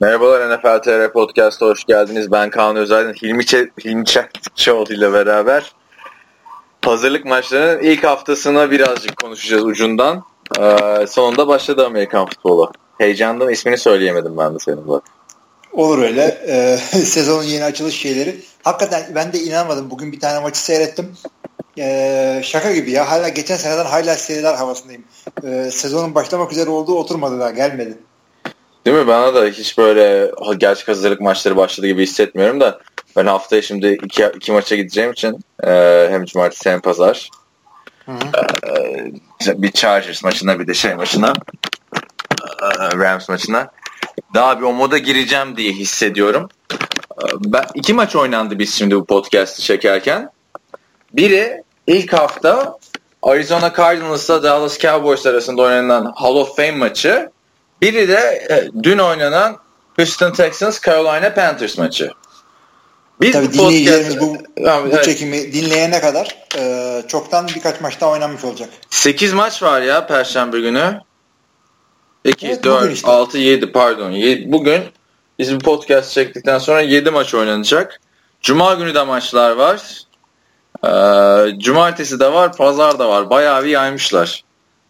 Merhabalar NFL TR Podcast'a hoş geldiniz. Ben Kaan Özaydın. Hilmi, Çe Hilmi Çeltikçioğlu ile beraber hazırlık maçlarının ilk haftasına birazcık konuşacağız ucundan. Ee, sonunda başladı Amerikan futbolu. Heyecandan ismini söyleyemedim ben de senin bak. Olur öyle. Ee, sezonun yeni açılış şeyleri. Hakikaten ben de inanmadım. Bugün bir tane maçı seyrettim. Ee, şaka gibi ya. Hala geçen seneden hala seriler havasındayım. Ee, sezonun başlamak üzere olduğu oturmadı daha gelmedi. Değil mi? Bana da hiç böyle gerçek hazırlık maçları başladı gibi hissetmiyorum da ben haftaya şimdi iki, iki maça gideceğim için e, hem cumartesi hem pazar hı hı. E, bir Chargers maçına bir de şey maçına e, Rams maçına daha bir o moda gireceğim diye hissediyorum. E, ben, iki maç oynandı biz şimdi bu podcast'ı çekerken. Biri ilk hafta Arizona Cardinals'la Dallas Cowboys arasında oynanan Hall of Fame maçı. Biri de e, dün oynanan Houston Texans Carolina Panthers maçı. Biz Tabii bu dinleyicilerimiz bu, bu evet. çekimi dinleyene kadar e, çoktan birkaç maç daha oynanmış olacak. 8 maç var ya Perşembe günü. 2, evet, 4, işte. 6, 7 pardon. 7, bugün biz bu podcast çektikten sonra 7 maç oynanacak. Cuma günü de maçlar var. Ee, cumartesi de var, pazar da var. Bayağı bir yaymışlar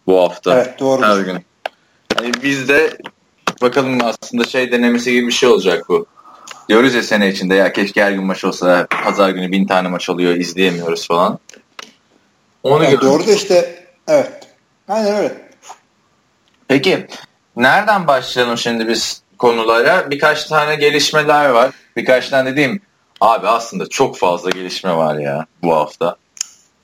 bu hafta. Evet doğru. Her gün. Yani biz de bakalım aslında şey denemesi gibi bir şey olacak bu. Diyoruz ya sene içinde ya keşke her gün maç olsa pazar günü bin tane maç oluyor izleyemiyoruz falan. Onu yani doğru da işte evet. Aynen öyle. Peki nereden başlayalım şimdi biz konulara? Birkaç tane gelişmeler var. Birkaç tane dediğim abi aslında çok fazla gelişme var ya bu hafta.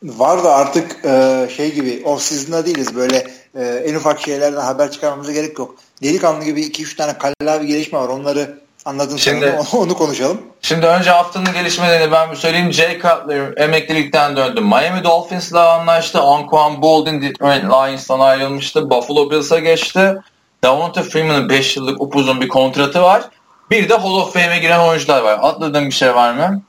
Var da artık e, şey gibi off season'da değiliz böyle e, en ufak şeylerden haber çıkarmamıza gerek yok. Delikanlı gibi 2-3 tane kallavi gelişme var onları anladın şimdi, onu, onu konuşalım. Şimdi önce haftanın gelişmelerini ben bir söyleyeyim. Jay Cutler emeklilikten döndü. Miami Dolphins'la anlaştı. Anquan Boldin Detroit Lions'tan ayrılmıştı. Buffalo Bills'a geçti. Davante Freeman'ın 5 yıllık upuzun bir kontratı var. Bir de Hall of Fame'e giren oyuncular var. Atladığın bir şey var mı?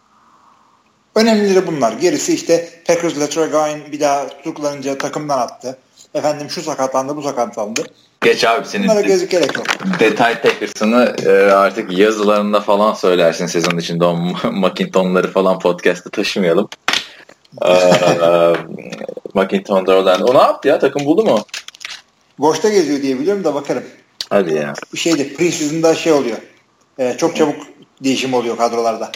Önemlileri bunlar. Gerisi işte Packers Letragain bir daha tutuklanınca takımdan attı. Efendim şu sakatlandı bu sakatlandı. Geç abi senin Bunlara gözük gerek yok. detay Packers'ını e, artık yazılarında falan söylersin sezon içinde o Macinton'ları falan podcast'ta taşımayalım. ee, Macinton'da oradan. O ne yaptı ya? Takım buldu mu? Boşta geziyor diye biliyorum da bakarım. Hadi ya. Bir şeydi. Preseason'da şey oluyor. Ee, çok çabuk değişim oluyor kadrolarda.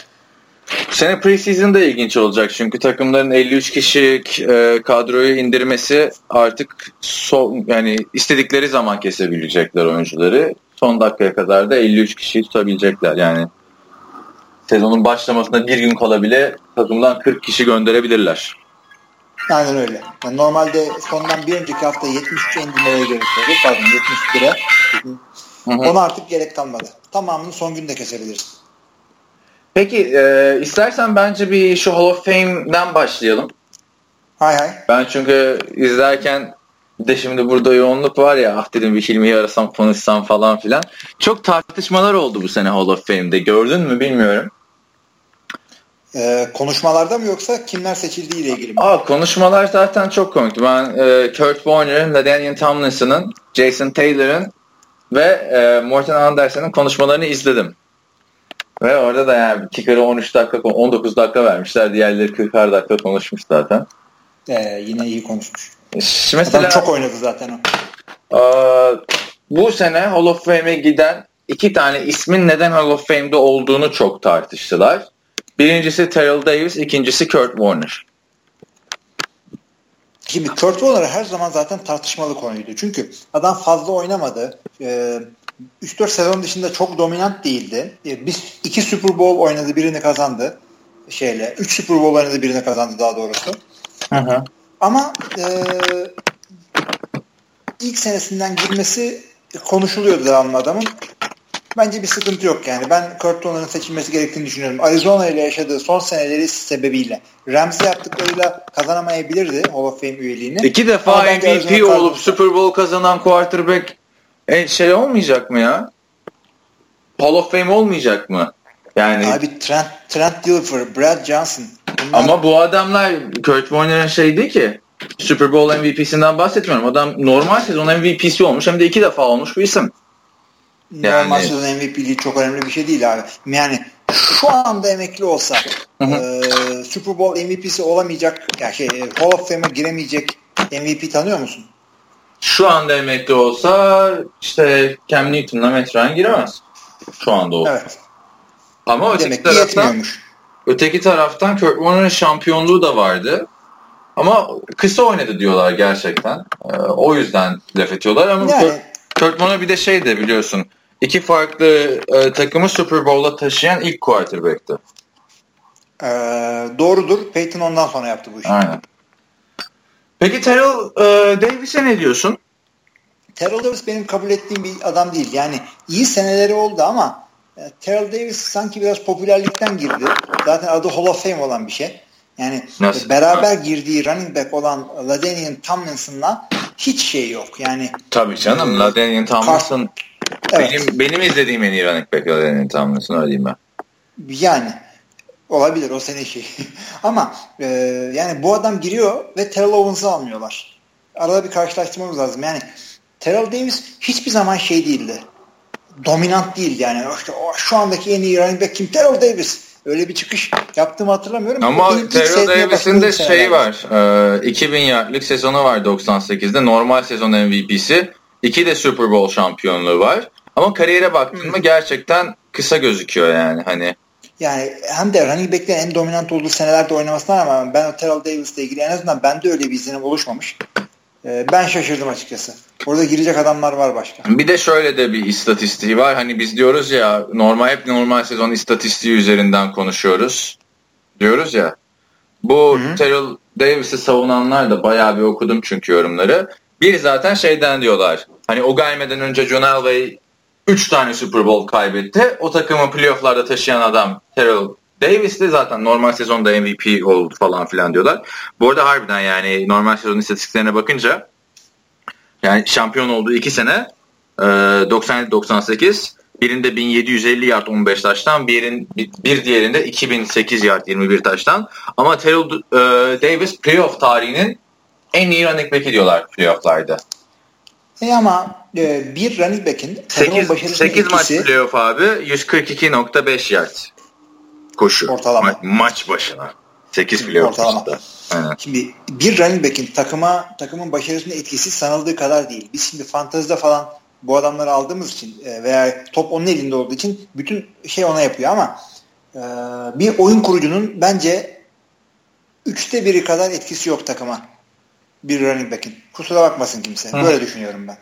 Sene preseason da ilginç olacak çünkü takımların 53 kişi e, kadroyu indirmesi artık son, yani istedikleri zaman kesebilecekler oyuncuları. Son dakikaya kadar da 53 kişiyi tutabilecekler. Yani sezonun başlamasında bir gün kala bile takımdan 40 kişi gönderebilirler. Aynen öyle. Yani normalde sondan bir önceki hafta 73 indirmeye gerekiyordu. Pardon 71'e. Ona artık gerek kalmadı. Tamamını son günde kesebiliriz. Peki e, istersen bence bir şu Hall of Fame'den başlayalım. Hay hay. Ben çünkü izlerken de şimdi burada yoğunluk var ya ah dedim bir filmi arasam konuşsam falan filan. Çok tartışmalar oldu bu sene Hall of Fame'de. Gördün mü bilmiyorum. Ee, konuşmalarda mı yoksa kimler seçildiği ile ilgili mi? Aa, konuşmalar zaten çok komikti. Ben e, Kurt Warner'ın, Daniel Tomlinson'ın, Jason Taylor'ın ve e, Morten Anderson'ın konuşmalarını izledim. Ve orada da yani kicker'ı 13 dakika 19 dakika vermişler. Diğerleri 40 dakika konuşmuş zaten. Ee, yine iyi konuşmuş. Mesela Adam çok oynadı zaten o. E, bu sene Hall of Fame'e giden iki tane ismin neden Hall of Fame'de olduğunu çok tartıştılar. Birincisi Terrell Davis, ikincisi Kurt Warner. Şimdi Kurt Warner her zaman zaten tartışmalı konuydu. Çünkü adam fazla oynamadı. Ee, 3-4 sezon dışında çok dominant değildi. Ee, biz iki Super Bowl oynadı birini kazandı. Şeyle. 3 Super Bowl oynadı birini kazandı daha doğrusu. Hı hı. Ama e, ilk senesinden girmesi konuşuluyordu devamlı adamın. Bence bir sıkıntı yok yani. Ben Kurt Warner'ın seçilmesi gerektiğini düşünüyorum. Arizona ile yaşadığı son seneleri sebebiyle. Ramsey yaptıklarıyla kazanamayabilirdi Hall of Fame üyeliğini. İki defa MVP olup Super Bowl kazanan quarterback e, şey olmayacak mı ya? Hall of Fame olmayacak mı? Yani Abi Trent, Trent Dilfer, Brad Johnson. Bunlar... Ama bu adamlar Kurt Warner'ın şey değil ki. Super Bowl MVP'sinden bahsetmiyorum. Adam normal sezon MVP'si olmuş hem de iki defa olmuş bir isim. Yani... Normal sezon MVP'liği çok önemli bir şey değil abi. Yani şu anda emekli olsa e, Super Bowl MVP'si olamayacak ya şey Hall of Fame'e giremeyecek MVP tanıyor musun? Şu anda emekli olsa işte Cam Newton'la Matt Ryan giremez. Şu anda olsa. Evet. Ama öteki Demek taraftan öteki taraftan Kurt Warner'ın şampiyonluğu da vardı. Ama kısa oynadı diyorlar gerçekten. Ee, o yüzden laf ediyorlar ama yani, Kurt Warner bir de şey de biliyorsun iki farklı e, takımı Super Bowl'a taşıyan ilk quarterback'ti. Ee, doğrudur. Peyton ondan sonra yaptı bu işi. Aynen. Peki Terrell e, Davis'e ne diyorsun? Terrell Davis benim kabul ettiğim bir adam değil. Yani iyi seneleri oldu ama e, Terrell Davis sanki biraz popülerlikten girdi. Zaten adı Hall of Fame olan bir şey. Yani Nasıl? beraber girdiği running back olan Ladanian Tomlinson'la hiç şey yok. Yani Tabii canım e, Ladanian Tomlinson evet. benim benim izlediğim en iyi running back Ladanian Tomlinson öyle diyeyim ben. Yani olabilir o sene şey. Ama e, yani bu adam giriyor ve Terrell Owens'ı almıyorlar. Arada bir karşılaştırmamız lazım. Yani Terrell Davis hiçbir zaman şey değildi. Dominant değildi yani. İşte, şu andaki en iyi running back kim? Terrell Davis Öyle bir çıkış yaptığımı hatırlamıyorum. Ama Terrell Davis'in de şey var. E, 2000 yardlık sezonu var 98'de. Normal sezon MVP'si. İki de Super Bowl şampiyonluğu var. Ama kariyere baktığında gerçekten kısa gözüküyor yani. Hani yani hem de running back'lerin en dominant olduğu senelerde oynamasına rağmen ben Terrell Davis'le ilgili en azından bende öyle bir izlenim oluşmamış. Ee, ben şaşırdım açıkçası. Orada girecek adamlar var başka. Bir de şöyle de bir istatistiği var. Hani biz diyoruz ya normal hep normal sezon istatistiği üzerinden konuşuyoruz. Diyoruz ya. Bu Hı-hı. Terrell Davis'i savunanlar da bayağı bir okudum çünkü yorumları. Bir zaten şeyden diyorlar. Hani o gelmeden önce John Elway 3 tane Super Bowl kaybetti. O takımı playofflarda taşıyan adam Terrell Davis de zaten normal sezonda MVP oldu falan filan diyorlar. Bu arada harbiden yani normal sezon istatistiklerine bakınca yani şampiyon olduğu iki sene 97-98 e, birinde 1750 yard 15 taştan birin, bir diğerinde 2008 yard 21 taştan ama Terrell e, Davis playoff tarihinin en iyi running back'i diyorlar playoff'larda. E ama e, bir running back'in 8, 8 maç playoff abi 142.5 yard koşu. Ortalama. Ma- maç başına. 8 playoff Ortalama. Aynen. Şimdi bir running back'in takıma takımın başarısına etkisi sanıldığı kadar değil. Biz şimdi fantazide falan bu adamları aldığımız için e, veya top onun elinde olduğu için bütün şey ona yapıyor ama e, bir oyun kurucunun bence üçte biri kadar etkisi yok takıma. Bir running back'in. Kusura bakmasın kimse. Hı. Böyle düşünüyorum ben.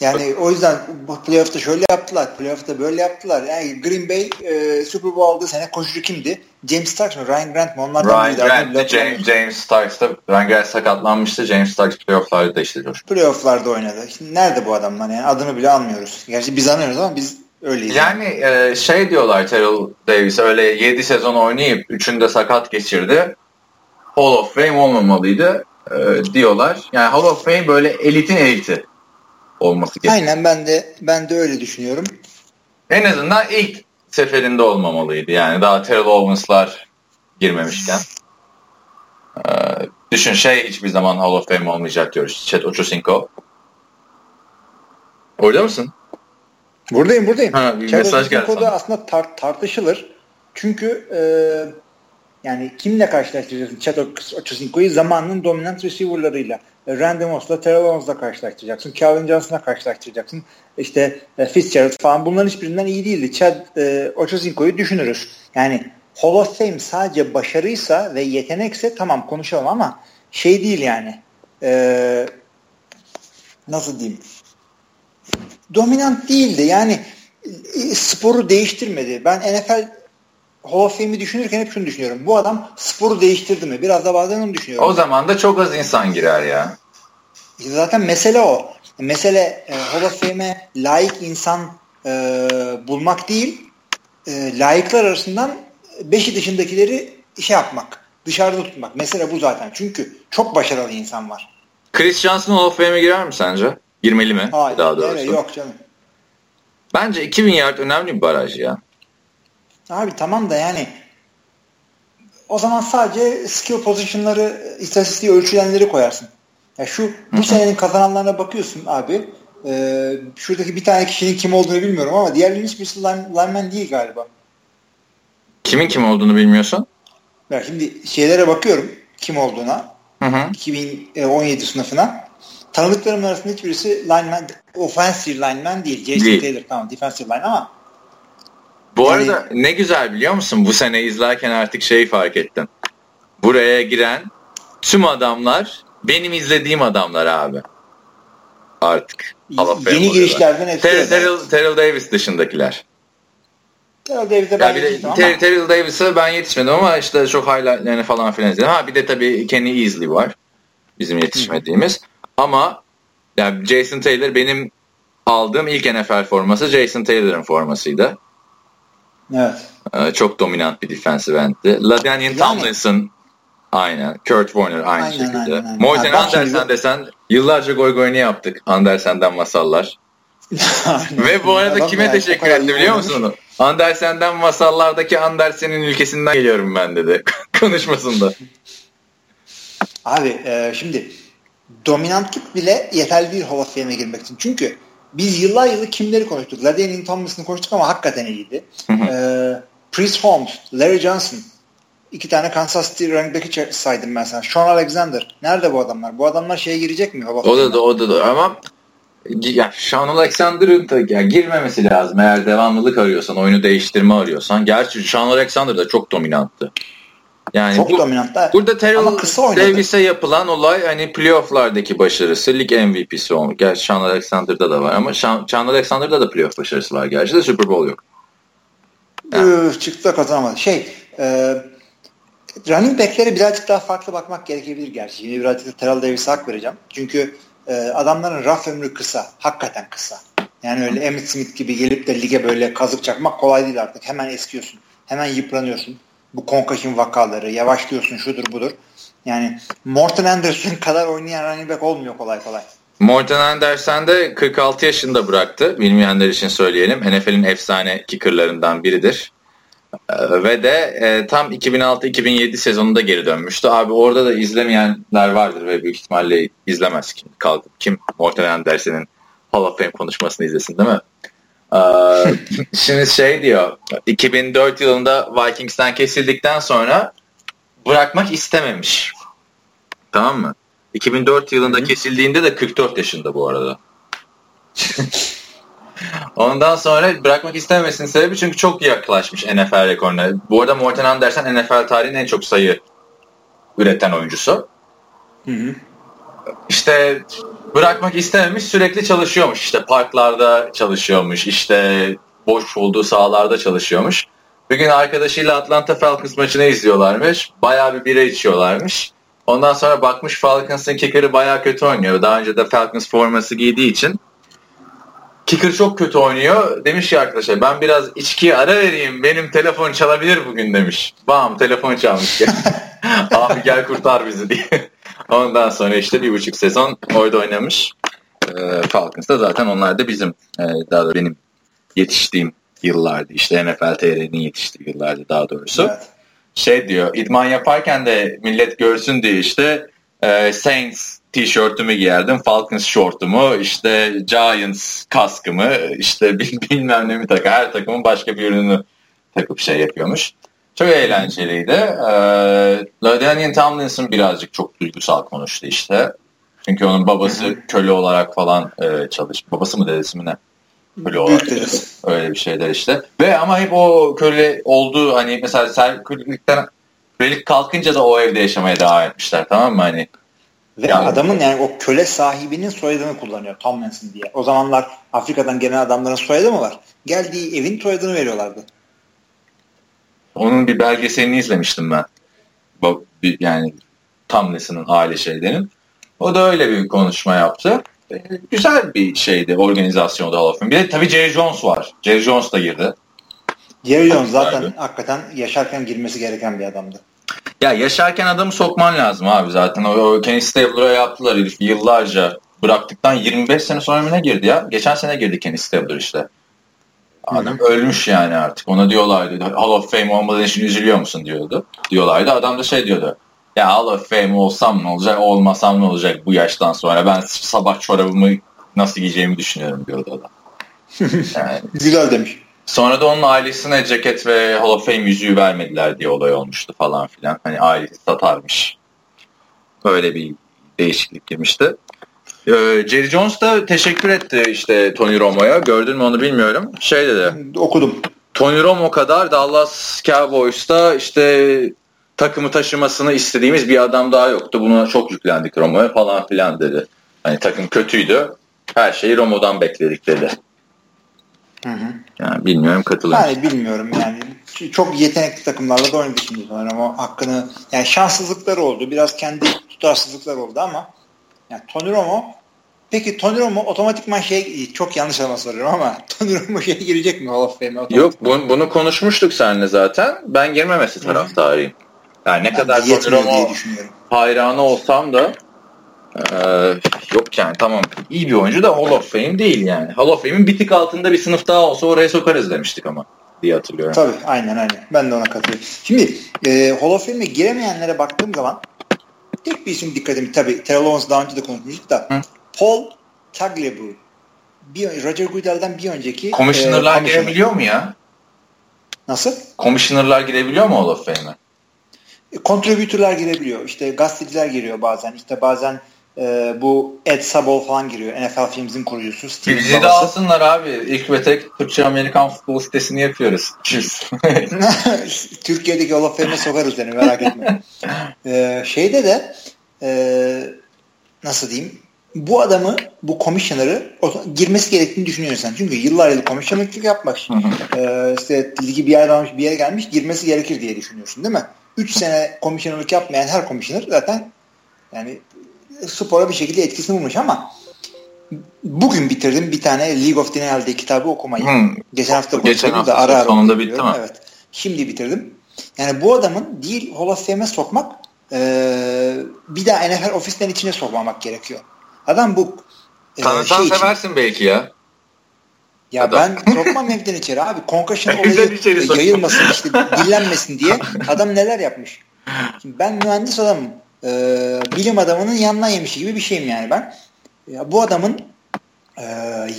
Yani o yüzden bu playoff'ta şöyle yaptılar, playoff'ta böyle yaptılar. Yani Green Bay e, Super Bowl aldığı sene koşucu kimdi? James Starks mı? Ryan Grant mı? Onlardan Ryan Grant, James, James Starks da Ryan Grant sakatlanmıştı. James Starks playoff'larda işte coştu. Playoff'larda oynadı. Şimdi nerede bu adamlar yani? Adını bile anmıyoruz. Gerçi biz anlıyoruz ama biz öyleyiz. Yani e, şey diyorlar Terrell Davis öyle 7 sezon oynayıp 3'ünde sakat geçirdi. Hall of Fame olmamalıydı e, diyorlar. Yani Hall of Fame böyle elitin eliti olması gerekiyor. Aynen ben de ben de öyle düşünüyorum. En azından ilk seferinde olmamalıydı. Yani daha Terrell Owens'lar girmemişken. Ee, düşün şey hiçbir zaman Hall of Fame olmayacak diyoruz. Chet Ochocinco. Orada mısın? Buradayım buradayım. Ha, bir mesaj geldi da aslında tar- tartışılır. Çünkü e, yani kimle karşılaştıracaksın Chet Ochocinco'yu zamanının dominant receiver'larıyla. E, Randy Moss'la Terrell Owens'la karşılaştıracaksın. Calvin Johnson'la karşılaştıracaksın. İşte e, Fitzgerald falan bunların hiçbirinden iyi değildi. Chad e, Ochocinco'yu düşünürüz. Yani Hall of Fame sadece başarıysa ve yetenekse tamam konuşalım ama şey değil yani e, nasıl diyeyim dominant değildi. Yani e, sporu değiştirmedi. Ben NFL Hall of Fame'i düşünürken hep şunu düşünüyorum. Bu adam sporu değiştirdi mi? Biraz da bazen onu düşünüyorum. O zaman da çok az insan girer ya. Zaten mesele o. Mesele e, Hall of Fame'e layık insan e, bulmak değil, e, layıklar arasından beşi dışındakileri şey yapmak, dışarıda tutmak. Mesele bu zaten. Çünkü çok başarılı insan var. Chris Johnson Hall of Fame'e girer mi sence? Girmeli mi? Hayır. Daha doğrusu. Evet, yok canım. Bence 2000 yard önemli bir baraj ya. Abi tamam da yani o zaman sadece skill position'ları istatistiği ölçülenleri koyarsın. Ya şu bu senenin kazananlarına bakıyorsun abi. Ee, şuradaki bir tane kişinin kim olduğunu bilmiyorum ama diğerlerinin hiçbirisi line, lineman değil galiba. Kimin kim olduğunu bilmiyorsun? Ben şimdi şeylere bakıyorum kim olduğuna. Hı hı. 2017 sınıfına. Tanıdıklarım arasında hiçbirisi lineman, offensive lineman değil. Değil. Taylor tamam defensive line ama Bu Yani- arada ne güzel biliyor musun? Bu sene izlerken artık şeyi fark ettim. Buraya giren tüm adamlar benim izlediğim adamlar abi. Artık. Yeni girişlerden hepsi Ter-. Terrell, Terrell Davis dışındakiler. Terrell Davis'e ben yetiştim ama Ter- Terrell Davis'e ben yetişmedim ama işte çok highlightlarını falan filan izledim. Ha bir de tabii Kenny Easley var. Bizim yetişmediğimiz. Ama yani Jason Taylor benim aldığım ilk NFL forması Jason Taylor'ın formasıydı. Evet. Ee, çok dominant bir defensive end'ti. LaDainian Yani- Tomlinson aynen. Kurt Warner aynı Aynen, şekilde. aynen, aynen. Morten Ha, bak şimdi- Andersen desen yıllarca goy goyunu yaptık. Andersen'den masallar. Ve bu arada Adam kime yani teşekkür etti biliyor musun onu? Andersen'den masallardaki Andersen'in ülkesinden geliyorum ben dedi konuşmasında. Abi e, şimdi dominantlık bile yeterli değil Hall of Fame'e girmek için. Çünkü biz yıllar yılı kimleri konuştuk? Ladainian Tomlinson'ı konuştuk ama hakikaten iyiydi. e, Priest Holmes, Larry Johnson, iki tane Kansas City running back'i saydım ben sana. Sean Alexander. Nerede bu adamlar? Bu adamlar şeye girecek mi of O da da o da da ama ya Sean Alexander'ın da ya girmemesi lazım eğer devamlılık arıyorsan, oyunu değiştirme arıyorsan. Gerçi Sean Alexander da çok dominanttı. Yani Çok bu, dominant da. Burada Terrell. Davis'e yapılan olay hani playoff'lardaki başarısı, lig MVP'si olmuş. Gerçi Sean Alexander'da da var ama Sean, Sean Alexander'da da playoff başarısı var gerçi de Super Bowl yok. Üf, çıktı da kazanamadı. Şey, e, running back'lere birazcık daha farklı bakmak gerekebilir gerçi. Yine birazcık da Terrell Davis'e hak vereceğim. Çünkü e, adamların raf ömrü kısa. Hakikaten kısa. Yani öyle Emmitt Smith gibi gelip de lige böyle kazık çakmak kolay değil artık. Hemen eskiyorsun. Hemen yıpranıyorsun. Bu concussion vakaları, yavaşlıyorsun, şudur budur. Yani Morton Anderson kadar oynayan running back olmuyor kolay kolay. Morten Andersen de 46 yaşında bıraktı. Bilmeyenler için söyleyelim. NFL'in efsane kickerlarından biridir. Ee, Ve de e, tam 2006-2007 sezonunda geri dönmüştü. Abi orada da izlemeyenler vardır ve büyük ihtimalle izlemez kim kaldı. Kim Morten Andersen'in Hall of Fame konuşmasını izlesin değil mi? Ee, Şimdi şey diyor 2004 yılında Vikings'ten kesildikten sonra bırakmak istememiş. Tamam mı? 2004 yılında kesildiğinde de 44 yaşında bu arada. Ondan sonra bırakmak istememesinin sebebi çünkü çok yaklaşmış NFL rekoruna. Bu arada Morten Andersen NFL tarihinin en çok sayı üreten oyuncusu. İşte bırakmak istememiş sürekli çalışıyormuş. İşte parklarda çalışıyormuş. İşte boş olduğu sahalarda çalışıyormuş. Bir gün arkadaşıyla Atlanta Falcons maçını izliyorlarmış. Bayağı bir bira içiyorlarmış. Ondan sonra bakmış Falcons'ın kicker'ı bayağı kötü oynuyor. Daha önce de Falcons forması giydiği için kicker çok kötü oynuyor. Demiş ki arkadaşlar ben biraz içkiye ara vereyim. Benim telefon çalabilir bugün demiş. Bam telefon çalmış. Abi gel kurtar bizi diye. Ondan sonra işte bir buçuk sezon orada oynamış. Ee, Falcons'ta zaten onlar da bizim e, daha da benim yetiştiğim yıllardı. İşte NFL TR'nin yetiştiği yıllardı daha doğrusu Evet. şey diyor idman yaparken de millet görsün diye işte e, Saints tişörtümü giyerdim, Falcons şortumu, işte Giants kaskımı, işte bil- bilmem ne mi takı. Her takımın başka bir ürünü takıp şey yapıyormuş. Çok eğlenceliydi. E, LaDainian Tomlinson birazcık çok duygusal konuştu işte. Çünkü onun babası köle olarak falan e, çalış. Babası mı dedesi mi ne? Köle olarak. Öyle bir şeyler işte. Ve ama hep o köle olduğu hani mesela ser kölelikten kölelik kalkınca da o evde yaşamaya devam etmişler tamam mı hani? Ve Yani- adamın yani o köle sahibinin soyadını kullanıyor Tomlinson diye. O zamanlar Afrika'dan gelen adamların soyadı mı var? Geldiği evin soyadını veriyorlardı. Onun bir belgeselini izlemiştim ben. Yani Tomlinson'ın aile şeylerinin. O da öyle bir konuşma yaptı. E, güzel bir şeydi organizasyonda Hall. Bir de tabii Jerry Jones var. Jerry Jones da girdi. Jerry Jones zaten Güzeldi. hakikaten yaşarken girmesi gereken bir adamdı. Ya yaşarken adamı sokman lazım abi zaten. O, o Kenny Stabler'a yaptılar herif yıllarca. Bıraktıktan 25 sene sonra mı ne girdi ya? Geçen sene girdi Kenny Stabler işte. Adam ölmüş yani artık. Ona diyorlardı. Hall of Fame olmadığı için üzülüyor musun diyordu. Diyorlardı. Adam da şey diyordu. Ya Hall of Fame olsam ne olacak, olmasam ne olacak bu yaştan sonra. Ben sabah çorabımı nasıl giyeceğimi düşünüyorum diyordu adam. Yani. Güzel demiş. Sonra da onun ailesine ceket ve Hall of Fame yüzüğü vermediler diye olay olmuştu falan filan. Hani ailesi satarmış. Böyle bir değişiklik girmişti. Ee, Jerry Jones da teşekkür etti işte Tony Romo'ya. Gördün mü onu bilmiyorum. Şey dedi. Okudum. Tony Romo kadar Dallas Cowboys'ta işte takımı taşımasını istediğimiz bir adam daha yoktu. Buna çok yüklendik Romo'ya falan filan dedi. Hani takım kötüydü. Her şeyi Romo'dan bekledik dedi. Hı hı. Yani bilmiyorum katılır. Yani bilmiyorum yani çok yetenekli takımlarla da oynadı şimdi sanırım o hakkını yani şanssızlıkları oldu biraz kendi tutarsızlıkları oldu ama yani Tony Romo peki Tony Romo otomatikman şey çok yanlış ama soruyorum ama Tony Romo şey girecek mi Hall of Fame'e? Yok bunu, bunu konuşmuştuk seninle zaten ben girmemesi taraftarıyım. Yani ne ben kadar Tony Romo hayranı olsam da ee, yok yani tamam iyi bir oyuncu da Hall of Fame değil yani. Hall of Fame'in bir tık altında bir sınıf daha olsa oraya sokarız demiştik ama diye hatırlıyorum. Tabii aynen aynen. Ben de ona katılıyorum. Şimdi e, Hall of Fame'e giremeyenlere baktığım zaman tek bir isim dikkatimi tabii Terrell Owens daha önce de konuşmuştuk da Hı? Paul Tagliabue bir, Roger Goodell'den bir önceki Commissioner'lar e, girebiliyor mu ya? Nasıl? Commissioner'lar girebiliyor mu Hall of Fame'e? Kontribütörler girebiliyor. İşte gazeteciler giriyor bazen. İşte bazen e, bu Ed Sabol falan giriyor. NFL Films'in kurucusu. Steve Bizi de alsınlar abi. İlk ve tek Türkçe Amerikan futbol sitesini yapıyoruz. Türkiye'deki Hall of Fame'e sokarız seni merak etme. ee, şeyde de e, nasıl diyeyim bu adamı, bu komisyonerı girmesi gerektiğini düşünüyorsan. Çünkü yıllar yılı komisyonerlik yapmış. ee, işte ligi bir yere almış, bir yere gelmiş girmesi gerekir diye düşünüyorsun değil mi? 3 sene komisyonerlik yapmayan her komisyoner zaten yani spora bir şekilde etkisini bulmuş ama bugün bitirdim bir tane League of Denial'de kitabı okumayı. Hmm. Geçen hafta Geçen hafta da ara ara sonunda bitti mi? Evet. Şimdi bitirdim. Yani bu adamın değil Hall of Fame'e sokmak e, bir daha NFL ofisten içine sokmamak gerekiyor. Adam bu e, Tanısan şey seversin için, belki ya. Ya adam. ben sokmam evden içeri abi. Concussion olayı yayılmasın işte dillenmesin diye adam neler yapmış. Şimdi ben mühendis adamım e, bilim adamının yanına yemişi gibi bir şeyim yani ben. Ya bu adamın e,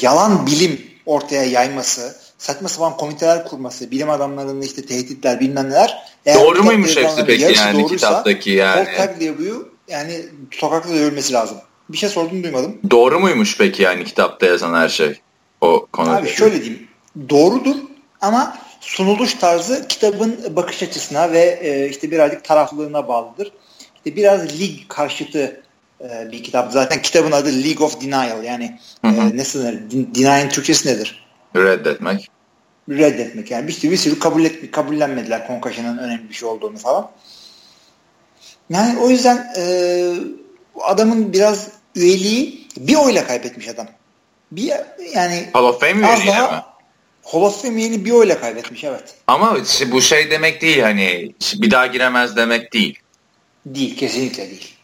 yalan bilim ortaya yayması, saçma sapan komiteler kurması, bilim adamlarının işte tehditler bilmem neler. Doğru muymuş hepsi peki yani doğruysa, kitaptaki yani? Paul yani sokakta dövülmesi lazım. Bir şey sordum duymadım. Doğru muymuş peki yani kitapta yazan her şey? O konuda. Abi şöyle diyeyim. Doğrudur ama sunuluş tarzı kitabın bakış açısına ve e, işte birazcık taraflılığına bağlıdır biraz lig karşıtı e, bir kitap. Zaten kitabın adı League of Denial. Yani hı hı. E? Denying Türkçesi nedir? Reddetmek. Reddetmek. Yani bir sürü, bir sürü kabul et, kabullenmediler Concussion'ın önemli bir şey olduğunu falan. Yani o yüzden e, adamın biraz üyeliği bir oyla kaybetmiş adam. Bir yani Hall of Fame üyeliği mi? Hall of Fame bir oyla kaybetmiş evet. Ama bu şey demek değil hani bir daha giremez demek değil. Değil, kesinlikle değil.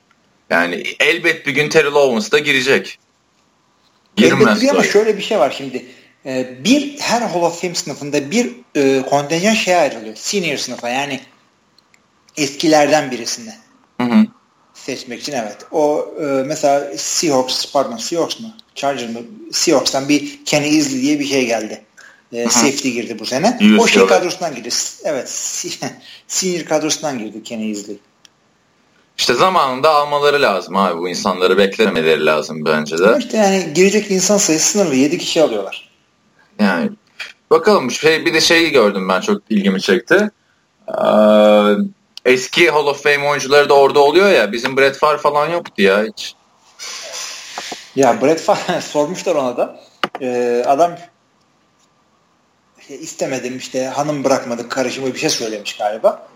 Yani elbet bir gün Terrell Owens da girecek. Girmez elbet ama şöyle bir şey var şimdi. Ee, bir her Hall of Fame sınıfında bir e, kontenjan şey ayrılıyor. Senior sınıfa yani eskilerden birisini. Hı hı. Seçmek için evet. O e, mesela Seahawks pardon Seahawks mı? Chargers mı? Seahawks'tan bir Kenny Isley diye bir şey geldi. E, safety girdi bu sene. o şey kadrosundan girdi. Evet. Senior kadrosundan girdi Kenny Isley. İşte zamanında almaları lazım abi bu insanları beklemeleri lazım bence de. İşte yani girecek insan sayısı sınırlı 7 kişi alıyorlar. Yani bakalım şey bir de şeyi gördüm ben çok ilgimi çekti. Ee, eski Hall of Fame oyuncuları da orada oluyor ya bizim Brett Favre falan yoktu ya hiç. Ya Brett Favre sormuşlar ona da. Ee, adam istemedim işte hanım bırakmadık karışımı bir şey söylemiş galiba.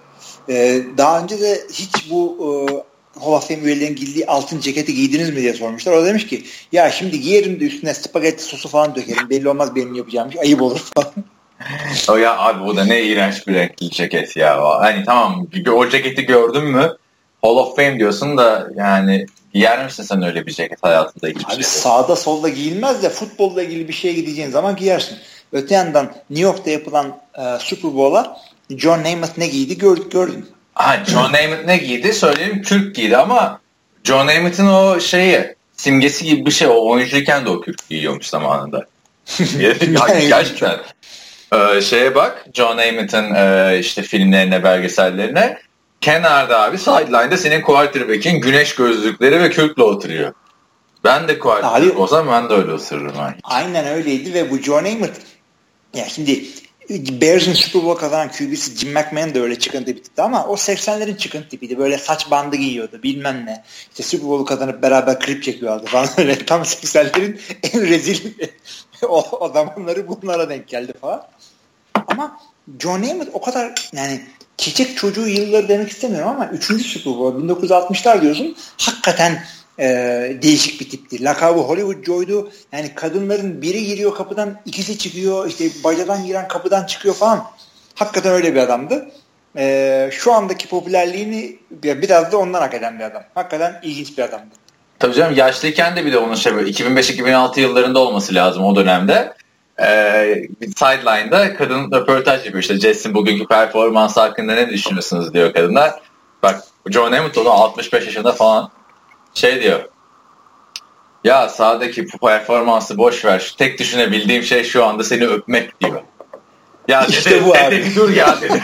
Ee, daha önce de hiç bu e, Hall of Fame üyelerinin giydiği altın ceketi giydiniz mi diye sormuşlar. O demiş ki ya şimdi giyerim de üstüne spagetti sosu falan dökerim. Belli olmaz benim yapacağım şey. Ayıp olur falan. o ya abi bu da ne iğrenç bir renkli ceket ya. Hani tamam o ceketi gördün mü Hall of Fame diyorsun da yani giyer misin sen öyle bir ceket hayatında hiçbir Abi şey sağda solda giyilmez de futbolla ilgili bir şeye gideceğin zaman giyersin. Öte yandan New York'ta yapılan e, Super Bowl'a John Namath ne giydi gördük gördün. Ha, John Namath ne giydi söyleyeyim Türk giydi ama John Namath'ın o şeyi simgesi gibi bir şey. O oyuncuyken de o kürk giyiyormuş zamanında. Gerçekten. Ee, şeye bak John Amen'ın e, işte filmlerine belgesellerine kenarda abi sideline'da senin quarterback'in güneş gözlükleri ve kürkle oturuyor. Ben de quarterback olsam ben de öyle otururum. Abi. Aynen öyleydi ve bu John Amen ya şimdi Bears'ın Super Bowl kazanan QB'si Jim McMahon da öyle çıkıntı bir tipti ama o 80'lerin çıkıntı tipiydi. Böyle saç bandı giyiyordu bilmem ne. İşte Super Bowl'u kazanıp beraber klip çekiyordu falan öyle. Tam 80'lerin en rezil o, o zamanları bunlara denk geldi falan. Ama John Namath o kadar yani çiçek çocuğu yılları demek istemiyorum ama 3. Super Bowl 1960'lar diyorsun hakikaten e, değişik bir tipti. Lakabı Hollywood Joy'du. Yani kadınların biri giriyor kapıdan ikisi çıkıyor işte bacadan giren kapıdan çıkıyor falan. Hakikaten öyle bir adamdı. E, şu andaki popülerliğini biraz da ondan hak eden bir adam. Hakikaten ilginç bir adamdı. Tabii canım yaşlıyken de bir de onun şey 2005-2006 yıllarında olması lazım o dönemde e, sideline'da kadın röportaj yapıyor. İşte Jess'in bugünkü performansı hakkında ne düşünüyorsunuz diyor kadınlar. Bak John Hamilton 65 yaşında falan şey diyor. Ya sahadaki bu performansı boş ver. Tek düşünebildiğim şey şu anda seni öpmek diyor. Ya işte dede, bu dede abi. dur ya dedi.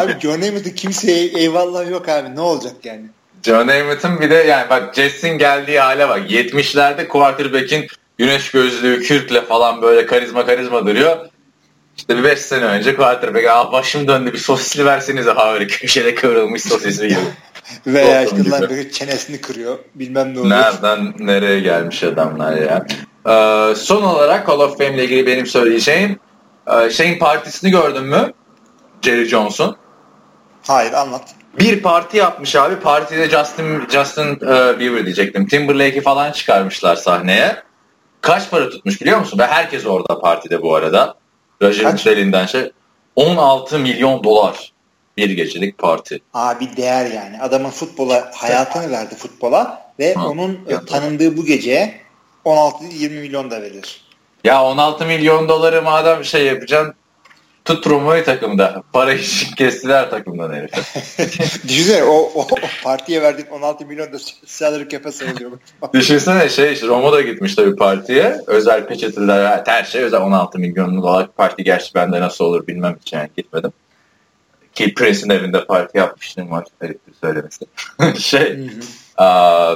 abi John Hamilton kimseye eyvallah yok abi ne olacak yani. John Hamilton bir de yani bak Jess'in geldiği hale bak. 70'lerde quarterback'in güneş gözlüğü, kürkle falan böyle karizma karizma duruyor. İşte bir 5 sene önce quarterback ah başım döndü bir sosisli versenize havri köşede kıvrılmış sosisli gibi. Veya işte böyle çenesini kırıyor. Bilmem ne oluyor. Nereden nereye gelmiş adamlar ya. Ee, son olarak Call of Fame ile ilgili benim söyleyeceğim e, şeyin partisini gördün mü? Jerry Johnson. Hayır anlat. Bir parti yapmış abi. Partide Justin Justin uh, Bieber diyecektim. Timberlake'i falan çıkarmışlar sahneye. Kaç para tutmuş biliyor musun? Ve herkes orada partide bu arada. Roger'in elinden şey 16 milyon dolar bir gecelik parti. Abi değer yani. Adamın futbola hayatını verdi futbola ve ha, onun ya, tanındığı bu gece 16-20 milyon da verir. Ya 16 milyon doları madem şey yapacaksın Tut Romo'yu takımda. Para için kestiler takımdan herife. Düşünsene o, o, o partiye verdiğin 16 milyon da salary cap'e sayılıyor. Düşünsene şey Romo da gitmiş tabii partiye. Özel peçeteler her şey özel 16 milyon dolar parti. Gerçi bende nasıl olur bilmem için yani gitmedim. Ki Prince'in evinde parti yapmıştım var. Heriftir söylemesi. şey a,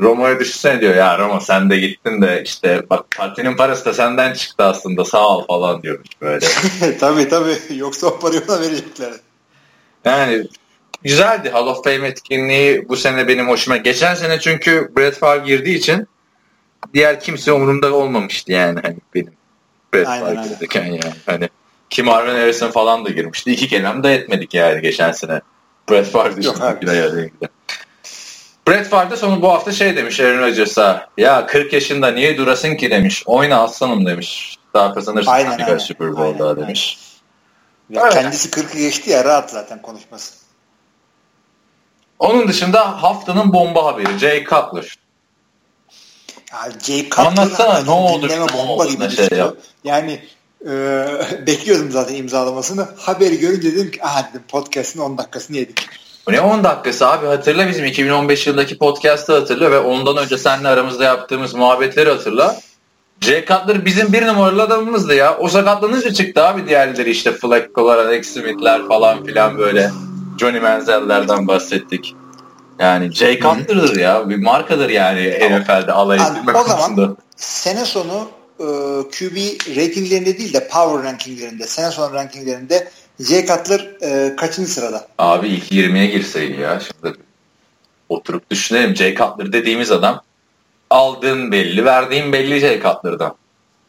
Romo'ya düşünsene diyor ya Roma sen de gittin de işte bak partinin parası da senden çıktı aslında sağ ol falan diyormuş böyle. tabii tabii yoksa o parayı ona verecekler. Yani güzeldi Hall of Fame etkinliği bu sene benim hoşuma. Geçen sene çünkü Brett Favre girdiği için diğer kimse umurumda olmamıştı yani hani benim Brett Favre girdikken yani hani Kim Marvin Harrison falan da girmişti. İki kelam da etmedik yani geçen sene. Brett Favre dışında Brett Favre de sonu bu hafta şey demiş Aaron Rodgers'a. Ya 40 yaşında niye durasın ki demiş. Oyna aslanım demiş. Daha kazanırsın aynen, aynen. Super Bowl'da aynen, demiş. Ya evet. Kendisi 40'ı geçti ya rahat zaten konuşması. Onun dışında haftanın bomba haberi Jay Cutler. Ya Jay Cutler Anlatsana ne oldu? Ne bomba gibi şey yap. Yani e, bekliyordum zaten imzalamasını. Haberi görünce dedim ki aha dedim podcast'ın 10 dakikasını yedik. Ne 10 dakikası abi hatırla bizim 2015 yılındaki podcast'ı hatırla ve ondan önce seninle aramızda yaptığımız muhabbetleri hatırla. Jay Cutler bizim bir numaralı adamımızdı ya. O sakatlanınca çıktı abi diğerleri işte Flacco'lar, Alex Smith'ler falan filan böyle. Johnny Manziel'lerden bahsettik. Yani Jay Cutler'dır ya. Bir markadır yani tamam. NFL'de alay edilme O zaman sene sonu e, QB ratinglerinde değil de power rankinglerinde, sene sonu rankinglerinde Jay Cutler e, kaçıncı sırada? Abi ilk 20'ye girseydi ya. Şimdi oturup düşünelim. Jay Cutler dediğimiz adam aldığın belli, verdiğin belli Jay Cutler'dan.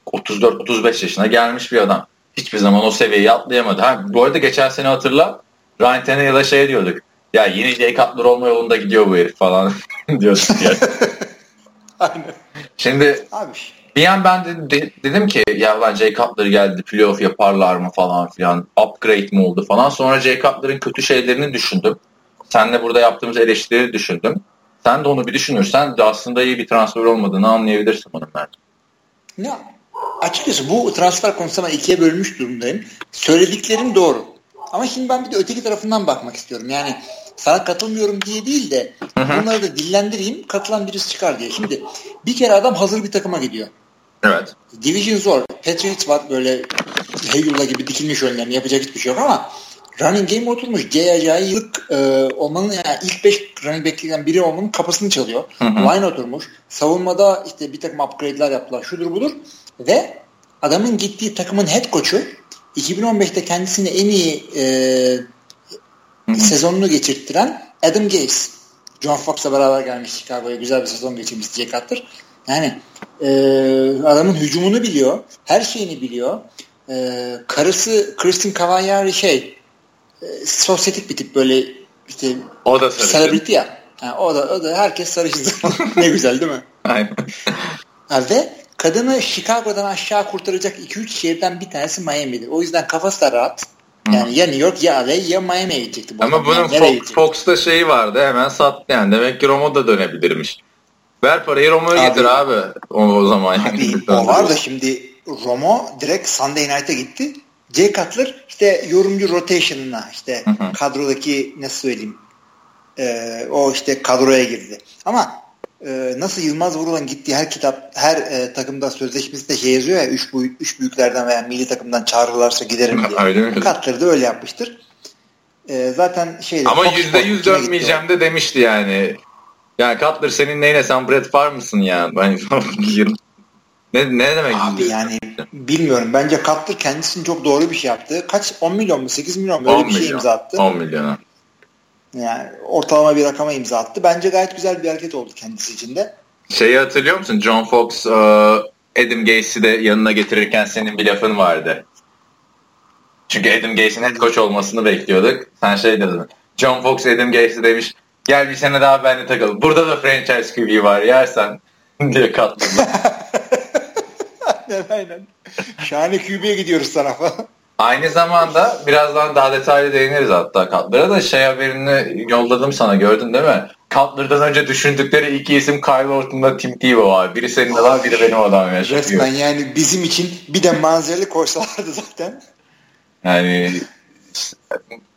34-35 yaşına gelmiş bir adam. Hiçbir zaman o seviyeyi atlayamadı. Ha, bu arada geçen sene hatırla Ryan Tannehill'a şey diyorduk. Ya yeni Jay Cutler olma yolunda gidiyor bu herif falan diyorduk yani. Aynen. Şimdi Abi bir an ben de, de, dedim ki ya lan Jay Cutler geldi playoff yaparlar mı falan filan upgrade mi oldu falan. Sonra Jay Cutler'ın kötü şeylerini düşündüm. Senle burada yaptığımız eleştirileri düşündüm. Sen de onu bir düşünürsen de aslında iyi bir transfer olmadığını anlayabilirsin onun bence. Ya açıkçası bu transfer konusunda ikiye bölmüş durumdayım. Söylediklerim doğru. Ama şimdi ben bir de öteki tarafından bakmak istiyorum. Yani sana katılmıyorum diye değil de bunları da dillendireyim katılan birisi çıkar diye. Şimdi bir kere adam hazır bir takıma gidiyor. Evet. Division zor. Patriots var böyle Heyula gibi dikilmiş önlerine yapacak hiçbir şey yok ama running game oturmuş. Yıllık e, olmanın yani ilk 5 running back'lerden biri olmanın kapısını çalıyor. Hı hı. Line oturmuş. Savunmada işte bir takım upgrade'ler yaptılar. Şudur budur. Ve adamın gittiği takımın head coach'u 2015'te kendisini en iyi e, sezonunu geçirttiren Adam Gase. John Fox'la beraber gelmiş Chicago'ya güzel bir sezon geçirmiş Jay Cutler. Yani e, adamın hücumunu biliyor. Her şeyini biliyor. E, karısı Kristen Cavallari şey e, sosyetik bir tip böyle işte o da. Celebrity ya. Yani o da o da herkes sarışın. ne güzel değil mi? Aynen. Ha, ve kadını Chicago'dan aşağı kurtaracak 2-3 şehirden bir tanesi Miami'dir. O yüzden kafası da rahat. Yani ya New York ya LA ya Miami'ye gidecekti. Bu Ama bunun Fox, Fox'ta şeyi vardı hemen sattı yani. Demek ki Romo da dönebilirmiş. Ver parayı Romo'ya getir abi. O, o zaman. Abi, o var da şimdi Romo direkt Sunday Night'a gitti. Jay Cutler işte yorumcu rotation'ına işte hı hı. kadrodaki nasıl söyleyeyim e, o işte kadroya girdi. Ama e, nasıl Yılmaz Vurulan gittiği her kitap her e, takımda sözleşmesinde şey yazıyor ya üç, bu, üç büyüklerden veya milli takımdan çağrılarsa giderim diye. Öyle Cutler da öyle yapmıştır. E, zaten şey Ama yüzde yüz dönmeyeceğim de demişti yani. Yani Cutler senin neyine sen Brett Favre mısın ya? Ben ne, ne demek? Abi yani bilmiyorum. Bence Cutler kendisinin çok doğru bir şey yaptı. Kaç? 10 milyon mu? 8 milyon mu? Böyle bir şey imza attı. 10 milyona. Yani ortalama bir rakama imza attı. Bence gayet güzel bir hareket oldu kendisi için de. Şeyi hatırlıyor musun? John Fox uh, Adam Gates'i de yanına getirirken senin bir lafın vardı. Çünkü Adam Gates'in head coach olmasını bekliyorduk. Sen şey dedin. John Fox Adam Gates'i demiş gel bir sene daha benimle takıl. Burada da franchise QB var yersen diye katladı. aynen aynen. Şahane QB'ye gidiyoruz tarafa. Aynı zamanda birazdan daha detaylı değiniriz hatta Cutler'a da şey haberini yolladım sana gördün değil mi? Cutler'dan önce düşündükleri iki isim Kyle Orton'la Tim Tebow abi. Biri senin adam biri benim adam. Ya. Resmen yani bizim için bir de manzaralı koysalardı zaten. Yani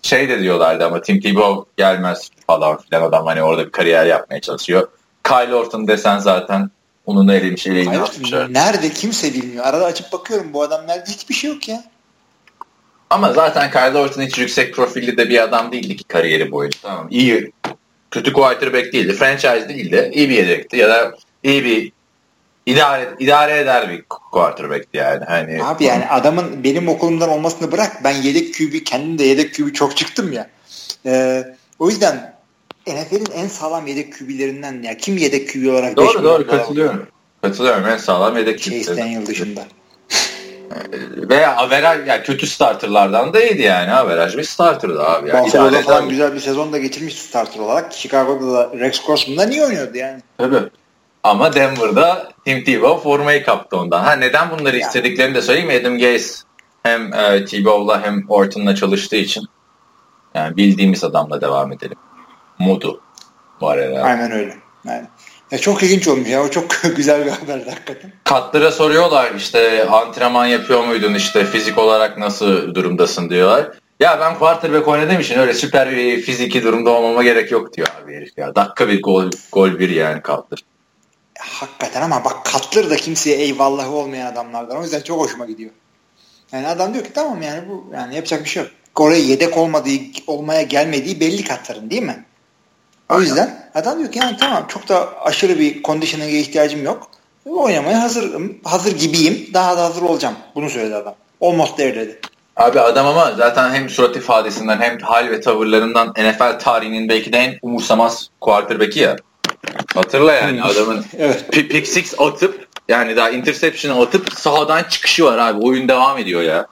şey de diyorlardı ama Tim Tebow gelmez falan filan adam hani orada bir kariyer yapmaya çalışıyor. Kyle Orton desen zaten onun elemiş eleğini atmışlar. Nerede kimse bilmiyor. Arada açıp bakıyorum bu adam nerede hiçbir şey yok ya. Ama zaten Kyle Orton hiç yüksek profilli de bir adam değildi ki kariyeri boyunca. Tamam. İyi, kötü quarterback değildi. Franchise değildi. İyi bir yedekti ya da iyi bir idare, idare eder bir quarterback'ti yani. Hani, Abi yani adamın benim okulumdan olmasını bırak. Ben yedek QB, kendim de yedek QB çok çıktım ya. Ee, o yüzden NFL'in en sağlam yedek QB'lerinden ya kim yedek QB olarak Doğru doğru katılıyorum. Katılıyorum en sağlam yedek QB. Chase Daniel dışında. Veya averaj yani kötü starterlardan da iyiydi yani. Averaj bir starterdı abi. Yani Buffalo'da falan güzel bir sezon da geçirmiş starter olarak. Chicago'da da Rex Grossman'da niye oynuyordu yani? Tabii. Ama Denver'da Tim Tebow formayı kaptı ondan. Ha neden bunları yani. istediklerini de söyleyeyim. Adam Gase hem e, Tebow'la hem Orton'la çalıştığı için yani bildiğimiz adamla devam edelim. Modu var herhalde. Aynen öyle. Yani. Ya çok ilginç olmuş ya. O çok güzel bir haber hakikaten. Katlara soruyorlar işte antrenman yapıyor muydun işte fizik olarak nasıl durumdasın diyorlar. Ya ben quarterback oynadığım için öyle süper bir fiziki durumda olmama gerek yok diyor abi herif ya. Dakika bir gol, gol bir yani Cutler. Hakikaten ama bak Cutler da kimseye eyvallahı olmayan adamlardan. O yüzden çok hoşuma gidiyor. Yani adam diyor ki tamam yani bu yani yapacak bir şey yok. Oraya yedek olmadığı, olmaya gelmediği belli Cutler'ın değil mi? O yüzden adam diyor ki yani tamam çok da aşırı bir conditioning'e ihtiyacım yok. Oynamaya hazırım. Hazır gibiyim. Daha da hazır olacağım. Bunu söyledi adam. Almost there dedi. Abi adam ama zaten hem surat ifadesinden hem hal ve tavırlarından NFL tarihinin belki de en umursamaz quarterback'i ya. Hatırla yani adamın evet. pick six atıp yani daha interception atıp sahadan çıkışı var abi. Oyun devam ediyor ya.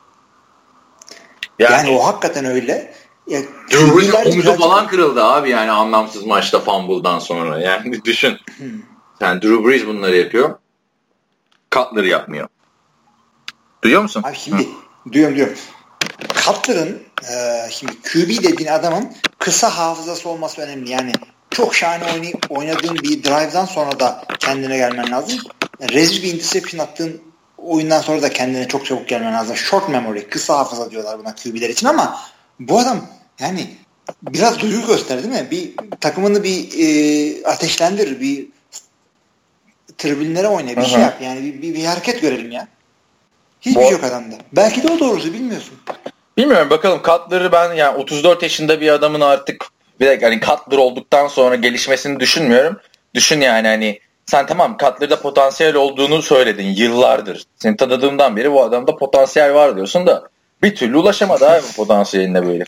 Yani, yani o hakikaten öyle. Ya, Drew omuzu falan kırıldı abi yani anlamsız maçta fumble'dan sonra. Yani düşün. Hmm. Yani Drew Brees bunları yapıyor. Cutler yapmıyor. Duyuyor musun? Abi şimdi Hı. duyuyorum duyuyorum. Cutler'ın e, şimdi QB dediğin adamın kısa hafızası olması önemli. Yani çok şahane oynadığın bir drive'dan sonra da kendine gelmen lazım. Rezil bir interception attığın oyundan sonra da kendine çok çabuk gelmen lazım. Short memory, kısa hafıza diyorlar buna QB'ler için ama bu adam yani biraz duygu göster değil mi? Bir takımını bir e, ateşlendir, bir tribünlere oyna, bir Hı-hı. şey yap. Yani bir, bir, bir hareket görelim ya. Hiçbir şey yok adamda. Belki de o doğrusu bilmiyorsun. Bilmiyorum bakalım Cutler'ı ben yani 34 yaşında bir adamın artık bir de hani Cutler olduktan sonra gelişmesini düşünmüyorum. Düşün yani hani sen tamam Cutler'da potansiyel olduğunu söyledin yıllardır. Seni tanıdığımdan beri bu adamda potansiyel var diyorsun da bir türlü ulaşamadı abi potansiyeline böyle.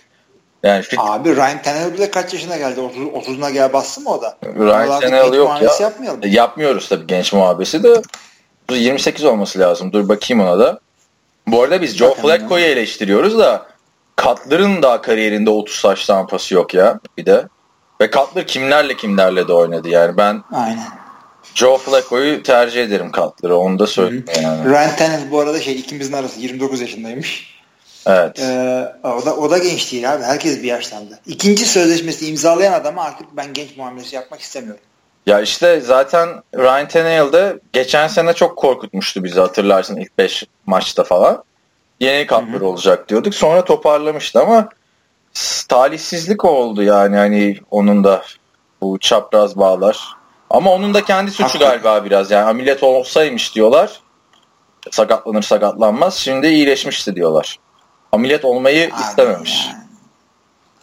Yani fit... Abi Ryan Tannehill bile kaç yaşına geldi? 30, 30'una gel bastı mı o da? Ryan Tannehill yok ya. Yapmayalım. Yapmıyoruz tabii genç muhabbesi de. 28 olması lazım. Dur bakayım ona da. Bu arada biz Joe Flacco'yu eleştiriyoruz da Cutler'ın daha kariyerinde 30 saç tampası yok ya bir de. Ve Cutler kimlerle kimlerle de oynadı yani ben Aynen. Joe Flacco'yu tercih ederim Cutler'ı onu da söyleyeyim yani. Ryan Tannehill bu arada şey ikimizin arası 29 yaşındaymış. Evet. Ee, o, da, o da genç değil abi. Herkes bir yaşlandı. İkinci sözleşmesi imzalayan adama artık ben genç muamelesi yapmak istemiyorum. Ya işte zaten Ryan Tannehill geçen sene çok korkutmuştu bizi hatırlarsın ilk 5 maçta falan. Yeni kampır olacak diyorduk. Sonra toparlamıştı ama talihsizlik oldu yani hani onun da bu çapraz bağlar. Ama onun da kendi suçu galiba biraz yani ameliyat olsaymış diyorlar. Sakatlanır sakatlanmaz. Şimdi iyileşmişti diyorlar. Ameliyat olmayı Abi istememiş. Yani.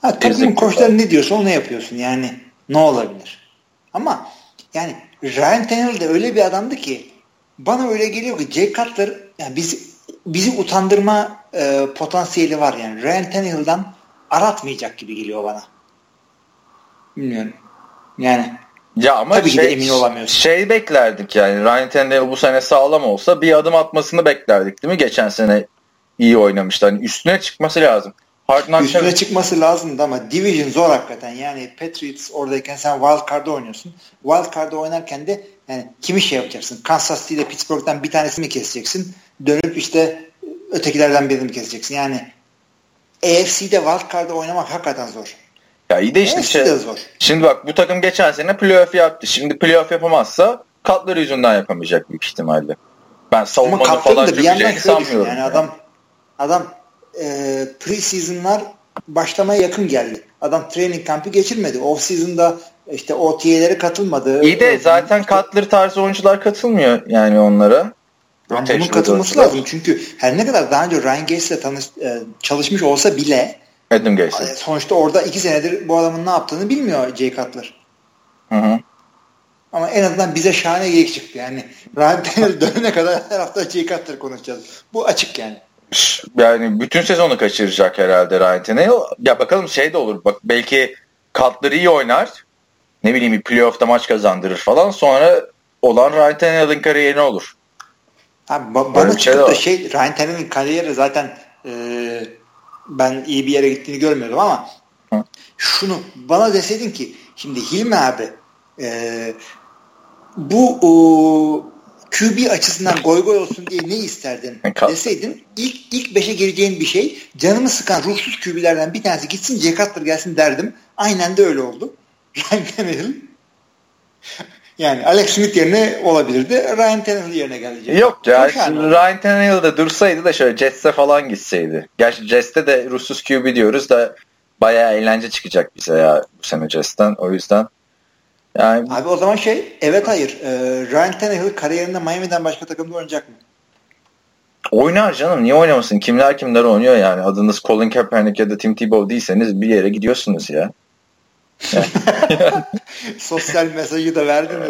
Ha, takımın koçları ne diyorsa onu yapıyorsun yani ne olabilir. Ama yani Ryan Tannehill de öyle bir adamdı ki bana öyle geliyor ki Jay Cutler yani biz, bizi utandırma e, potansiyeli var yani. Ryan Tannehill'dan aratmayacak gibi geliyor bana. Bilmiyorum. Yani ya ama tabii şey, ki de emin olamıyorsun. Şey beklerdik yani Ryan Tannehill bu sene sağlam olsa bir adım atmasını beklerdik değil mi? Geçen sene iyi oynamıştı. Hani üstüne çıkması lazım. Hard üstüne çıkması lazımdı ama Division zor hakikaten. Yani Patriots oradayken sen Wild Card'da oynuyorsun. Wild Card'da oynarken de yani kimi şey yapacaksın? Kansas City ile Pittsburgh'dan bir tanesini mi keseceksin? Dönüp işte ötekilerden birini mi keseceksin? Yani AFC'de Wild Card'da oynamak hakikaten zor. Ya iyi de işte şey, zor. Şimdi bak bu takım geçen sene playoff yaptı. Şimdi playoff yapamazsa katları yüzünden yapamayacak büyük ihtimalle. Ben savunmanı falan çökeceğini sanmıyorum. Yani, yani adam Adam e, pre-season'lar başlamaya yakın geldi. Adam training kampı geçirmedi. Off season'da işte OTA'lere katılmadı. İyi de zaten Cutler tarzı oyuncular katılmıyor yani onlara. Yani bunun katılması oyuncular. lazım. Çünkü her ne kadar daha önce Ryan Gates'le tanış, e, çalışmış olsa bile Adam Gates. E, sonuçta orada iki senedir bu adamın ne yaptığını bilmiyor Jay Cutler. Hı hı. Ama en azından bize şahane geyik çıktı. Yani Ryan Tannehill dönene kadar her hafta Jay Cutler konuşacağız. Bu açık yani yani bütün sezonu kaçıracak herhalde Ryan Tannehill. Ya bakalım şey de olur. Bak belki Cutler iyi oynar. Ne bileyim bir playoff'ta maç kazandırır falan. Sonra olan Ryan Tannehill'in kariyeri ne olur? Abi, ba- bana şey çıkıp da şey Ryan Tannehill'in kariyeri zaten e, ben iyi bir yere gittiğini görmüyordum ama Hı. şunu bana deseydin ki şimdi Hilmi abi e, bu o, QB açısından goy goy olsun diye ne isterdin deseydin ilk ilk beşe gireceğin bir şey canımı sıkan ruhsuz QB'lerden bir tanesi gitsin Jay Cutler gelsin derdim. Aynen de öyle oldu. Ryan Tannehill yani Alex Smith yerine olabilirdi. Ryan Tannehill yerine gelecek. Yok ya. Ryan Tannehill de dursaydı da şöyle Jets'e falan gitseydi. Gerçi Jets'te de ruhsuz QB diyoruz da bayağı eğlence çıkacak bize ya bu sene Jets'ten. O yüzden yani... Abi o zaman şey evet hayır. Ee, Ryan Tannehill kariyerinde Miami'den başka takımda oynayacak mı? Oynar canım. Niye oynamasın? Kimler kimler oynuyor yani. Adınız Colin Kaepernick ya da Tim Tebow değilseniz bir yere gidiyorsunuz ya. Sosyal mesajı da verdin mi?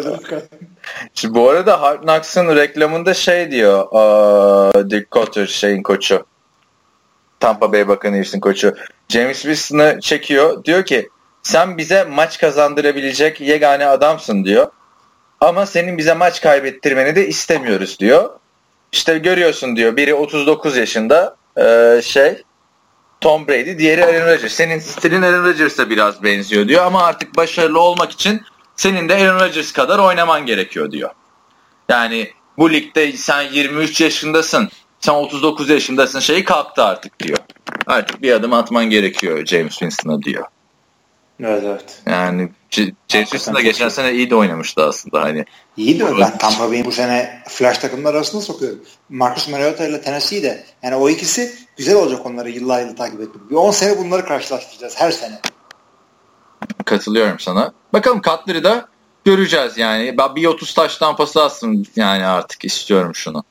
Şimdi bu arada Hard Knocks'ın reklamında şey diyor uh, Dick Cotter şeyin koçu Tampa Bay Buccaneers'in koçu James Winston'ı çekiyor. Diyor ki sen bize maç kazandırabilecek yegane adamsın diyor. Ama senin bize maç kaybettirmeni de istemiyoruz diyor. İşte görüyorsun diyor biri 39 yaşında e, şey Tom Brady diğeri Aaron Rodgers. Senin stilin Aaron Rodgers'a biraz benziyor diyor ama artık başarılı olmak için senin de Aaron Rodgers kadar oynaman gerekiyor diyor. Yani bu ligde sen 23 yaşındasın sen 39 yaşındasın şeyi kalktı artık diyor. Artık bir adım atman gerekiyor James Winston'a diyor. Evet evet. Yani James da geçen sene iyi de oynamıştı aslında hani. İyi de ben Tampa Bay'i bu sene flash takımlar arasında sokuyorum. Marcus Mariota ile Tennessee de yani o ikisi güzel olacak onları yıllar yılı takip etmek. Bir 10 sene bunları karşılaştıracağız her sene. Katılıyorum sana. Bakalım Cutler'ı da göreceğiz yani. Ben bir 30 taştan pası atsın yani artık istiyorum şunu.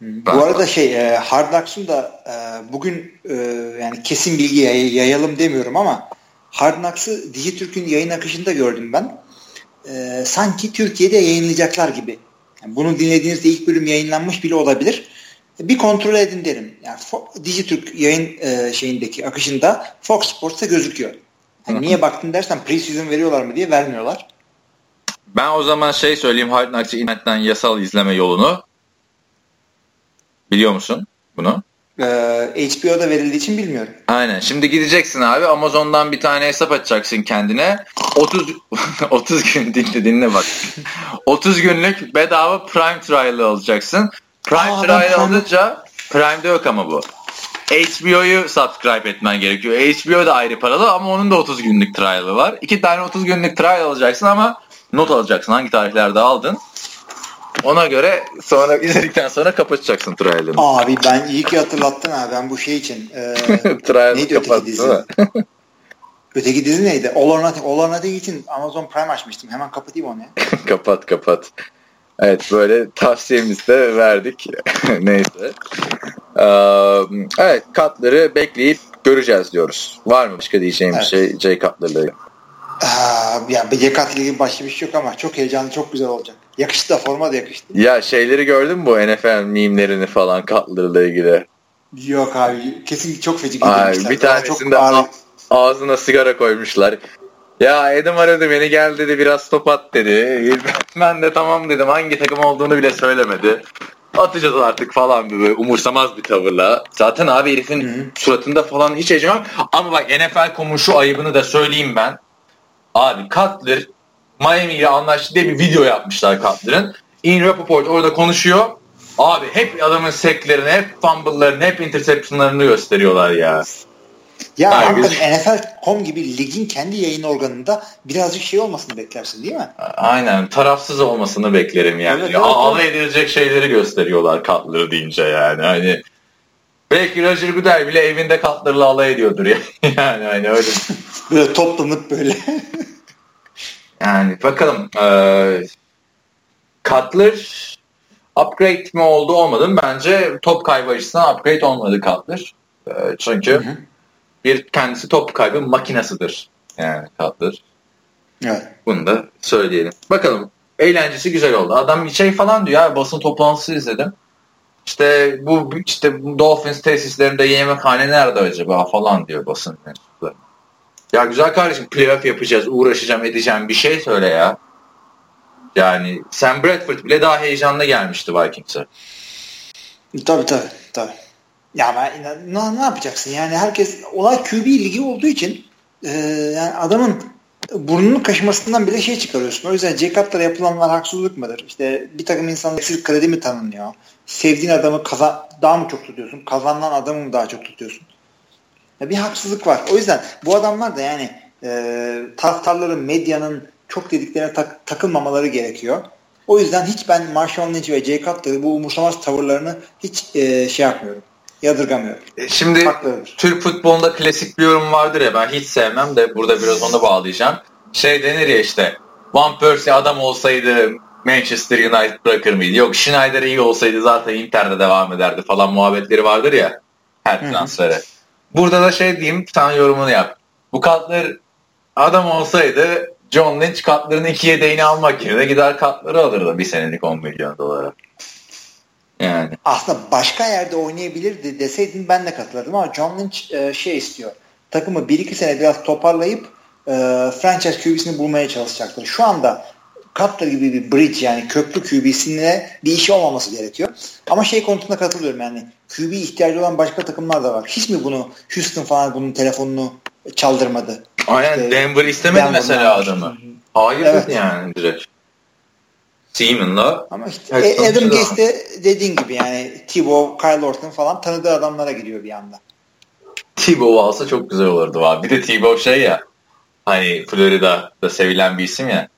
Bu arada şey e, Hard Knocks'un da e, bugün e, yani kesin bilgi yay, yayalım demiyorum ama Hard Knocks'ı Dijitürk'ün yayın akışında gördüm ben. E, sanki Türkiye'de yayınlayacaklar gibi. Yani bunu dinlediğinizde ilk bölüm yayınlanmış bile olabilir. Bir kontrol edin derim. Yani Dijitürk yayın e, şeyindeki akışında Fox Sports'ta gözüküyor. Yani niye baktın dersen preseason veriyorlar mı diye vermiyorlar. Ben o zaman şey söyleyeyim Hard Knocks'ı internetten yasal izleme yolunu. Biliyor musun bunu? Ee, HBO'da verildiği için bilmiyorum. Aynen. Şimdi gideceksin abi Amazon'dan bir tane hesap açacaksın kendine. 30 30 gün dinle dinle bak. 30 günlük bedava Prime Trial'ı alacaksın. Prime Aa, Trial Prime... alınca Prime'de yok ama bu. HBO'yu subscribe etmen gerekiyor. HBO da ayrı paralı ama onun da 30 günlük trial'ı var. İki tane 30 günlük trial alacaksın ama not alacaksın hangi tarihlerde aldın. Ona göre sonra izledikten sonra kapatacaksın trial'ını. Abi ben iyi ki hatırlattın ha. Ben bu şey için. E, neydi öteki dizi? öteki dizi neydi? All or Nothing. All or Nothing için Amazon Prime açmıştım. Hemen kapatayım onu ya. kapat kapat. Evet böyle tavsiyemizi de verdik. Neyse. Ee, evet katları bekleyip göreceğiz diyoruz. Var mı başka diyeceğim evet. bir şey J ilgili? ya J ilgili başka bir şey yok ama çok heyecanlı çok güzel olacak. Yakıştı da forma da yakıştı. Ya şeyleri gördün mü bu NFL mimlerini falan katlarıyla ilgili? Yok abi kesin çok feci gidiyormuşlar. Bir tanesinde ağzına sigara koymuşlar. Ya Adam aradı beni gel dedi biraz top at dedi. Ben de tamam dedim hangi takım olduğunu bile söylemedi. Atacağız artık falan böyle umursamaz bir tavırla. Zaten abi herifin Hı-hı. suratında falan hiç heyecan Ama bak NFL.com'un şu ayıbını da söyleyeyim ben. Abi Cutler Miami ile anlaştı diye bir video yapmışlar Cutler'ın. In Rappaport orada konuşuyor. Abi hep adamın seklerini, hep fumble'larını, hep interception'larını gösteriyorlar ya. Ya hakikaten NFL.com gibi ligin kendi yayın organında birazcık şey olmasını beklersin değil mi? Aynen. Tarafsız olmasını beklerim yani. Evet, evet, Alay edilecek şeyleri gösteriyorlar katları deyince yani. Hani belki Roger Goodell bile evinde katlarla alay ediyordur ya. yani hani öyle. böyle toplanıp böyle. Yani bakalım. Ee, Cutler upgrade mi oldu olmadı mı? Bence top kaybı açısından upgrade olmadı Cutler. Ee, çünkü hı hı bir kendisi top kaybı makinasıdır. Yani tatlıdır. Evet. Bunu da söyleyelim. Bakalım. Eğlencesi güzel oldu. Adam bir şey falan diyor ya basın toplantısı izledim. İşte bu işte Dolphins tesislerinde yemekhane nerede acaba falan diyor basın. Ya güzel kardeşim playoff yapacağız, uğraşacağım, edeceğim bir şey söyle ya. Yani Sam Bradford bile daha heyecanlı gelmişti Vikings'e. Tabii tabii. tabii. Ya ben, ne, ne yapacaksın? Yani herkes olay QB ligi olduğu için e, yani adamın burnunun kaşımasından bile şey çıkarıyorsun. O yüzden J-Cut'lara yapılanlar haksızlık mıdır? İşte bir takım insanlar eksik kredi mi tanınıyor? Sevdiğin adamı kazan, daha mı çok tutuyorsun? Kazanılan adamı mı daha çok tutuyorsun? Bir haksızlık var. O yüzden bu adamlar da yani e, taraftarların, medyanın çok dediklerine tak, takılmamaları gerekiyor. O yüzden hiç ben Marshall Lynch ve Jay Cutler'ı bu umursamaz tavırlarını hiç e, şey yapmıyorum yadırgamıyorum. E, şimdi Haklıdır. Türk futbolunda klasik bir yorum vardır ya ben hiç sevmem de burada biraz onu bağlayacağım. Şey denir ya işte Van Persie adam olsaydı Manchester United bırakır mıydı? Yok Schneider iyi olsaydı zaten Inter'de devam ederdi falan muhabbetleri vardır ya her transfere. Burada da şey diyeyim sen yorumunu yap. Bu katlar adam olsaydı John Lynch katlarını iki yedeğini almak yerine gider katları alırdı bir senelik 10 milyon dolara. Yani. Aslında başka yerde oynayabilirdi deseydin ben de katılırdım ama John Lynch e, şey istiyor. Takımı 1-2 sene biraz toparlayıp e, franchise QB'sini bulmaya çalışacaktır. Şu anda Cutler gibi bir bridge yani köprü QB'sine bir işi olmaması gerekiyor. Ama şey konusunda katılıyorum yani QB ihtiyacı olan başka takımlar da var. Hiç mi bunu Houston falan bunun telefonunu çaldırmadı? Aynen işte, Denver istemedi Denver mesela adamı. Hayır evet. yani direkt. Seaman'la ama işte Adam Gaze de dediğin gibi yani Thibaut, Kyle Orton falan tanıdığı adamlara gidiyor bir anda. Thibaut alsa çok güzel olurdu abi. Bir de Thibaut şey ya Hani Florida'da sevilen bir isim ya.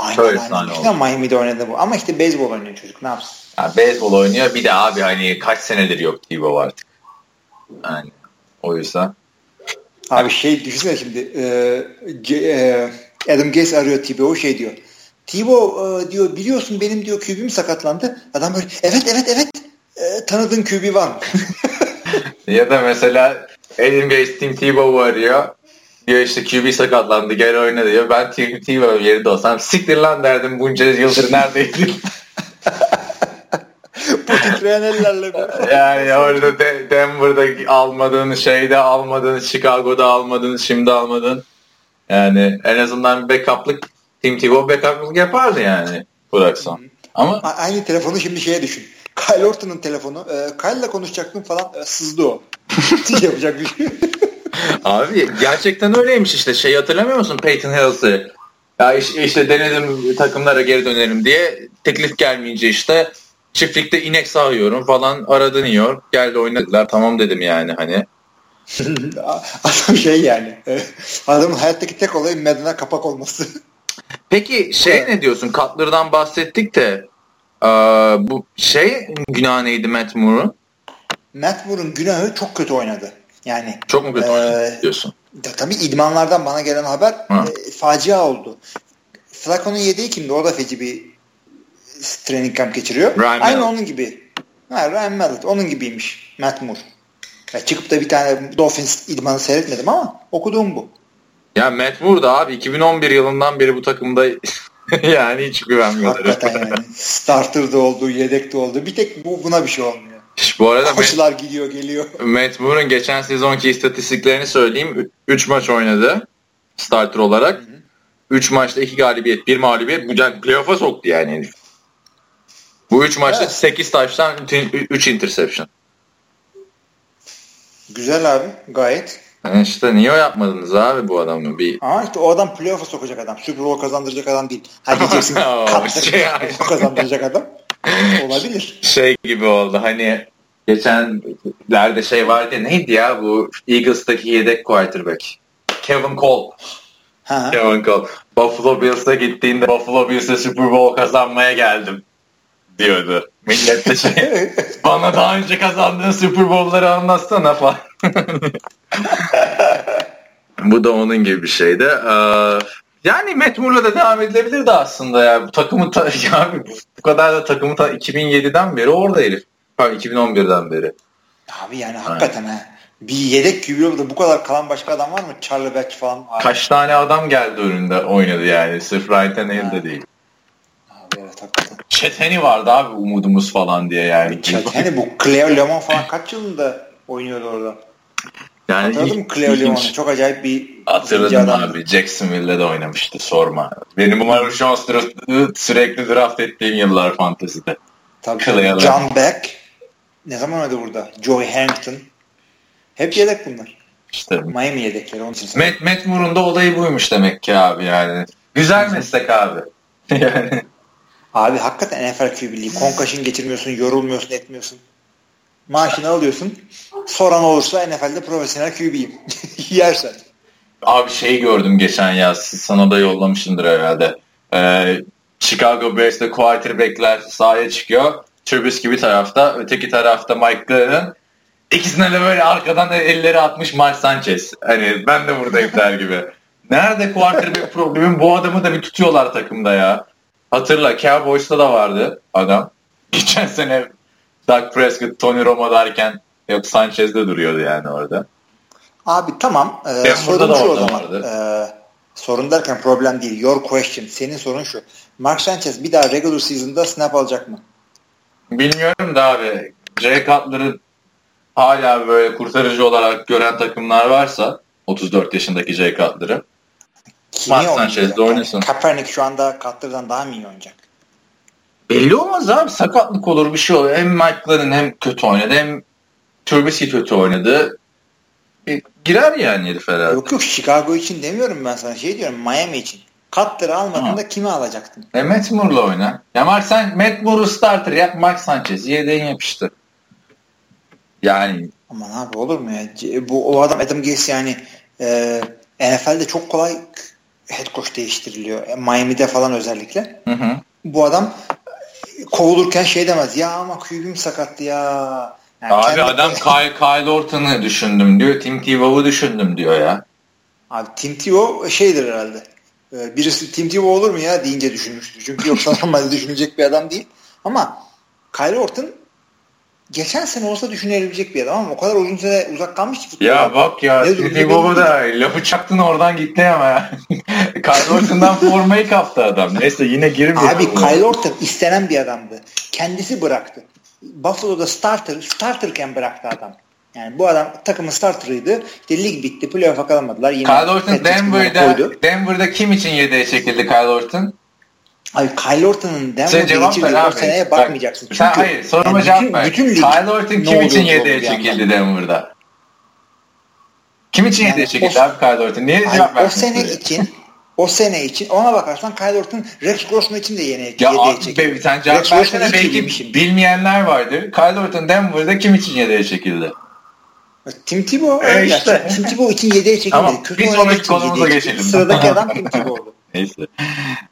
Aynen Çok aynen. İşte Miami'de oynadı bu. Ama işte beyzbol oynuyor çocuk. Ne yapsın? Ya, beyzbol oynuyor. Bir de abi hani kaç senedir yok Tebow artık. Yani o yüzden. Abi şey düşünsene şimdi e, e, Adam Gaze arıyor Tebow'u şey diyor. Tebow e, diyor biliyorsun benim diyor QB'm sakatlandı. Adam böyle evet evet evet e, tanıdığın QB var mı? ya da mesela Adam Gaze Tim Tebow'u arıyor. Diyor işte QB sakatlandı gel oyna diyor. Ben Tim Tebow yerinde olsam siktir lan derdim bunca yıldır neredeydin? Bu titreyen ellerle. yani orada de, Denver'da almadığın şeyde almadığın Chicago'da almadığın şimdi almadın. Yani en azından backup'lık Tim Tebow backup'lık yapardı yani bıraksan. Ama aynı telefonu şimdi şeye düşün. Kyle Orton'un telefonu. E, Kyle'la konuşacaktım falan e, sızdı o. yapacak bir şey. Abi gerçekten öyleymiş işte. Şey hatırlamıyor musun Peyton Hills'ı? Ya işte, işte denedim takımlara geri dönelim diye teklif gelmeyince işte çiftlikte inek sağıyorum falan aradı New York. Geldi oynadılar tamam dedim yani hani. Adam şey yani e, adamın hayattaki tek olayı Madden'a kapak olması. Peki şey ne diyorsun? Katlardan bahsettik de ee, bu şey günah neydi Matt Moore'un? Matt Moore'un günahı çok kötü oynadı. Yani çok mu kötü e, diyorsun? Da, tabii idmanlardan bana gelen haber e, facia oldu. Flacco'nun yedeği kimdi? O da feci bir training camp geçiriyor. Ryan Aynı Mallet. onun gibi. Ha, Ryan Mallet. Onun gibiymiş Matt Moore. Ya çıkıp da bir tane Dolphins idmanı seyretmedim ama okuduğum bu. Ya Matt Moore da abi 2011 yılından beri bu takımda yani hiç güvenmiyorlar. Hakikaten yani. Starter'da oldu, yedekte oldu. Bir tek bu buna bir şey olmuyor. Bu arada Koçlar Matt, gidiyor geliyor. Matt Moore'un geçen sezonki istatistiklerini söyleyeyim. 3 maç oynadı starter olarak. 3 maçta 2 galibiyet, 1 mağlubiyet. Yani playoff'a soktu yani. Bu 3 maçta evet. 8 taştan 3 interception. Güzel abi gayet. Yani işte niye o yapmadınız abi bu adamı bir... Ama işte o adam playoff'a sokacak adam. Super Bowl kazandıracak adam değil. Ha diyeceksin şey kazandıracak adam. Olabilir. Şey gibi oldu hani geçenlerde şey vardı neydi ya bu Eagles'taki yedek quarterback. Kevin Cole. Ha. Kevin Cole. Buffalo Bills'a gittiğinde Buffalo Bills'e Super Bowl kazanmaya geldim diyordu. Millet de şey bana daha önce kazandığın Super Bowl'ları anlatsana falan. Bu da onun gibi bir şeydi. Ee, yani Matt Moore'la da devam edilebilirdi aslında ya. Bu takımı ta, ya bu kadar da takımı ta 2007'den beri orada herif. Pardon 2011'den beri. Abi yani hakikaten ha. Bir yedek QB'de bu kadar kalan başka adam var mı? Charlie Batch falan. Kaç tane adam geldi önünde oynadı yani. Sırf Ryan Tannehill değil. Abi evet hakikaten. Chet vardı abi umudumuz falan diye yani. Chet bu Cleo Lemon falan kaç yılında oynuyordu orada? Yani Hatırladın mı Cleo Lemon'u? Çok acayip bir Hatırladım abi. Jacksonville'de de oynamıştı sorma. Benim umarım şu an sürekli draft ettiğim yıllar fantezide. Tabii. Cleo John Beck. Ne zaman oynadı burada? Joey Hampton. Hep yedek bunlar. İşte Miami yedekleri onun için. Matt, Matt Moore'un da olayı buymuş demek ki abi yani. Güzel meslek abi. yani. Abi hakikaten NFL QB'liği. Konkaşın geçirmiyorsun, yorulmuyorsun, etmiyorsun. Maaşını alıyorsun. Soran olursa NFL'de profesyonel QB'yim. Yersen. Abi şey gördüm geçen yaz. Sana da yollamışımdır herhalde. Ee, Chicago Bears'te quarterback'ler sahaya çıkıyor. Trubisky bir tarafta, öteki tarafta Mike Glennon. İkisine de böyle arkadan elleri atmış Mark Sanchez. Hani ben de buradayım der gibi. Nerede quarterback problemim? Bu adamı da bir tutuyorlar takımda ya. Hatırla Cowboys'ta da vardı adam. Geçen sene Doug Prescott, Tony Romo derken yok Sanchez'de duruyordu yani orada. Abi tamam. Ee, sorun şu o zaman. Ee, sorun derken problem değil. Your question. Senin sorun şu. Mark Sanchez bir daha regular season'da snap alacak mı? Bilmiyorum da abi. Jay Cutler'ı hala böyle kurtarıcı olarak gören takımlar varsa 34 yaşındaki Jay Cutler'ı Mark Sanchez de oynasın. Kaepernick şu anda Cutler'dan daha mı iyi oynayacak? Belli olmaz abi. Sakatlık olur bir şey olur. Hem Mike hem kötü oynadı hem Trubisky kötü oynadı. E, girer yani herif herhalde. Yok yok Chicago için demiyorum ben sana. Şey diyorum Miami için. Cutler'ı almadığında kimi alacaktın? E Matt Moore'la oyna. Ya Mark San Matt Moore'u starter yap Mark Sanchez. Yedeğin yapıştı. Yani. Aman abi olur mu ya? Bu o adam Adam Gase yani e, NFL'de çok kolay head coach değiştiriliyor. E, Miami'de falan özellikle. Hı hı. Bu adam kovulurken şey demez. Ya ama QB'm sakattı ya. Yani Abi kendi... adam Kyle, Kyle Orton'u düşündüm diyor. Tim Tebow'u düşündüm diyor ya. Abi Tim Tebow şeydir herhalde. Ee, birisi Tim Tebow olur mu ya deyince düşünmüştür. Çünkü yoksa normalde düşünecek bir adam değil. Ama Kyle Orton geçen sene olsa düşünülebilecek bir adam ama o kadar uzun süre uzak kalmış ki futbolda. Ya bak ya Tim Baba da lafı çaktın oradan gitti ama Kyle Orton'dan formayı kaptı adam. Neyse yine girmiyor. Abi Kyle Orton istenen bir adamdı. Kendisi bıraktı. Buffalo'da starter, starterken bıraktı adam. Yani bu adam takımın starterıydı. İşte lig bitti. Playoff'a kalamadılar. Yine Kyle Orton Denver'da, Denver'da kim için yedeğe çekildi Kyle Orton? Ay Kyle Orton'un Denver'da geçirdiği o seneye bakmayacaksın. Çünkü sen hayır soruma yani cevap ver. Bütün, bütün Kyle Orton kim için yedeğe çekildi Denver'da? Kim için yani yedeğe çekildi abi Kyle Orton? Niye cevap O sene için o sene için ona bakarsan Kyle Orton Rex Grossman için de yeni ya yedeğe çekildi. Be, sen cevap versene belki bilmeyenler vardır. Kyle Orton Denver'da kim için yedeğe çekildi? Tim Tebow. E işte. Tim Tebow için yedeğe çekildi. Tamam, bir sonraki konumuza geçelim. Sıradaki adam Tim Tebow'du. Neyse.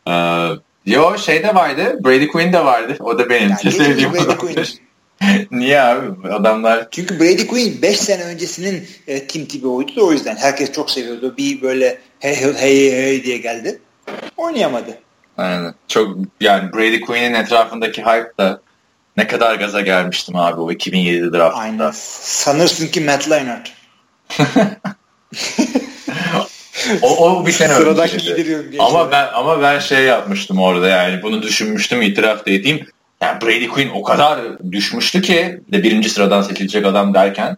Ee, Yo şey de vardı. Brady Quinn de vardı. O da benim yani sevdiğim Niye abi? Adamlar... Çünkü Brady Quinn 5 sene öncesinin e, Tim Tebow'uydu da o yüzden. Herkes çok seviyordu. Bir böyle hey hey hey, diye geldi. Oynayamadı. Aynen. Çok yani Brady Quinn'in etrafındaki hype da ne kadar gaza gelmiştim abi o 2007 draftında. Aynen. Sanırsın ki Matt Leinart. o, o bir sene önceydi. Ama ben ama ben şey yapmıştım orada yani bunu düşünmüştüm itiraf da edeyim. Yani Brady Quinn o kadar düşmüştü ki de birinci sıradan seçilecek adam derken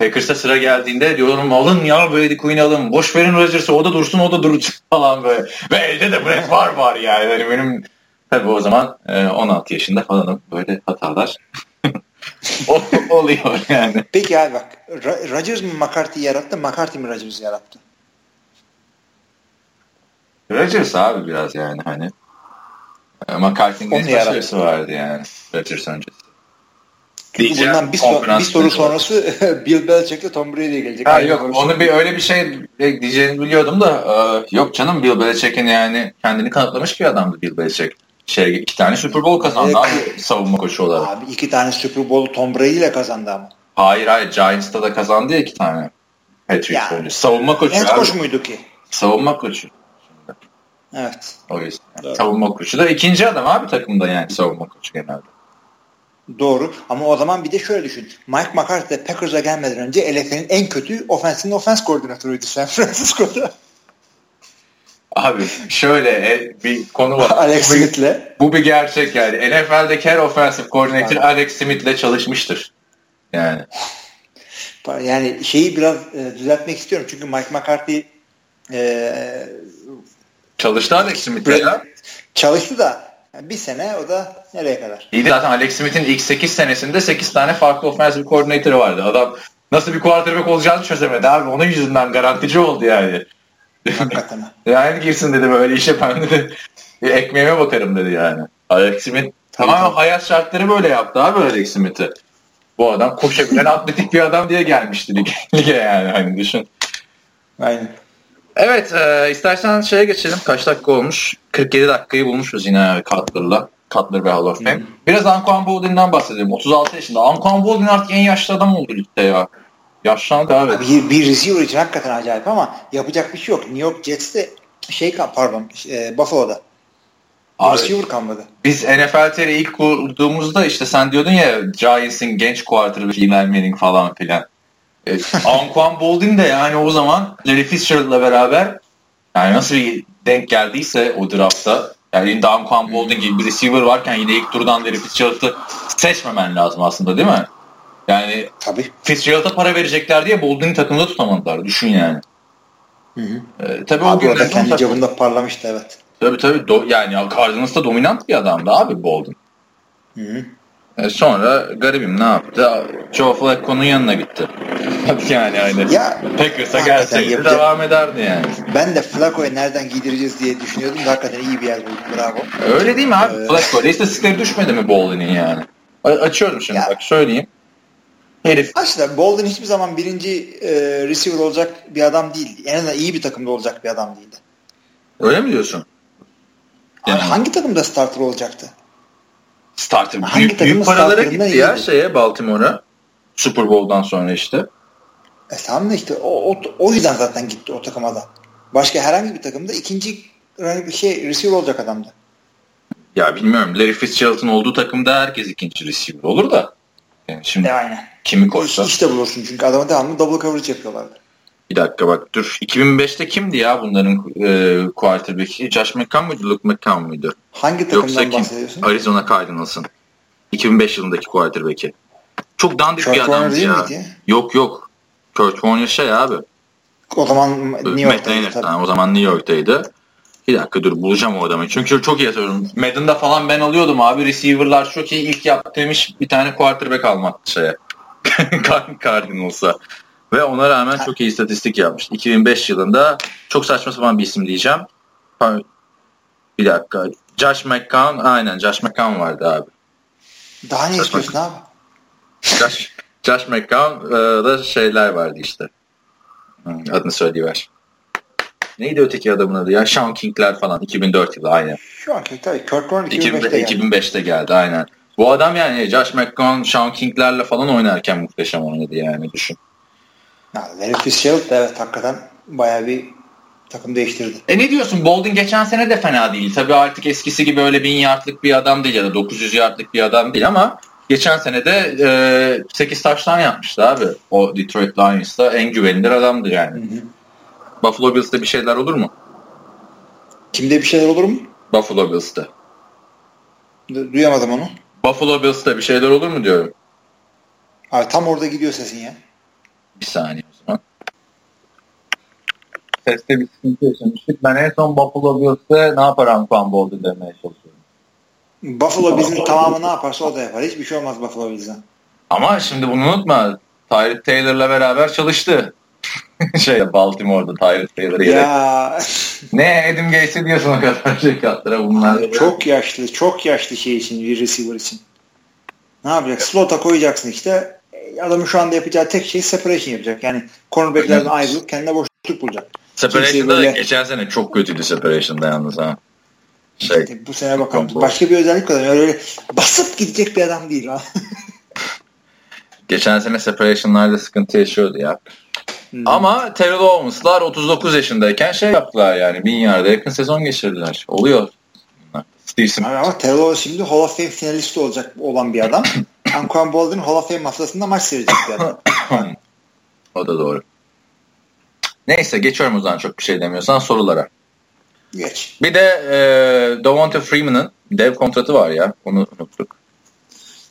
Packers'a sıra geldiğinde diyorum alın ya Brady Quinn'i alın. Boş verin Rodgers'ı o da dursun o da dursun falan böyle. Ve elde de Brett var var yani. yani benim tabii o zaman 16 e, yaşında falanım böyle hatalar. oluyor yani. Peki abi bak Rodgers mı McCarthy'yi yarattı McCarthy mi Rodgers'ı yarattı? Rodgers abi biraz yani hani. McCarthy'nin başarısı vardı yani Rodgers öncesi. Çünkü bundan bir, so bir soru sonrası Bill Belichick'le Tom Brady'ye gelecek. Ha, yok onu bir öyle bir şey diyeceğini biliyordum da e, yok canım Bill Belichick'in yani kendini kanıtlamış bir adamdı Bill Belichick. Şey iki tane Super Bowl kazandı evet. abi savunma koçu olarak. Abi iki tane Super Bowl Tom Brady ile kazandı ama. Hayır hayır Giants'ta da kazandı ya iki tane. Patriots yani, Savunma koçu. Head koç muydu ki? Savunma koçu. Evet. O yüzden. Evet. Savunma koçu da ikinci adam abi takımda yani savunma koçu genelde. Doğru ama o zaman bir de şöyle düşün. Mike McCarthy Packers'a gelmeden önce LFL'in en kötü offensive offense koordinatörüydü San Francisco'da. Abi şöyle e, bir konu var. Alex Smith'le. Bu bir gerçek yani. NFL'deki her offensive koordinatör Alex Smith'le çalışmıştır. Yani. Yani şeyi biraz e, düzeltmek istiyorum. Çünkü Mike McCarthy e, Çalıştı Alex Smith'le ya. Çalıştı da bir sene o da nereye kadar? İyi zaten Alex Smith'in ilk 8 senesinde 8 tane farklı offensive coordinator'ı vardı. Adam nasıl bir quarterback olacağını çözemedi abi. Onun yüzünden garantici oldu yani. Hakikaten. yani girsin dedi böyle işe ben dedi ekmeğime bakarım dedi yani. Alex Smith tamamen hayat şartları böyle yaptı abi Alex Smith'i. Bu adam koşabilen atletik bir adam diye gelmişti lige yani hani düşün. Aynen. Evet e, istersen şeye geçelim. Kaç dakika olmuş? 47 dakikayı bulmuşuz yine Cutler'la. Cutler ve Hall of Fame. Hmm. Biraz Anquan Boldin'den bahsedelim. 36 yaşında. Anquan Boldin artık en yaşlı adam oldu ligde ya. Yaşlandı abi. Bir, bir receiver için hakikaten acayip ama yapacak bir şey yok. New York Jets'te şey pardon e, Buffalo'da. Abi, receiver kalmadı. Biz NFL TR'i ilk kurduğumuzda işte sen diyordun ya Giants'in genç quarterback Eli Manning falan filan. E, Anquan Boldin de yani o zaman Larry Fitzgerald'la beraber yani nasıl bir denk geldiyse o draftta yani elinde Anquan Boldin gibi bir receiver varken yine ilk turdan Larry Fitzgerald'ı seçmemen lazım aslında değil mi? Yani Tabii. Fitzgerald'a para verecekler diye Boldin'i takımda tutamadılar. Düşün yani. Hı hı. Ee, tabii abi o gün kendi cebinde parlamıştı evet. Tabii tabii. Do yani Cardinals'ta dominant bir adamdı abi Boldin. Hı hı. E sonra garibim ne yaptı? Joe Flacco'nun yanına gitti. yani aynı. Ya, Packers'a gelseydi devam ederdi yani. Ben de Flacco'yu nereden giydireceğiz diye düşünüyordum. Hakikaten iyi bir yer buldum. Bravo. Öyle değil mi abi? Ee, Flacco'da istatistikleri düşmedi mi Bowlin'in yani? Açıyorum şimdi ya, bak söyleyeyim. Herif. Aslında Bolden hiçbir zaman birinci e, receiver olacak bir adam değildi. En azından iyi bir takımda olacak bir adam değildi. Öyle mi diyorsun? Yani hangi takımda starter olacaktı? Starter. Hangi büyük, büyük paralara gitti ya şeye Baltimore'a. Super Bowl'dan sonra işte. E tamam da işte o, o, o yüzden zaten gitti o takıma da. Başka herhangi bir takımda ikinci bir şey receiver olacak adamdı. Ya bilmiyorum. Larry Fitzgerald'ın olduğu takımda herkes ikinci receiver olur da. Yani şimdi e, aynen. kimi koysa. İşte bulursun çünkü adamı devamlı double coverage yapıyorlardı. Bir dakika bak dur. 2005'te kimdi ya bunların e, quarterback'i? Josh McCown muydu? Luke McCown muydu? Hangi takımdan Yoksa bahsediyorsun? Arizona Cardinals'ın. 2005 yılındaki quarterback'i. Çok dandik Kurt bir adamdı ya. Miydi? Yok yok. Kurt Warner şey abi. O zaman New York'taydı. o zaman New York'taydı. Bir dakika dur bulacağım o adamı. Çünkü çok iyi hatırlıyorum. Madden'da falan ben alıyordum abi. Receiver'lar çok iyi. ilk yaptığım iş bir tane quarterback almak şeye. Cardinals'a. Ve ona rağmen çok iyi istatistik yapmış. 2005 yılında çok saçma sapan bir isim diyeceğim. Bir dakika. Josh McCown. Aynen Josh McCown vardı abi. Daha ne Josh istiyorsun abi? Josh, Josh McCown'da şeyler vardı işte. Adını söyleyiver. Neydi öteki adamın adı ya? Sean King'ler falan 2004 yılı aynen. Sean King tabii. Kurt Warner 2005'te, 2005'te geldi. 2005'te geldi aynen. Bu adam yani Josh McCown, Sean King'lerle falan oynarken muhteşem oynadı yani düşün. Yani Larry Fitzgerald da evet hakikaten bayağı bir takım değiştirdi. E ne diyorsun? Bolden geçen sene de fena değil. Tabii artık eskisi gibi öyle 1000 yardlık bir adam değil ya da 900 yardlık bir adam değil ama geçen sene de e, 8 taştan yapmıştı abi. O Detroit Lions'ta en güvenilir adamdı yani. Hı hı. Buffalo Bills'te bir şeyler olur mu? Kimde bir şeyler olur mu? Buffalo Bills'te. Duyamadım onu. Buffalo Bills'te bir şeyler olur mu diyorum. Abi tam orada gidiyor sesin ya. Bir saniye o zaman. Seste bir sıkıntı yaşamıştık. Ben en son Buffalo Bills'te ne yapar Anquan Bolden demeye çalışıyorum. Buffalo Bills'in tamamı ne yaparsa o da yapar. Hiçbir şey olmaz Buffalo Bills'den. Ama şimdi bunu unutma. Tyrod Taylor'la beraber çalıştı. şey Baltimore'da Tyrod Taylor'ı Ya. ne Edim Gates'i diyorsun o kadar şey kattıra bunlar. Çok yaşlı, çok yaşlı şey için, bir receiver için. Ne yapacak? Slot'a koyacaksın işte. Adamın şu anda yapacağı tek şey separation yapacak. Yani cornerback'lerden ayrılıp kendine boşluk bulacak. Separation'da böyle... geçen sene çok kötüydü Separation'da yalnız ha. Şey, işte bu sene bakalım. Başka bir özellik kadar. Öyle, öyle basıp gidecek bir adam değil ha. geçen sene separation'larda sıkıntı yaşıyordu ya. Hmm. Ama Terrell Owens'lar 39 yaşındayken şey yaptılar yani. Bin yarda yakın sezon geçirdiler. Oluyor. Steve Smith. Ama Terrell Owens şimdi Hall of Fame finalisti olacak olan bir adam. Anquan Bolden Hall of Fame haftasında maç seyredecek bir adam. o da doğru. Neyse geçiyorum o zaman çok bir şey demiyorsan sorulara. Geç. Bir de e, Davante Freeman'ın dev kontratı var ya. Onu unuttuk.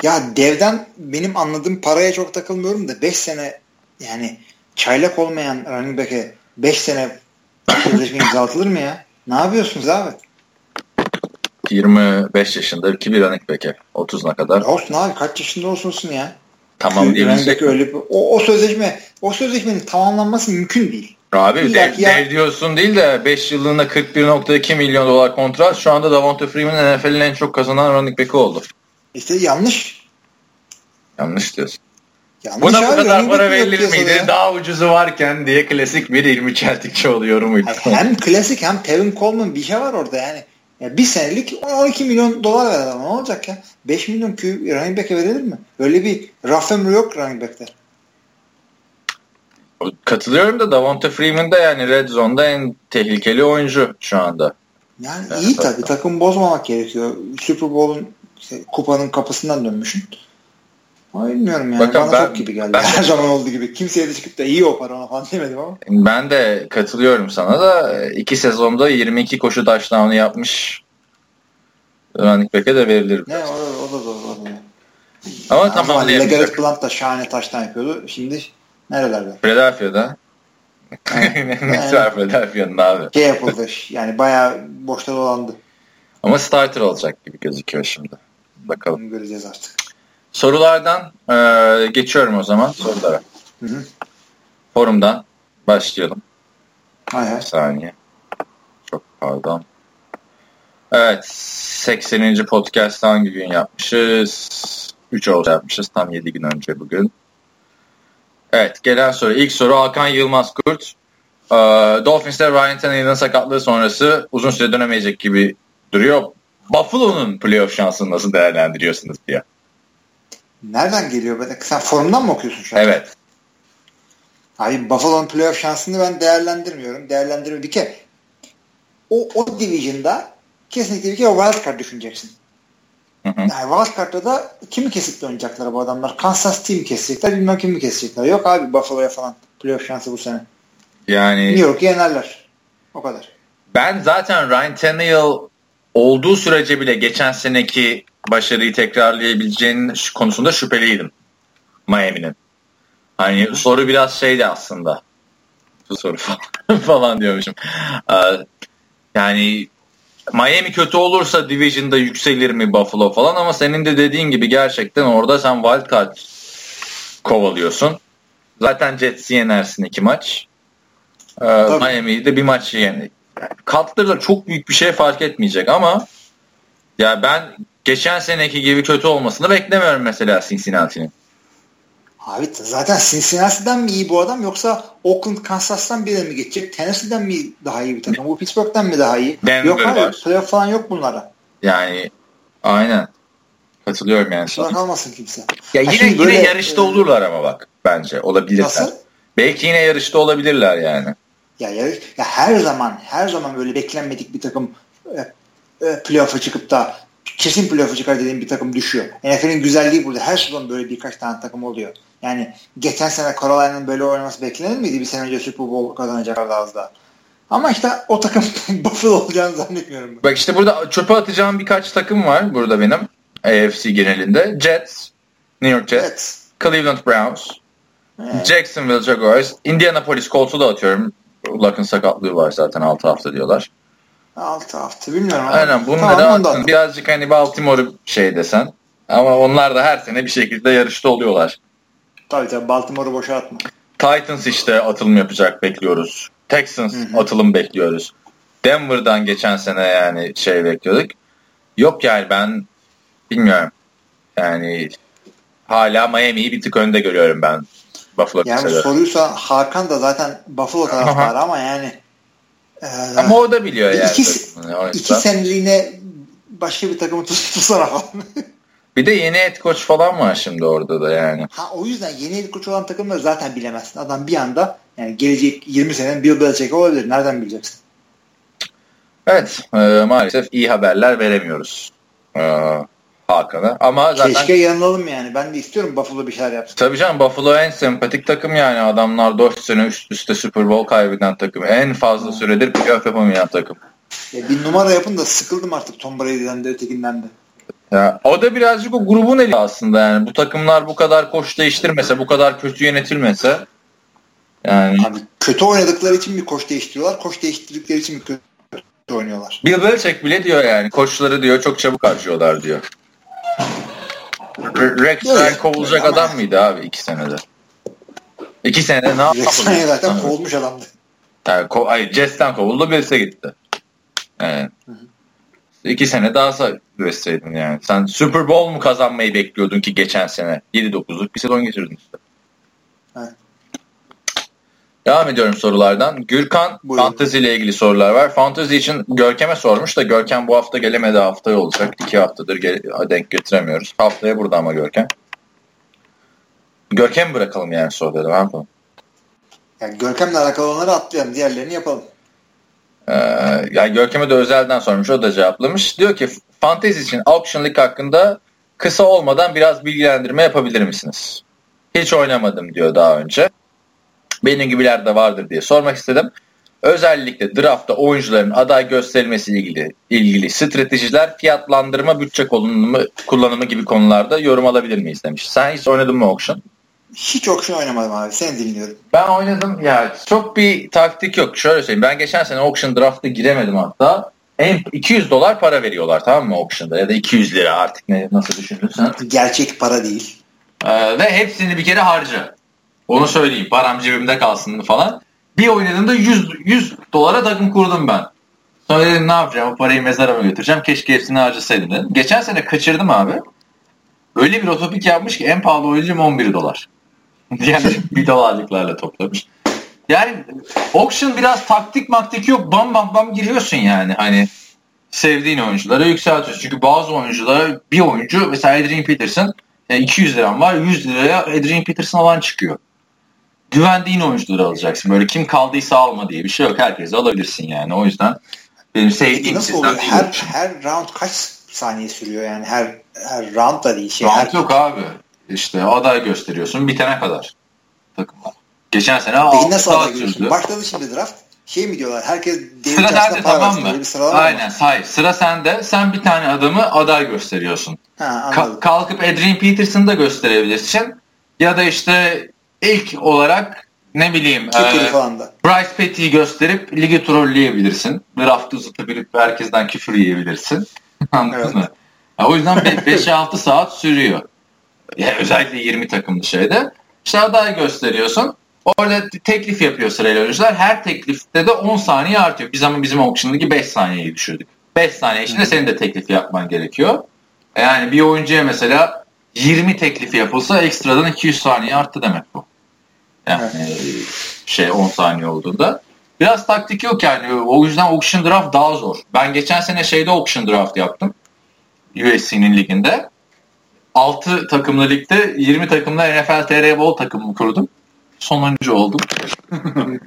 Ya devden benim anladığım paraya çok takılmıyorum da 5 sene yani çaylak olmayan running back'e 5 sene sözleşme imzalatılır mı ya? Ne yapıyorsunuz abi? 25 yaşında ki bir running back'e 30'una kadar. Olsun abi kaç yaşında olsunsun ya? Tamam diyebilsek. Öyle o, o sözleşme o sözleşmenin tamamlanması mümkün değil. Abi dev, ya... dev diyorsun değil de 5 yıllığına 41.2 milyon dolar kontrat şu anda Davante Freeman NFL'in en çok kazanan running back'i oldu. İşte yanlış. Yanlış diyorsun. Yanlış Buna bu kadar para verilir miydi? Ya. Daha ucuzu varken diye klasik bir ilmi çeltikçi oluyor muydu? hem klasik hem Tevin Coleman bir şey var orada yani. Ya bir senelik 12 milyon dolar ver adam. Ne olacak ya? 5 milyon Q running back'e verilir mi? Öyle bir rough yok running back'te. Katılıyorum da Davante Freeman da yani Red Zone'da en tehlikeli oyuncu şu anda. Yani, yani iyi tabii. Takım bozmamak gerekiyor. Super Bowl'un işte, kupanın kapısından dönmüşsün. Ama bilmiyorum yani. Bakın Bana ben, çok gibi geldi. Ben, Her zaman olduğu gibi. Kimseye de çıkıp da iyi o para falan demedim ama. Ben de katılıyorum sana da iki sezonda 22 koşu touchdown'u yapmış running back'e de verilir. Ne o, o da doğru. O da. Ama yani tamam. Legarrette Blunt da şahane taştan yapıyordu. Şimdi nerelerde? Philadelphia'da. ne var Philadelphia'nın abi? Şey yapıldı. Yani bayağı boşta dolandı. Ama starter olacak gibi gözüküyor şimdi. Bakalım. Göreceğiz artık. Sorulardan e, geçiyorum o zaman sorulara. Hı hı. Forumdan başlayalım. Hay hay. Bir saniye. Çok pardon. Evet. 80. podcast hangi gün yapmışız? 3 oldu yapmışız. Tam 7 gün önce bugün. Evet gelen soru. İlk soru Hakan Yılmaz Kurt. Ee, Dolphins'te Ryan Tannehill'in sakatlığı sonrası uzun süre dönemeyecek gibi duruyor. Buffalo'nun playoff şansını nasıl değerlendiriyorsunuz diye. Nereden geliyor? Böyle? Sen forumdan mı okuyorsun şu an? Evet. Abi Buffalo'nun playoff şansını ben değerlendirmiyorum. Değerlendirmiyorum. Bir kere o, o division'da kesinlikle bir kere wild card düşüneceksin. Hı hı. Yani wild card'da da kimi kesip oynayacaklar bu adamlar? Kansas Team kesecekler bilmem kimi kesecekler. Yok abi Buffalo'ya falan playoff şansı bu sene. Yani New York'u yenerler. O kadar. Ben zaten Ryan Tannehill olduğu sürece bile geçen seneki başarıyı tekrarlayabileceğinin konusunda şüpheliydim. Miami'nin. Hani Hı. soru biraz şeydi aslında. Bu soru falan, falan diyormuşum. Yani Miami kötü olursa Division'da yükselir mi Buffalo falan ama senin de dediğin gibi gerçekten orada sen wild card kovalıyorsun. Zaten Jets'i yenersin iki maç. Ee, Miami'yi de bir maç yani. Katlarla çok büyük bir şey fark etmeyecek ama ya ben geçen seneki gibi kötü olmasını beklemiyorum mesela Cincinnati'nin. Abi zaten Cincinnati'den mi iyi bu adam yoksa Oakland, Kansas'tan biri mi geçecek? Tennessee'den mi daha iyi bir takım? Bu Pittsburgh'ten mi daha iyi? Denver yok abi. Var. Playoff falan yok bunlara. Yani aynen. Katılıyorum yani. Kusura kalmasın kimse. Ya yine yine böyle, yarışta e, olurlar ama bak bence olabilirler. Nasıl? Belki yine yarışta olabilirler yani. Ya, yarış, ya her zaman her zaman böyle beklenmedik bir takım e, e, playoff'a çıkıp da kesin playoff'a çıkar dediğim bir takım düşüyor. NFL'in güzelliği burada. Her sezon böyle birkaç tane takım oluyor. Yani geçen sene Carolina'nın böyle oynaması beklenir miydi? Bir sene önce Super Bowl kazanacaklardı az daha. Ama işte o takım Buffalo olacağını zannetmiyorum. Bak işte burada çöpe atacağım birkaç takım var burada benim. AFC genelinde. Jets, New York Jets, Jets. Cleveland Browns, evet. Jacksonville Jaguars, Indianapolis Colts'u da atıyorum. Luck'ın sakatlığı var zaten 6 hafta diyorlar. 6 hafta bilmiyorum. Aynen bunları tamam, attın. Birazcık hani Baltimore'u şey desen. Ama onlar da her sene bir şekilde yarışta oluyorlar. Tabii tabii Baltimore'u boşa atma. Titans işte atılım yapacak bekliyoruz. Texans Hı-hı. atılım bekliyoruz. Denver'dan geçen sene yani şey bekliyorduk. Yok yani ben bilmiyorum. Yani hala Miami'yi bir tık önde görüyorum ben. Buffalo yani soruysa Hakan da zaten Buffalo taraftarı ama yani ee, Ama o da biliyor yani. İki, iki seneliğine başka bir takımı tutsana falan. bir de yeni et koç falan var şimdi orada da yani. Ha o yüzden yeni et koç olan takımları zaten bilemezsin. Adam bir anda yani gelecek 20 senenin Bill Belichick olabilir. Nereden bileceksin? Evet e, maalesef iyi haberler veremiyoruz. E, Hakan'a. Ama zaten... Keşke yanılalım yani. Ben de istiyorum Buffalo bir şeyler yapsın. Tabii canım Buffalo en sempatik takım yani. Adamlar 4 sene üst üste Super Bowl kaybeden takım. En fazla süredir playoff yapamayan takım. Ya bir numara yapın da sıkıldım artık Tom Brady'den de ötekinden de. Ya, o da birazcık o grubun eli aslında yani. Bu takımlar bu kadar koç değiştirmese, bu kadar kötü yönetilmese yani. Abi kötü oynadıkları için mi koç değiştiriyorlar? Koç değiştirdikleri için mi kötü oynuyorlar? Bill Belichick bile diyor yani. Koçları diyor çok çabuk harcıyorlar diyor. Rex Ryan kovulacak ama... adam mıydı abi iki senede? İki senede ne yaptı? Rex Ryan zaten kovulmuş adamdı. Yani, ko ay, Jets'ten kovuldu Bills'e gitti. Yani. Hı hı. İki sene daha sabretseydin yani. Sen Super Bowl mu kazanmayı bekliyordun ki geçen sene? 7-9'luk bir sezon geçirdin işte. Devam ediyorum sorulardan. Gürkan Buyurun. Fantasy ile ilgili sorular var. Fantasy için Görkem'e sormuş da Görkem bu hafta gelemedi haftaya olacak. İki haftadır denk getiremiyoruz. Haftaya burada ama Görkem. Görkem bırakalım yani soruları. Ne yapalım? Yani Görkem'le alakalı olanları atlayalım. Diğerlerini yapalım. Ee, yani Görkem'e de özelden sormuş. O da cevaplamış. Diyor ki Fantasy için Auction League hakkında kısa olmadan biraz bilgilendirme yapabilir misiniz? Hiç oynamadım diyor daha önce benim gibiler de vardır diye sormak istedim. Özellikle draftta oyuncuların aday gösterilmesi ilgili ilgili stratejiler, fiyatlandırma, bütçe kullanımı, kullanımı gibi konularda yorum alabilir miyiz demiş. Sen hiç oynadın mı auction? Hiç auction oynamadım abi. Seni dinliyorum. Ben oynadım. Ya çok bir taktik yok. Şöyle söyleyeyim. Ben geçen sene auction draft'a giremedim hatta. En 200 dolar para veriyorlar tamam mı auction'da ya da 200 lira artık ne nasıl düşünürsen. Gerçek para değil. Ee, ve hepsini bir kere harca. Onu söyleyeyim. Param cebimde kalsın falan. Bir oynadığımda 100, 100 dolara takım kurdum ben. Sonra dedim ne yapacağım? O parayı mezara mı götüreceğim? Keşke hepsini harcasaydım dedim. Geçen sene kaçırdım abi. Öyle bir otopik yapmış ki en pahalı oyuncum 11 dolar. Diğer vidalarlıklarla toplamış. Yani auction biraz taktik maktik yok. Bam bam bam giriyorsun yani. Hani sevdiğin oyunculara yükseltiyorsun. Çünkü bazı oyunculara bir oyuncu mesela Adrian Peterson yani 200 liram var 100 liraya Adrian Peterson alan çıkıyor. Güvendiğin oyuncuları alacaksın. Böyle kim kaldıysa alma diye bir şey yok. Herkesi alabilirsin yani. O yüzden benim sevdiğim Nasıl oluyor? Her, her round kaç saniye sürüyor yani? Her her round da değil. Şey, round her... yok abi. İşte aday gösteriyorsun bitene kadar takımlar. Geçen sene Peki nasıl aday görüyorsun? Başladı şimdi draft. Şey mi diyorlar? Herkes Sıra sende tamam mı? Aynen. Mı? Hayır. Sıra sende. Sen bir tane adamı aday gösteriyorsun. Ha, Ka- kalkıp Adrian Peterson'ı da gösterebilirsin. Ya da işte ilk olarak ne bileyim e, Bryce Petty'yi gösterip ligi trolleyebilirsin. Draft'ı uzatabilip herkesten küfür yiyebilirsin. Anladın evet. mı? Ya, o yüzden 5-6 saat sürüyor. Yani özellikle 20 takımlı şeyde. İşte aday gösteriyorsun. Orada teklif yapıyor sırayla oyuncular. Her teklifte de 10 saniye artıyor. Biz ama bizim auction'daki 5 saniyeyi düşürdük. 5 saniye içinde senin de teklif yapman gerekiyor. Yani bir oyuncuya mesela 20 teklifi yapılsa ekstradan 200 saniye arttı demek bu. Yani evet. şey 10 saniye olduğunda. Biraz taktik yok yani. O yüzden auction draft daha zor. Ben geçen sene şeyde auction draft yaptım. USC'nin liginde. 6 takımlı ligde 20 takımla NFL TR Bowl takımı kurdum. Sonuncu oldum.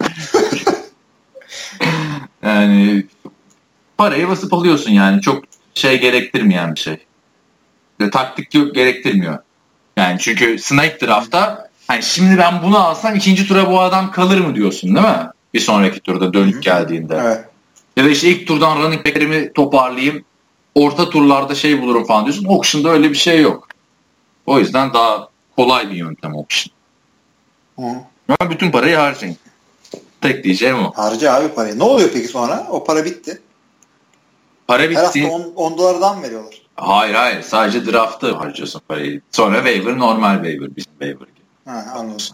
yani parayı basıp alıyorsun yani. Çok şey gerektirmeyen bir şey. Ve taktik yok gerektirmiyor. Yani çünkü snipe draft'ta hani şimdi ben bunu alsam ikinci tura bu adam kalır mı diyorsun değil mi? Bir sonraki turda dönük geldiğinde. Evet. Ya da işte ilk turdan running back'lerimi toparlayayım. Orta turlarda şey bulurum falan diyorsun. Auction'da öyle bir şey yok. O yüzden daha kolay bir yöntem auction. Hı. Ama bütün parayı harcayın. Tek diyeceğim o. Harca abi parayı. Ne oluyor peki sonra? O para bitti. Para bitti. Her hafta 10 dolardan veriyorlar? Hayır hayır. Sadece draft'ı harcıyorsun parayı. Sonra waiver normal waiver. Bizim waiver. Ha, anladım.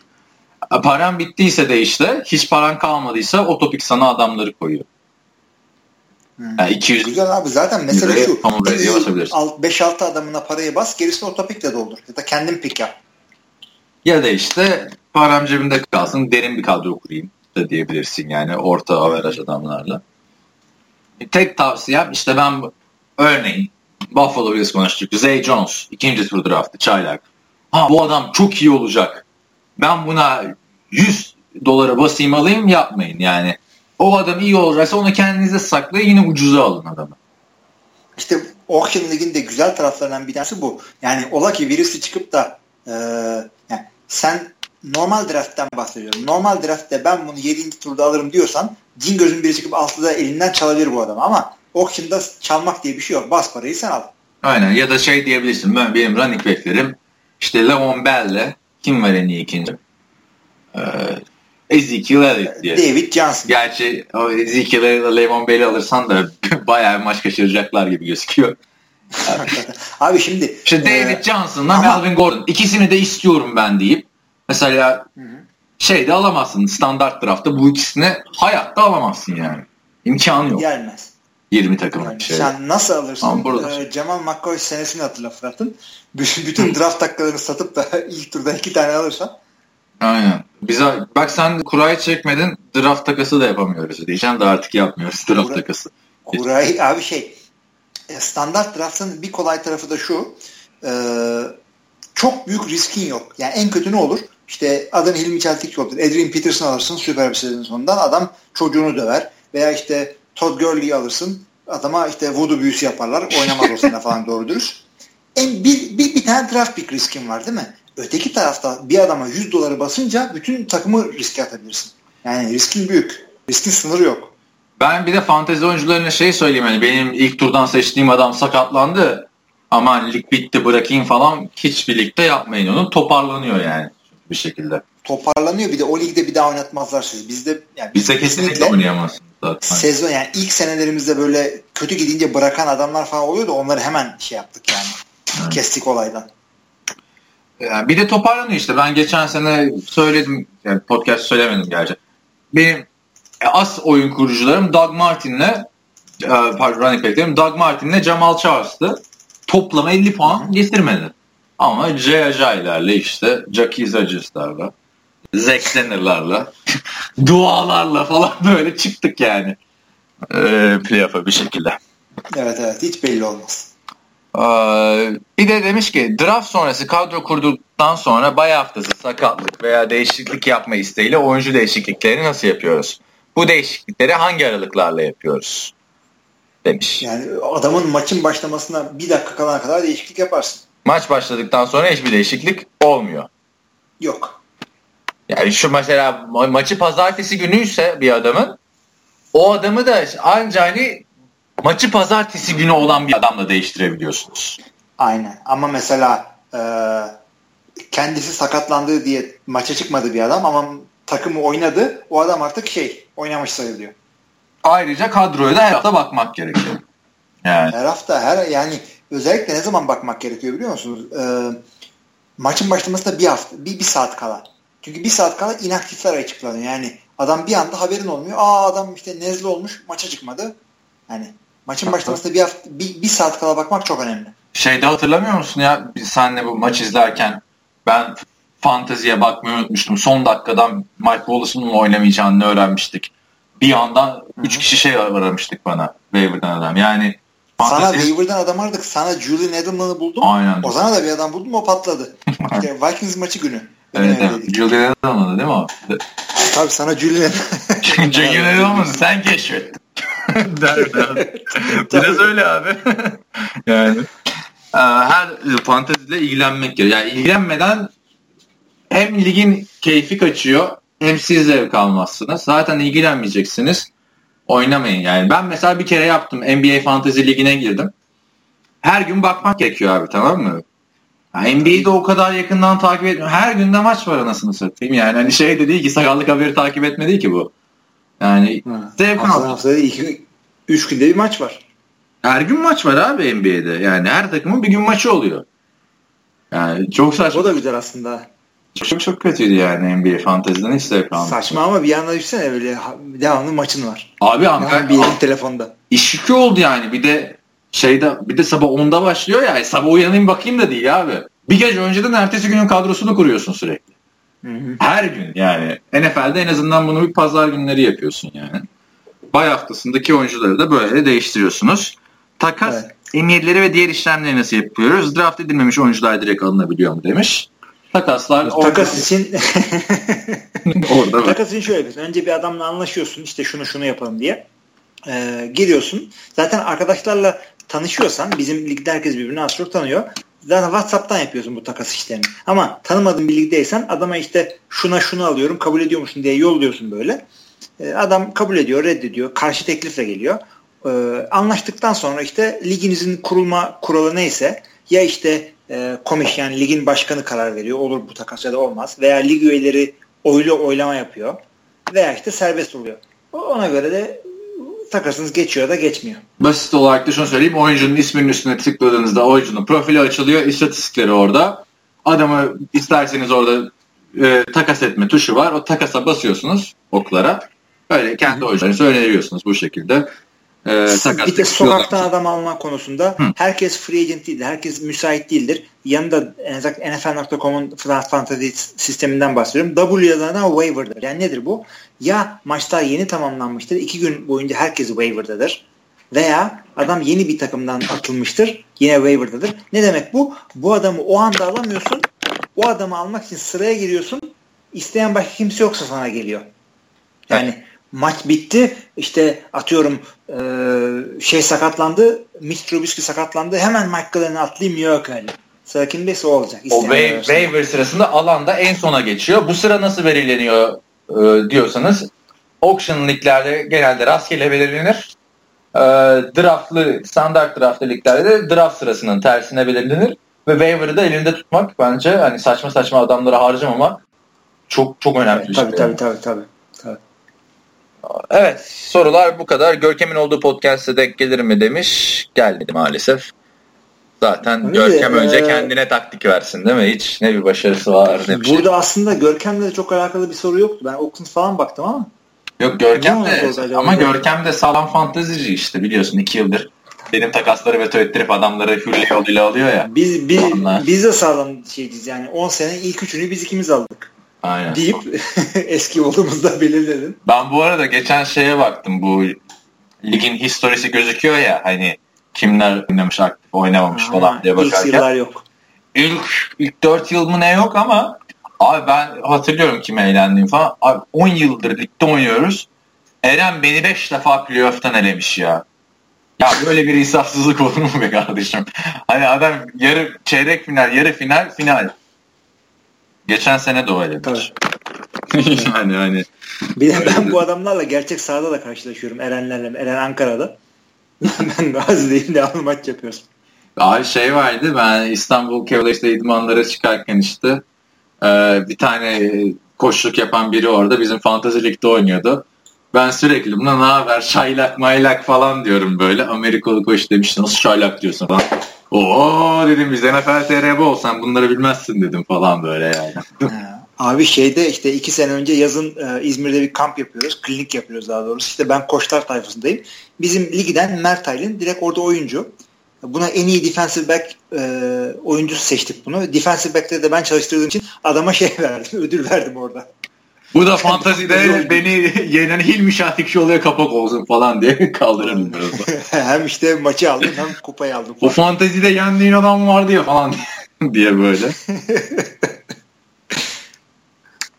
Paran bittiyse de işte hiç paran kalmadıysa o topik sana adamları koyuyor. Hmm. Yani 200 Güzel abi zaten mesele şu. 5-6 adamına parayı bas gerisini otopikle doldur. Ya da kendin pik yap. Ya da işte param cebimde kalsın derin bir kadro kurayım da diyebilirsin yani orta averaj adamlarla. Tek tavsiyem işte ben örneğin Buffalo Bills konuştuk. Zay Jones ikinci tur draftı çaylak. Ha bu adam çok iyi olacak. Ben buna 100 dolara basayım alayım yapmayın yani. O adam iyi olacaksa onu kendinize saklayın yine ucuza alın adamı. İşte Auction Lig'in güzel taraflarından bir tanesi bu. Yani ola ki birisi çıkıp da e, yani sen normal draft'ten bahsediyorum. Normal draftte ben bunu 7. turda alırım diyorsan cin gözün biri çıkıp 6'da elinden çalabilir bu adam ama auction'da çalmak diye bir şey yok. Bas parayı sen al. Aynen ya da şey diyebilirsin ben benim running back'lerim işte Levon Bell'le kim var en iyi ikinci? Ee, Ezekiel Elliott diye. David Johnson. Gerçi o Ezekiel Elliott'la Levon Bell'i alırsan da bayağı bir maç kaçıracaklar gibi gözüküyor. Abi şimdi işte David e, Johnson'la ama... Melvin Gordon ikisini de istiyorum ben deyip mesela şeyde alamazsın standart draftta bu ikisini hayatta alamazsın yani. İmkanı yok. Gelmez. 20 takım yani şey. Sen nasıl alırsın? Ee, Cemal McCoy senesini hatırla Fırat'ın. Bütün, bütün draft dakikalarını satıp da ilk turda iki tane alırsan. Aynen. Bize, bak sen kurayı çekmedin draft takası da yapamıyoruz diyeceğim de artık yapmıyoruz draft Kura, takası. Kurayı abi şey e, standart draftın bir kolay tarafı da şu e, çok büyük riskin yok. Yani en kötü ne olur? İşte adın Hilmi Çeltikçi olur. Adrian Peterson alırsın süper bir sezon sonundan adam çocuğunu döver. Veya işte Todd Gurley'i alırsın adama işte voodoo büyüsü yaparlar. Oynamaz o sene falan doğru dürüst. En, bir, bir, bir tane draft pick riskin var değil mi? Öteki tarafta bir adama 100 doları basınca bütün takımı riske atabilirsin. Yani riskin büyük. Riskin sınırı yok. Ben bir de fantezi oyuncularına şey söyleyeyim hani benim ilk turdan seçtiğim adam sakatlandı. Ama lig bitti bırakayım falan hiç birlikte yapmayın onu. Toparlanıyor yani bir şekilde. Toparlanıyor bir de o ligde bir daha oynatmazlar siz. Bizde yani Bizde kesinlikle oynayamazsın zaten. Sezon yani ilk senelerimizde böyle kötü gidince bırakan adamlar falan oluyordu. Onları hemen şey yaptık yani. Evet. Kestik olaydan. Yani bir de toparlanıyor işte. Ben geçen sene söyledim. Yani podcast söylemedim gerçi. Benim as oyun kurucularım Doug Martin'le e, pardon running back'lerim Doug Martin'le Jamal Charles'tı. Toplam 50 puan getirmedi. Ama Jay Ajay'lerle işte Jackie Zagis'lerle Zack Snyder'larla dualarla falan böyle çıktık yani e, playoff'a bir şekilde. Evet evet hiç belli olmaz. Ee, bir de demiş ki draft sonrası kadro kurduktan sonra bay haftası sakatlık veya değişiklik yapma isteğiyle oyuncu değişikliklerini nasıl yapıyoruz? Bu değişiklikleri hangi aralıklarla yapıyoruz? Demiş. Yani adamın maçın başlamasına bir dakika kalana kadar değişiklik yaparsın. Maç başladıktan sonra hiçbir değişiklik olmuyor. Yok. Yani şu mesela ma- maçı pazartesi günüyse bir adamın o adamı da ancak hani maçı pazartesi günü olan bir adamla değiştirebiliyorsunuz. Aynen. Ama mesela e, kendisi sakatlandığı diye maça çıkmadı bir adam ama takımı oynadı. O adam artık şey oynamış sayılıyor. Ayrıca kadroya da her hafta bakmak gerekiyor. Yani. Her hafta her yani özellikle ne zaman bakmak gerekiyor biliyor musunuz? E, maçın başlamasında bir hafta bir, bir saat kala. Çünkü bir saat kala inaktifler açıklanıyor. Yani adam bir anda haberin olmuyor. Aa adam işte nezle olmuş maça çıkmadı. Yani maçın başlamasında bir, hafta, bir, bir saat kala bakmak çok önemli. Şeyde hatırlamıyor musun ya senle bu maç izlerken ben fanteziye bakmayı unutmuştum. Son dakikadan Mike Wallace'ın oynamayacağını öğrenmiştik. Bir anda 3 kişi şey aramıştık bana waiver'dan adam. Yani sana fantezi... waiver'dan adam aradık. Sana Julian Edelman'ı buldum. Aynen. O zaman da bir adam buldum o patladı. işte Vikings maçı günü. Evet, evet. Julian Edelman'ı değil mi o? Tabii sana Julian Julian Edelman'ı sen keşfettin. der, der. Biraz öyle abi. yani e, her fanteziyle ilgilenmek gerekiyor. Yani ilgilenmeden hem ligin keyfi kaçıyor hem siz zevk almazsınız. Zaten ilgilenmeyeceksiniz. Oynamayın yani. Ben mesela bir kere yaptım. NBA Fantasy Ligi'ne girdim. Her gün bakmak gerekiyor abi tamam mı? Yani NBA'yi de o kadar yakından takip etmiyorum. Her günde maç var anasını satayım yani. Hani şey de değil ki sakallık haberi takip etme değil ki bu. Yani zevk aldım. Haftada iki, üç günde bir maç var. Her gün maç var abi NBA'de. Yani her takımın bir gün maçı oluyor. Yani çok saçma. O da güzel aslında. Çok çok kötüydü yani NBA fanteziden hiç zevk almadım. Saçma ama bir yandan düşünsene öyle devamlı maçın var. Abi Ankara bir telefonda. İş yükü oldu yani bir de şeyde bir de sabah 10'da başlıyor ya sabah uyanayım bakayım da değil abi. Bir gece önceden ertesi günün kadrosunu kuruyorsun sürekli. Hı hı. Her gün yani. NFL'de en azından bunu bir pazar günleri yapıyorsun yani. Bay haftasındaki oyuncuları da böyle değiştiriyorsunuz. Takas evet. emirleri ve diğer işlemleri nasıl yapıyoruz? Draft edilmemiş oyuncular direkt alınabiliyor mu demiş. Takaslar takas için orada takas için şöyle bir önce bir adamla anlaşıyorsun işte şunu şunu yapalım diye ee, giriyorsun zaten arkadaşlarla tanışıyorsan bizim ligde herkes birbirini az çok tanıyor zaten WhatsApp'tan yapıyorsun bu takas işlerini ama tanımadığın bir ligdeysen adama işte şuna şunu alıyorum kabul ediyor musun diye yolluyorsun böyle ee, adam kabul ediyor reddediyor karşı teklifle geliyor ee, anlaştıktan sonra işte liginizin kurulma kuralı neyse ya işte e, komiş yani ligin başkanı karar veriyor. Olur bu takas ya da olmaz. Veya lig üyeleri oylu oylama yapıyor. Veya işte serbest oluyor. Ona göre de takasınız geçiyor da geçmiyor. Basit olarak da şunu söyleyeyim. Oyuncunun isminin üstüne tıkladığınızda oyuncunun profili açılıyor. istatistikleri orada. Adamı isterseniz orada e, takas etme tuşu var. O takasa basıyorsunuz oklara. Öyle kendi oyuncularınızı öneriyorsunuz bu şekilde e, bir de sokaktan adam alma konusunda Hı. herkes free agent değildir. Herkes müsait değildir. Yanında NFL.com'un fantasy sisteminden bahsediyorum. W yazana waiver'dır. Yani nedir bu? Ya maçlar yeni tamamlanmıştır. iki gün boyunca herkes waiver'dadır. Veya adam yeni bir takımdan atılmıştır. Yine waiver'dadır. Ne demek bu? Bu adamı o anda alamıyorsun. O adamı almak için sıraya giriyorsun. İsteyen başka kimse yoksa sana geliyor. Yani evet maç bitti. İşte atıyorum e, şey sakatlandı. Mitch Trubisky sakatlandı. Hemen Mike Glenn'e atlayayım yok öyle. Sıra kimdeyse o olacak. O waiver, waiver sırasında alanda en sona geçiyor. Bu sıra nasıl belirleniyor e, diyorsanız auction liglerde genelde rastgele belirlenir. E, draftlı, standart draftlı liglerde de draft sırasının tersine belirlenir. Ve waiver'ı da elinde tutmak bence hani saçma saçma adamlara harcamamak çok çok önemli evet, bir tabii, şey. Tabii tabii tabii. Evet sorular bu kadar. Görkem'in olduğu podcast'e denk gelir mi demiş. Gelmedi maalesef. Zaten Öyle Görkem de, önce e... kendine taktik versin değil mi? Hiç ne bir başarısı var ne bir şey. Burada aslında Görkem'le de çok alakalı bir soru yoktu. Ben Oakland falan baktım ama. Yok Görkem de ama Görkem de sağlam fantezici işte biliyorsun iki yıldır benim takasları veto ettirip adamları hürle yoluyla alıyor ya. Biz, biz, biz de sağlam şeyciz yani 10 sene ilk üçünü biz ikimiz aldık. Aynen. Deyip eski olduğumuzda belirledin. Ben bu arada geçen şeye baktım bu ligin historisi gözüküyor ya hani kimler oynamış aktif oynamamış ha, falan diye bakarken. İlk yıllar yok. İlk, ilk 4 yıl mı ne yok ama abi ben hatırlıyorum kime eğlendiğimi falan. Abi 10 yıldır ligde oynuyoruz. Eren beni 5 defa playoff'tan elemiş ya. Ya böyle bir insafsızlık olur mu be kardeşim? Hani adam yarı çeyrek final, yarı final, final. Geçen sene de öyledir. yani hani. Bir de ben bu adamlarla gerçek sahada da karşılaşıyorum. Erenlerle. Eren Ankara'da. ben Gazi'deyim devamlı maç yapıyoruz. Abi şey vardı ben İstanbul Kevleş'te idmanlara çıkarken işte bir tane koşuluk yapan biri orada bizim Fantasy Lig'de oynuyordu. Ben sürekli buna ne haber şaylak maylak falan diyorum böyle. Amerikalı koç demiş nasıl şaylak diyorsun falan. Oo dedim biz NFL TRB olsan bunları bilmezsin dedim falan böyle yani. Abi şeyde işte iki sene önce yazın e, İzmir'de bir kamp yapıyoruz. Klinik yapıyoruz daha doğrusu. İşte ben koçlar tayfasındayım. Bizim ligden Mert Aylin direkt orada oyuncu. Buna en iyi defensive back e, oyuncusu seçtik bunu. Defensive back'te de ben çalıştırdığım için adama şey verdim. Ödül verdim orada. Bu da fantazide beni yenen Hilmi oluyor kapak olsun falan diye kaldırırım hem işte maçı aldım hem kupayı aldım. Falan. O fantazide yendiğin adam vardı ya falan diye böyle.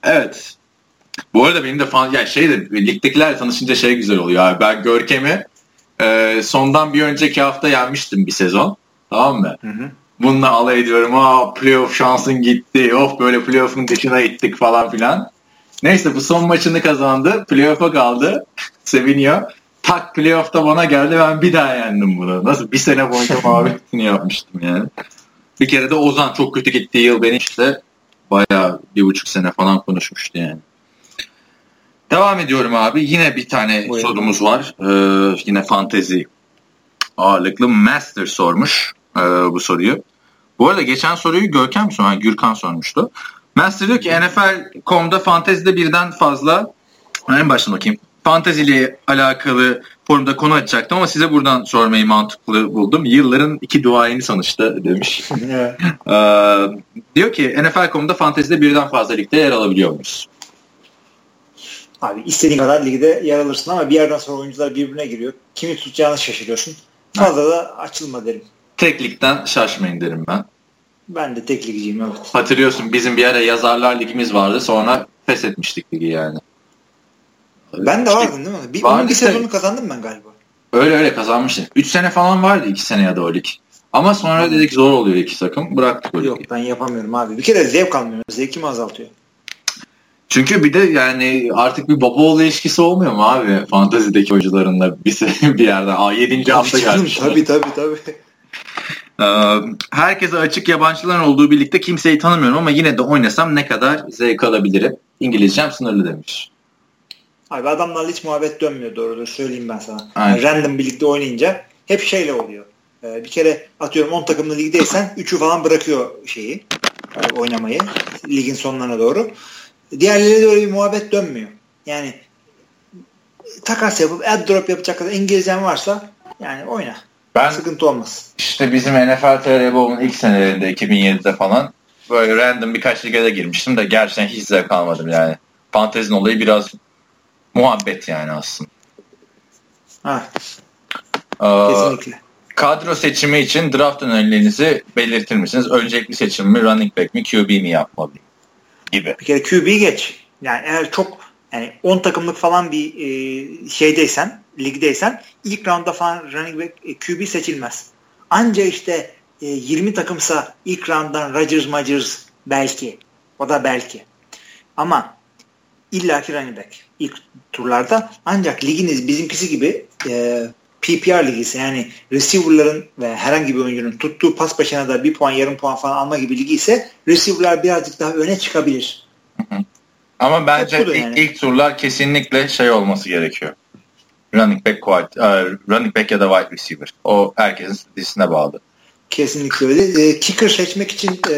evet. Bu arada benim de fan, ya şey de ligdekilerle tanışınca şey güzel oluyor abi. Ben Görkem'i e, sondan bir önceki hafta yenmiştim bir sezon. Tamam mı? Hı hı. Bununla alay ediyorum. Aa playoff şansın gitti. Of böyle playoff'un dışına gittik falan filan. Neyse bu son maçını kazandı. Playoff'a kaldı. Seviniyor. Tak playoff'ta bana geldi ben bir daha yendim bunu. Nasıl bir sene boyunca muhabbetini yapmıştım yani. Bir kere de Ozan çok kötü gittiği yıl beni işte bayağı bir buçuk sene falan konuşmuştu yani. Devam ediyorum abi. Yine bir tane Buyurun. sorumuz var. Ee, yine fantezi ağırlıklı. Master sormuş e, bu soruyu. Bu arada geçen soruyu Görkem sonra Gürkan sormuştu. Master diyor ki NFL.com'da fantezide birden fazla en baştan bakayım. Fantezi ile alakalı forumda konu açacaktım ama size buradan sormayı mantıklı buldum. Yılların iki duayeni sonuçta demiş. ee, diyor ki NFL.com'da fantezide birden fazla ligde yer alabiliyor muyuz? Abi istediğin kadar ligde yer alırsın ama bir yerden sonra oyuncular birbirine giriyor. Kimi tutacağını şaşırıyorsun. Fazla da açılma derim. Tek ligden şaşmayın derim ben. Ben de tek ligciyim evet. Hatırlıyorsun bizim bir ara yazarlar ligimiz vardı sonra pes etmiştik ligi yani. Ben de vardım değil mi? Bir, vardı onun bir sezonu kazandım ben galiba. Öyle öyle kazanmıştım. 3 sene falan vardı 2 sene ya da o lig. Ama sonra dedik zor oluyor iki takım. Bıraktık o ligi. Yok ben yapamıyorum abi. Bir kere zevk almıyorum. Zevkimi azaltıyor. Çünkü bir de yani artık bir baba oğlu ilişkisi olmuyor mu abi? Fantazideki oyuncularınla bir, bir yerde. Aa, 7. hafta gelmiş. Tabii tabii tabii. Ee, herkese açık yabancıların olduğu birlikte kimseyi tanımıyorum ama yine de oynasam ne kadar zevk alabilirim. İngilizcem sınırlı demiş. Abi adamlarla hiç muhabbet dönmüyor doğrudur söyleyeyim ben sana. Yani random birlikte oynayınca hep şeyle oluyor. Ee, bir kere atıyorum 10 takımlı ligdeysen 3'ü falan bırakıyor şeyi e, oynamayı ligin sonlarına doğru. Diğerleri de öyle bir muhabbet dönmüyor. Yani takas yapıp add drop yapacak kadar İngilizcen varsa yani oyna. Ben, Sıkıntı olmaz. İşte bizim NFL TRBO'nun ilk senelerinde 2007'de falan böyle random birkaç ligede girmiştim de gerçekten hiç zevk almadım yani. Fantezin olayı biraz muhabbet yani aslında. Ha. Ee, Kesinlikle. Kadro seçimi için draft önerilerinizi belirtir misiniz? Öncelikli seçim mi, running back mi, QB mi yapmalıyım? Gibi. Bir kere QB geç. Yani eğer çok yani 10 takımlık falan bir e, şeydeysen, ligdeysen ilk roundda falan running back e, QB seçilmez. Anca işte e, 20 takımsa ilk rounddan Rodgers Rodgers belki. O da belki. Ama illaki running back ilk turlarda ancak liginiz bizimkisi gibi e, PPR ligisi yani receiver'ların ve herhangi bir oyuncunun tuttuğu pas başına da bir puan yarım puan falan alma gibi ligi ise receiver'lar birazcık daha öne çıkabilir. Hı hı. Ama bence ilk, yani. ilk turlar kesinlikle şey olması gerekiyor. Running back, wide, uh, running back ya da wide receiver. O herkesin stratejisine bağlı. Kesinlikle öyle. E, kicker seçmek için e,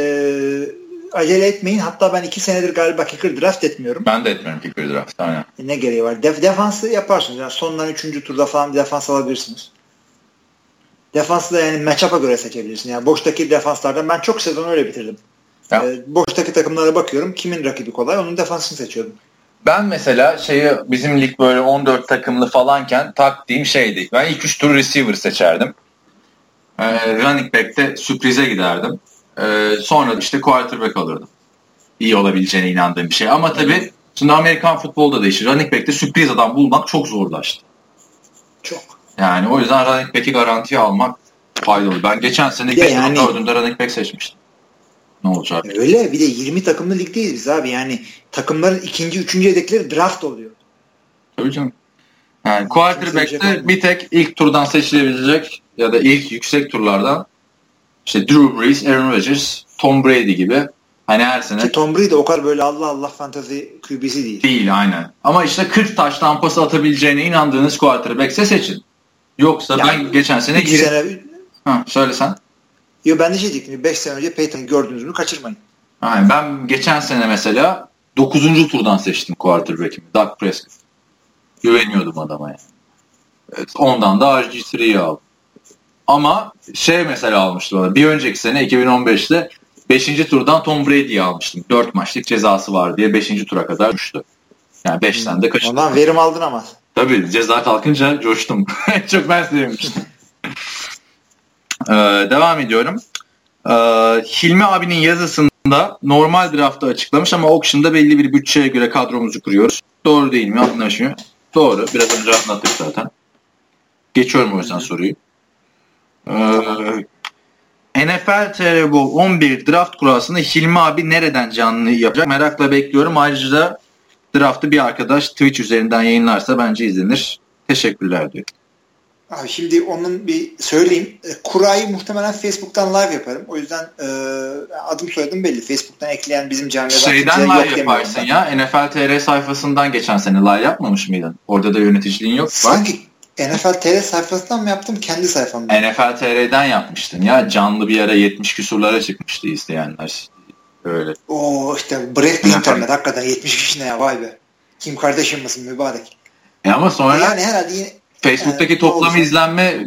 acele etmeyin. Hatta ben iki senedir galiba kicker draft etmiyorum. Ben de etmiyorum kicker draft. Aynen. E, ne gereği var? Def, defansı yaparsınız. Yani sondan üçüncü turda falan bir defans alabilirsiniz. Defansı da yani matchup'a göre seçebilirsin. Yani boştaki defanslardan ben çok sezon öyle bitirdim. Ya. Ee, boştaki takımlara bakıyorum. Kimin rakibi kolay onun defansını seçiyordum. Ben mesela şeyi bizim lig böyle 14 takımlı falanken taktiğim şeydi. Ben ilk 3 tur receiver seçerdim. Ee, running back'te sürprize giderdim. Ee, sonra işte quarterback alırdım. İyi olabileceğine inandığım bir şey. Ama tabii şimdi Amerikan futbolda da işte running back'te sürpriz adam bulmak çok zorlaştı. Çok. Yani o yüzden running back'i garantiye almak faydalı. Ben geçen sene 5 yani, running back seçmiştim. Ne olacak? Öyle bir de 20 takımlı ligdeyiz biz abi. Yani takımların ikinci, üçüncü yedekleri draft oluyor. Tabii canım. Yani quarterback'te bir tek ilk turdan seçilebilecek ya da ilk yüksek turlardan işte Drew Brees, Aaron Rodgers, Tom Brady gibi hani her sene. Ki Tom Brady o kadar böyle Allah Allah fantazi QB'si değil. Değil aynen. Ama işte 40 taş tampası atabileceğine inandığınız quarterback'se seçin. Yoksa yani, ben geçen sene... 2 sene... Ha, söyle sen. Yo ben de şey diyecektim. 5 sene önce Peyton'u gördünüz mü kaçırmayın. Aynen. Ben geçen sene mesela 9. turdan seçtim quarterback'imi. Doug Prescott. Güveniyordum adama yani. Evet, ondan da RG3'yi aldım. Ama şey mesela almıştım bana. Bir önceki sene 2015'te 5. turdan Tom Brady'yi almıştım. 4 maçlık cezası var diye 5. tura kadar düştü. Yani 5'ten de kaçırdım. Ondan verim aldın ama. Tabii ceza kalkınca coştum. Çok ben sevmiştim. Ee, devam ediyorum. Ee, Hilmi abinin yazısında normal draftı açıklamış ama auction'da belli bir bütçeye göre kadromuzu kuruyoruz. Doğru değil mi? Anlaşıyor. Doğru. Biraz önce anlattık zaten. Geçiyorum o yüzden soruyu. Ee, NFL TR 11 draft kurasını Hilmi abi nereden canlı yapacak? Merakla bekliyorum. Ayrıca draftı bir arkadaş Twitch üzerinden yayınlarsa bence izlenir. Teşekkürler diyor. Abi şimdi onun bir söyleyeyim. E, kurayı muhtemelen Facebook'tan live yaparım. O yüzden e, adım soyadım belli. Facebook'tan ekleyen bizim camiadan Şeyden live yaparsın ya. NFL TR sayfasından geçen sene live yapmamış mıydın? Orada da yöneticiliğin yok. Sanki NFL TR sayfasından mı yaptım kendi sayfamdan? NFL TR'den yapmıştın ya. Canlı bir ara 70 küsurlara çıkmıştı isteyenler. Öyle. Oo işte break internet hakikaten 70 kişi ne ya vay be. Kim kardeşim mısın mübarek. E ama sonra yani herhalde yine Facebook'taki yani, toplam olsun. izlenme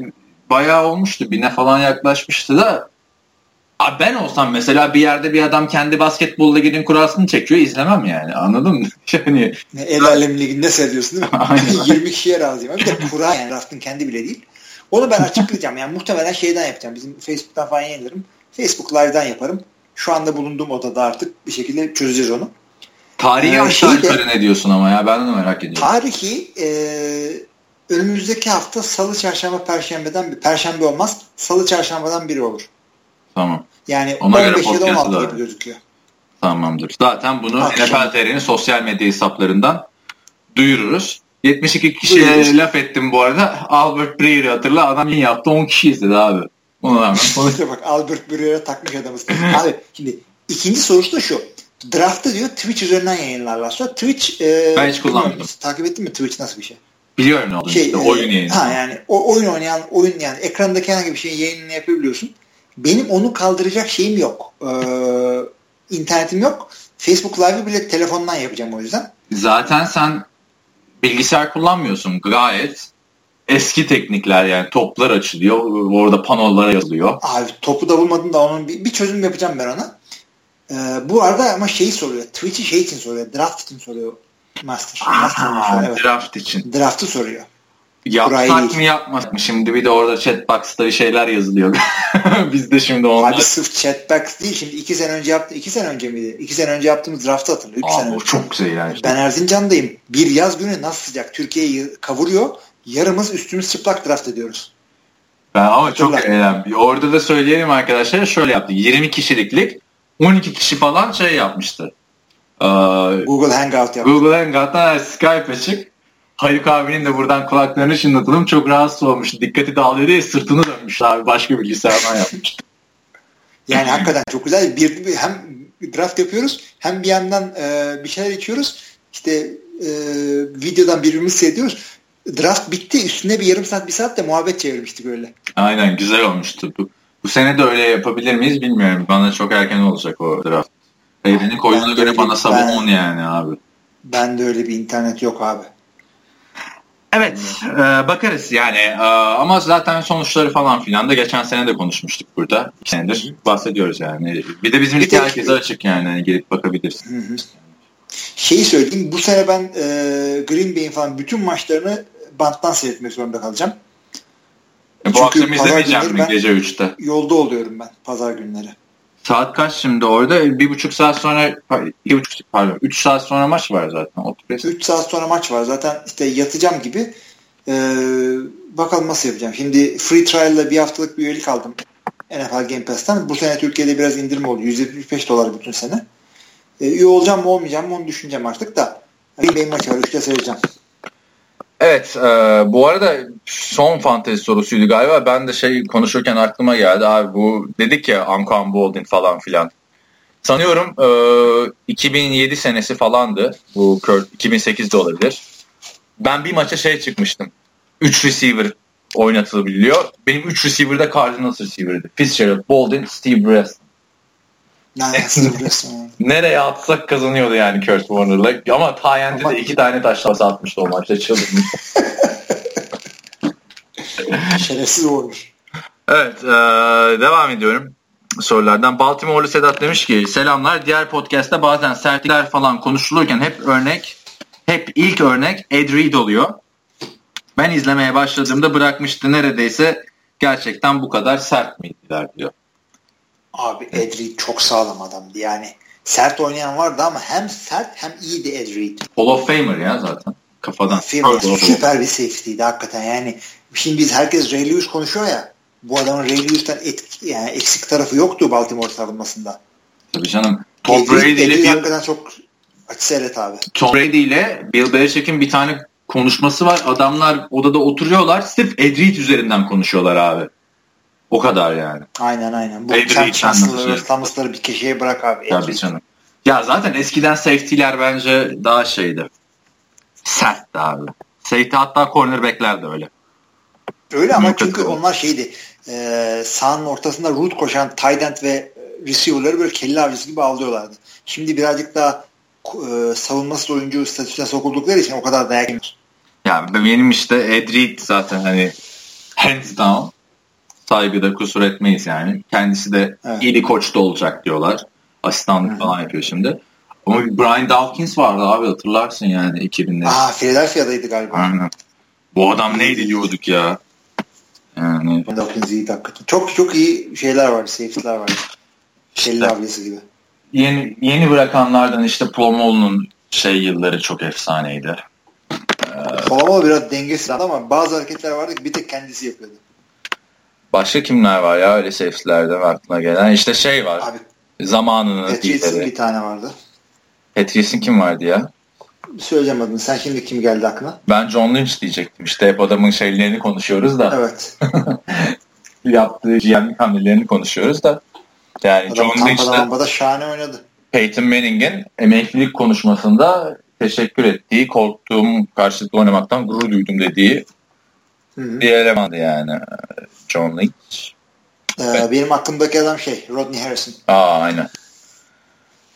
bayağı olmuştu. Bine falan yaklaşmıştı da Abi ben olsam mesela bir yerde bir adam kendi basketbol liginin kurasını çekiyor izlemem yani anladın mı? yani, El Alem Ligi'nde seyrediyorsun değil mi? Aynen. 20 kişiye razıyım. Bir de kura yani Raft'ın kendi bile değil. Onu ben açıklayacağım. Yani muhtemelen şeyden yapacağım. Bizim Facebook'tan falan yayınlarım. Facebook Live'dan yaparım. Şu anda bulunduğum odada artık bir şekilde çözeceğiz onu. Tarihi ee, aşağı yukarı ne diyorsun ama ya ben de merak ediyorum. Tarihi e, önümüzdeki hafta salı çarşamba perşembeden bir perşembe olmaz. Salı çarşambadan biri olur. Tamam. Yani Ona 15 ya da 16 gibi gözüküyor. Tamamdır. Zaten bunu NFL TR'nin sosyal medya hesaplarından duyururuz. 72 kişiye Duyururuz. laf ettim bu arada. Albert Breer'i hatırla. Adam iyi yaptı. 10 kişi izledi abi. Ona rağmen. bak Albert Breer'e takmış adamız. abi şimdi ikinci sorusu da şu. Draft'ı diyor Twitch üzerinden yayınlarlar. Sonra Twitch e, ben hiç kullanmadım. Takip ettin mi Twitch nasıl bir şey? Biliyorum ne olduğunu şey, işte, oyun yayını. Ha yani o, oyun oynayan oyun yani ekrandaki herhangi bir şeyin yayınını yapabiliyorsun. Benim onu kaldıracak şeyim yok. Ee, internetim yok. Facebook Live'ı bile telefondan yapacağım o yüzden. Zaten sen bilgisayar kullanmıyorsun gayet. Eski teknikler yani toplar açılıyor. Orada panolara yazılıyor. Abi topu da bulmadım da onun bir, bir çözüm yapacağım ben ona. Ee, bu arada ama şeyi soruyor. Twitch'i şey için soruyor. Draft için soruyor. Master. Aa, Master evet. Draft için. Draft'ı soruyor. Yapsak mı yapmasak mı? Şimdi bir de orada chatbox'ta bir şeyler yazılıyor. Biz de şimdi onlar. Abi sırf chatbox değil. Şimdi iki sene önce yaptı. iki sene önce miydi? İki sene önce yaptığımız draftı hatırlıyor. Üç Abi sene o önce. çok güzel yani. Ben Erzincan'dayım. Bir yaz günü nasıl sıcak? Türkiye'yi kavuruyor. Yarımız üstümüz çıplak draft ediyoruz. Ben ama çok eğlendim. Orada da söyleyelim arkadaşlar şöyle yaptı. 20 kişiliklik 12 kişi falan şey yapmıştı. Ee, Google Hangout yaptı. Google Hangout'tan Skype açık. Haluk abinin de buradan kulaklarını çınlatalım. Çok rahatsız olmuş. Dikkati dağılıyor diye sırtını dönmüş abi. Başka bilgisayardan yapmış. Yani hakikaten çok güzel. Bir, bir hem draft yapıyoruz hem bir yandan e, bir şeyler içiyoruz. İşte e, videodan birbirimizi seyrediyoruz. Draft bitti. Üstüne bir yarım saat bir saat de muhabbet çevirmiştik öyle. Aynen güzel olmuştu. Bu, bu sene de öyle yapabilir miyiz bilmiyorum. Bana çok erken olacak o draft. Evrenin koyduğuna göre bana 10 yani abi. Ben de öyle bir internet yok abi. Evet e, bakarız yani e, ama zaten sonuçları falan filan da geçen sene de konuşmuştuk burada. İki senedir bahsediyoruz yani. Bir de bizim lig herkese açık yani hani gelip bakabilirsin. Hı hı. Şeyi söyleyeyim bu sene ben e, Green Bay'in falan bütün maçlarını banttan seyretmek zorunda kalacağım. E, bu Çünkü akşam izlemeyeceğim mi gece 3'te? Yolda oluyorum ben pazar günleri. Saat kaç şimdi orada? Bir buçuk saat sonra iki buçuk pardon üç saat sonra maç var zaten. Üç saat sonra maç var zaten işte yatacağım gibi. Ee, bakalım nasıl yapacağım. Şimdi free trial'la bir haftalık bir üyelik aldım. NFL Game Pass'tan. Bu sene Türkiye'de biraz indirim oldu. 175 dolar bütün sene. Ee, üye olacağım mı olmayacağım mı onu düşüneceğim artık da. Benim maçı var. Üçte seyredeceğim. Evet, e, bu arada son fantezi sorusuydu galiba. Ben de şey konuşurken aklıma geldi. Abi bu dedik ya Anquan Boldin falan filan. Sanıyorum e, 2007 senesi falandı. Bu 2008'de olabilir. Ben bir maça şey çıkmıştım. 3 receiver oynatılabiliyor. Benim 3 receiver de Cardinals receiver'dı. Fitzgerald, Boldin, Steve Breast. Nereye atsak kazanıyordu yani Kurt Warner'la. Ama Tyen'de de iki tane taşlası atmıştı o maçta çıldırmış. Şerefsiz olmuş. Evet, e, devam ediyorum sorulardan. Baltimore'lu Sedat demiş ki selamlar. Diğer podcast'ta bazen sertlikler falan konuşulurken hep örnek, hep ilk örnek Ed Reed oluyor. Ben izlemeye başladığımda bırakmıştı neredeyse gerçekten bu kadar sert miydiler diyor. Abi Ed Reed çok sağlam adamdı yani. Sert oynayan vardı ama hem sert hem iyiydi Ed Reed. Hall of Famer ya zaten. Kafadan. Famer, süper bir safety'ydi hakikaten yani. Şimdi biz herkes Ray Lewis konuşuyor ya. Bu adamın Ray Lewis'ten etki, yani eksik tarafı yoktu Baltimore savunmasında. Tabii canım. Tom Brady ile Bill... hakikaten çok seyret abi. Tom Brady ile Bill Belichick'in bir tane konuşması var. Adamlar odada oturuyorlar. Sırf Ed Reed üzerinden konuşuyorlar abi. O kadar yani. Aynen aynen. Bu Chancellor'ı, Thomas'ları bir köşeye bırak abi. Tabii canım. Ya zaten eskiden safety'ler bence daha şeydi. Sertti abi. Safety hatta cornerback'ler de öyle. Öyle ama çünkü onlar şeydi. E, sahanın ortasında root koşan tight end ve receiver'ları böyle kelle avcısı gibi avlıyorlardı. Şimdi birazcık daha e, savunmasız oyuncu statüsüne sokuldukları için o kadar dayak yemiyor. Ya benim işte Ed Reed zaten hani hands down saygıda kusur etmeyiz yani. Kendisi de evet. iyi bir koç da olacak diyorlar. Asistanlık Hı-hı. falan yapıyor şimdi. Ama Brian Dawkins vardı abi hatırlarsın yani 2000'de. Aa Philadelphia'daydı galiba. Aynen. Bu adam neydi diyorduk ya. Yani. Dawkins iyiydi hakikaten. Çok çok iyi şeyler var, safety'ler var. Şelli ablası gibi. Yeni, yeni bırakanlardan işte Plomolu'nun şey yılları çok efsaneydi. Plomolu biraz dengesiz ama bazı hareketler vardı ki bir tek kendisi yapıyordu. Başka kimler var ya öyle safety'lerden aklına gelen? İşte şey var. Abi, zamanının Patrice'in bir tane vardı. Patrice'in kim vardı ya? Söyleyeceğim adını. Sen şimdi kim geldi aklına? Ben John Lynch diyecektim. İşte hep adamın şeylerini konuşuyoruz da. Evet. yaptığı GM'lik hamlelerini konuşuyoruz da. Yani Adam John Lynch de şahane oynadı. Peyton Manning'in emeklilik konuşmasında teşekkür ettiği, korktuğum karşılıklı oynamaktan gurur duydum dediği Hı-hı. bir elemandı yani John Lynch. Ee, evet. Benim aklımdaki adam şey Rodney Harrison. Aa aynen.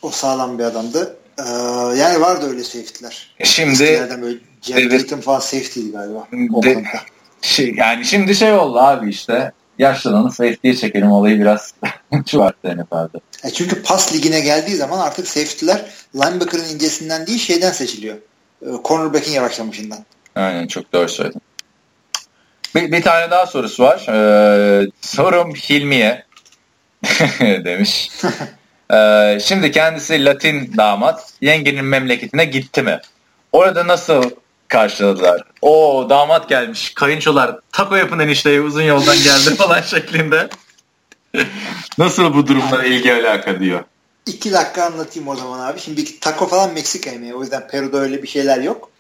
O sağlam bir adamdı. Ee, yani vardı öyle safety'ler. E şimdi böyle Jared falan safety'di galiba. De, şey, yani şimdi şey oldu abi işte yaşlananı safety'ye çekelim olayı biraz şu arttı NFL'de. E çünkü pas ligine geldiği zaman artık safety'ler linebacker'ın incesinden değil şeyden seçiliyor. E, cornerback'in yavaşlamışından. Aynen çok doğru söyledin. Bir, bir tane daha sorusu var. Ee, sorum Hilmi'ye demiş. ee, şimdi kendisi Latin damat. Yengenin memleketine gitti mi? Orada nasıl karşıladılar? O damat gelmiş. Kayınçolar taco yapın enişteye uzun yoldan geldi falan şeklinde. nasıl bu durumla ilgi alaka diyor. İki dakika anlatayım o zaman abi. Şimdi taco falan Meksika yemeği. O yüzden Peru'da öyle bir şeyler yok.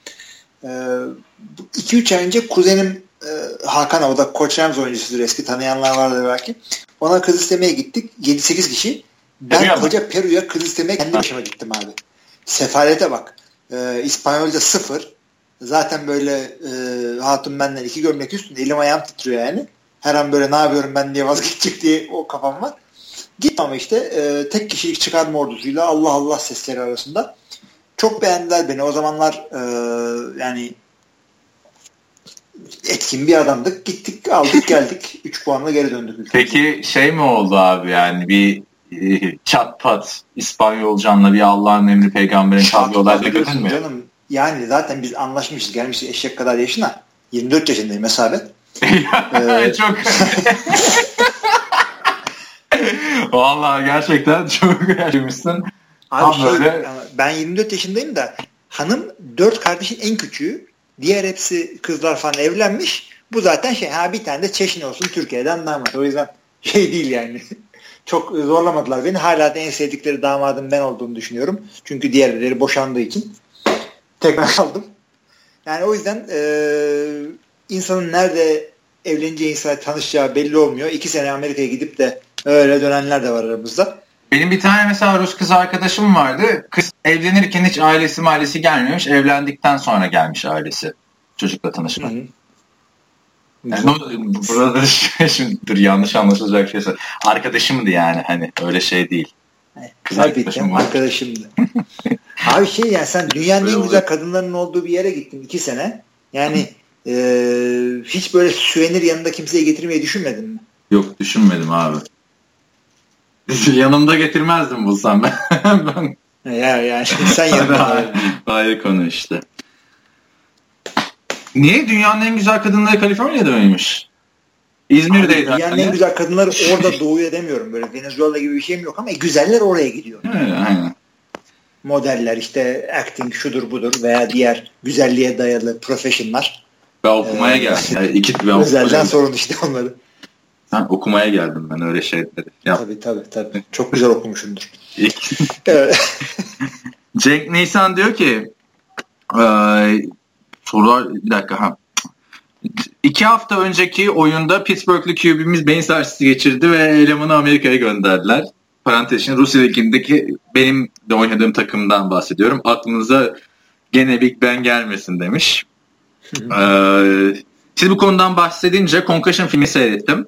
2-3 ee, ay önce kuzenim Hakan o da Koç Rams oyuncusudur eski tanıyanlar vardır belki. Ona kız istemeye gittik. 7-8 kişi. Ben Peru'ya koca Peru'ya kız istemeye kendi başıma gittim abi. Sefalete bak. Ee, İspanyolca sıfır. Zaten böyle e, hatun benden iki gömlek üstünde elim ayağım titriyor yani. Her an böyle ne yapıyorum ben diye vazgeçecek diye o kafam var. Gittim ama işte e, tek kişilik çıkarma ordusuyla Allah Allah sesleri arasında. Çok beğendiler beni. O zamanlar e, yani etkin bir adamdık. Gittik aldık geldik. 3 puanla geri döndük. Ülkemize. Peki şey mi oldu abi yani bir e, çat pat İspanyolcanla bir Allah'ın emri peygamberin kavga olayla gördün mü? Canım yani zaten biz anlaşmışız gelmişiz eşek kadar yaşına. 24 yaşındayım hesabet. ee... Çok Vallahi gerçekten çok yaşamışsın. Abi şey, böyle... ben 24 yaşındayım da hanım dört kardeşin en küçüğü. Diğer hepsi kızlar falan evlenmiş. Bu zaten şey ha bir tane de çeşni olsun Türkiye'den damat. O yüzden şey değil yani. Çok zorlamadılar beni. Hala da en sevdikleri damadım ben olduğumu düşünüyorum. Çünkü diğerleri boşandığı için tekrar kaldım. Yani o yüzden e, insanın nerede evleneceği insanla tanışacağı belli olmuyor. İki sene Amerika'ya gidip de öyle dönenler de var aramızda. Benim bir tane mesela Rus kız arkadaşım vardı. Kız evlenirken hiç ailesi ailesi gelmemiş. Evlendikten sonra gelmiş ailesi çocukla tanışmak. Yani burada şimdi dur yanlış anlaşılacak şey Arkadaşımdı yani hani öyle şey değil. Kız arkadaşım arkadaşımdı. Abi şey yani sen dünyanın en güzel kadınların olduğu bir yere gittin iki sene. Yani e, hiç böyle süvenir yanında kimseye getirmeyi düşünmedin mi? Yok düşünmedim abi. Yanımda getirmezdim bulsam ben. ben... Ya yani sen yanımda. Ayrı konu işte. Niye? Dünyanın en güzel kadınları Kaliforniya'da mıymış? İzmir'deydi. Dünyanın hani. en güzel kadınları orada doğuya demiyorum. Böyle Venezuela gibi bir şeyim yok ama güzeller oraya gidiyor. Evet, aynen. Modeller işte acting şudur budur veya diğer güzelliğe dayalı profesyonlar. Ben okumaya ee, geldim. Yani iki, ben özelden sorun işte onları. Ha, okumaya geldim ben öyle şeyleri. Yap. Tabii tabii tabii. Çok güzel okumuşumdur. Cenk Nisan diyor ki e, sorular bir dakika ha. İki hafta önceki oyunda Pittsburgh'li QB'miz beyin sarsıntı geçirdi ve elemanı Amerika'ya gönderdiler. Parantez için Rusya Ligi'ndeki benim de oynadığım takımdan bahsediyorum. Aklınıza gene Big Ben gelmesin demiş. ee, siz bu konudan bahsedince Concussion filmi seyrettim.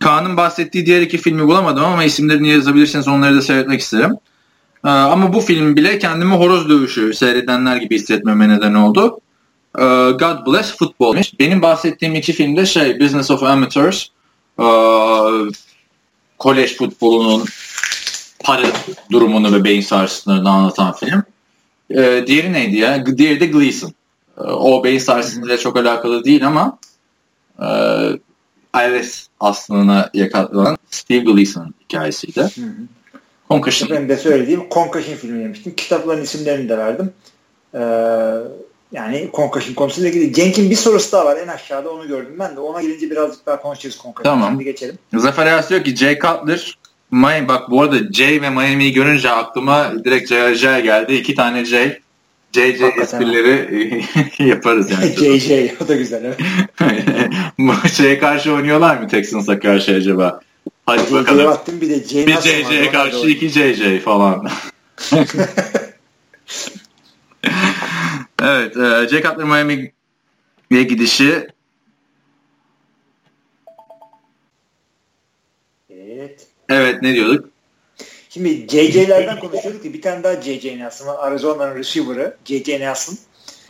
Kaan'ın bahsettiği diğer iki filmi bulamadım ama isimlerini yazabilirseniz onları da seyretmek isterim. Ee, ama bu film bile kendimi horoz dövüşü seyredenler gibi hissetmeme neden oldu. Ee, God Bless Football. Benim bahsettiğim iki filmde şey Business of Amateurs, ee, kolej futbolunun para durumunu ve beyin sarsıntılarını anlatan film. Ee, diğeri neydi ya? Diğeri de Gleason. Ee, o beyin sarsıntıyla çok alakalı değil ama e, Iris aslına yakalanan Steve Gleason hikayesiydi. Hı hı. Concussion. Ben de söylediğim Concussion filmi demiştim. Kitapların isimlerini de verdim. Ee, yani Concussion konusuyla ilgili. Cenk'in bir sorusu daha var en aşağıda onu gördüm ben de. Ona gelince birazcık daha konuşacağız Concussion. Tamam. Şimdi geçelim. Zafer Ayas diyor ki Jay Cutler Miami, bak bu arada Jay ve Miami'yi görünce aklıma direkt J.J. geldi. İki tane J. JJ esprileri yaparız yani. JJ o da güzel evet. Şeye karşı oynuyorlar mı Texans'a karşı acaba? Hadi JJ bakalım. Baktım, bir de J bir JJ'ye karşı iki JJ falan. evet, e, Jay Cutler Miami'ye gidişi Evet. Evet, ne diyorduk? Şimdi JJ'lerden konuşuyorduk ki bir tane daha JJ Nelson var. Arizona'nın receiver'ı JJ Nelson.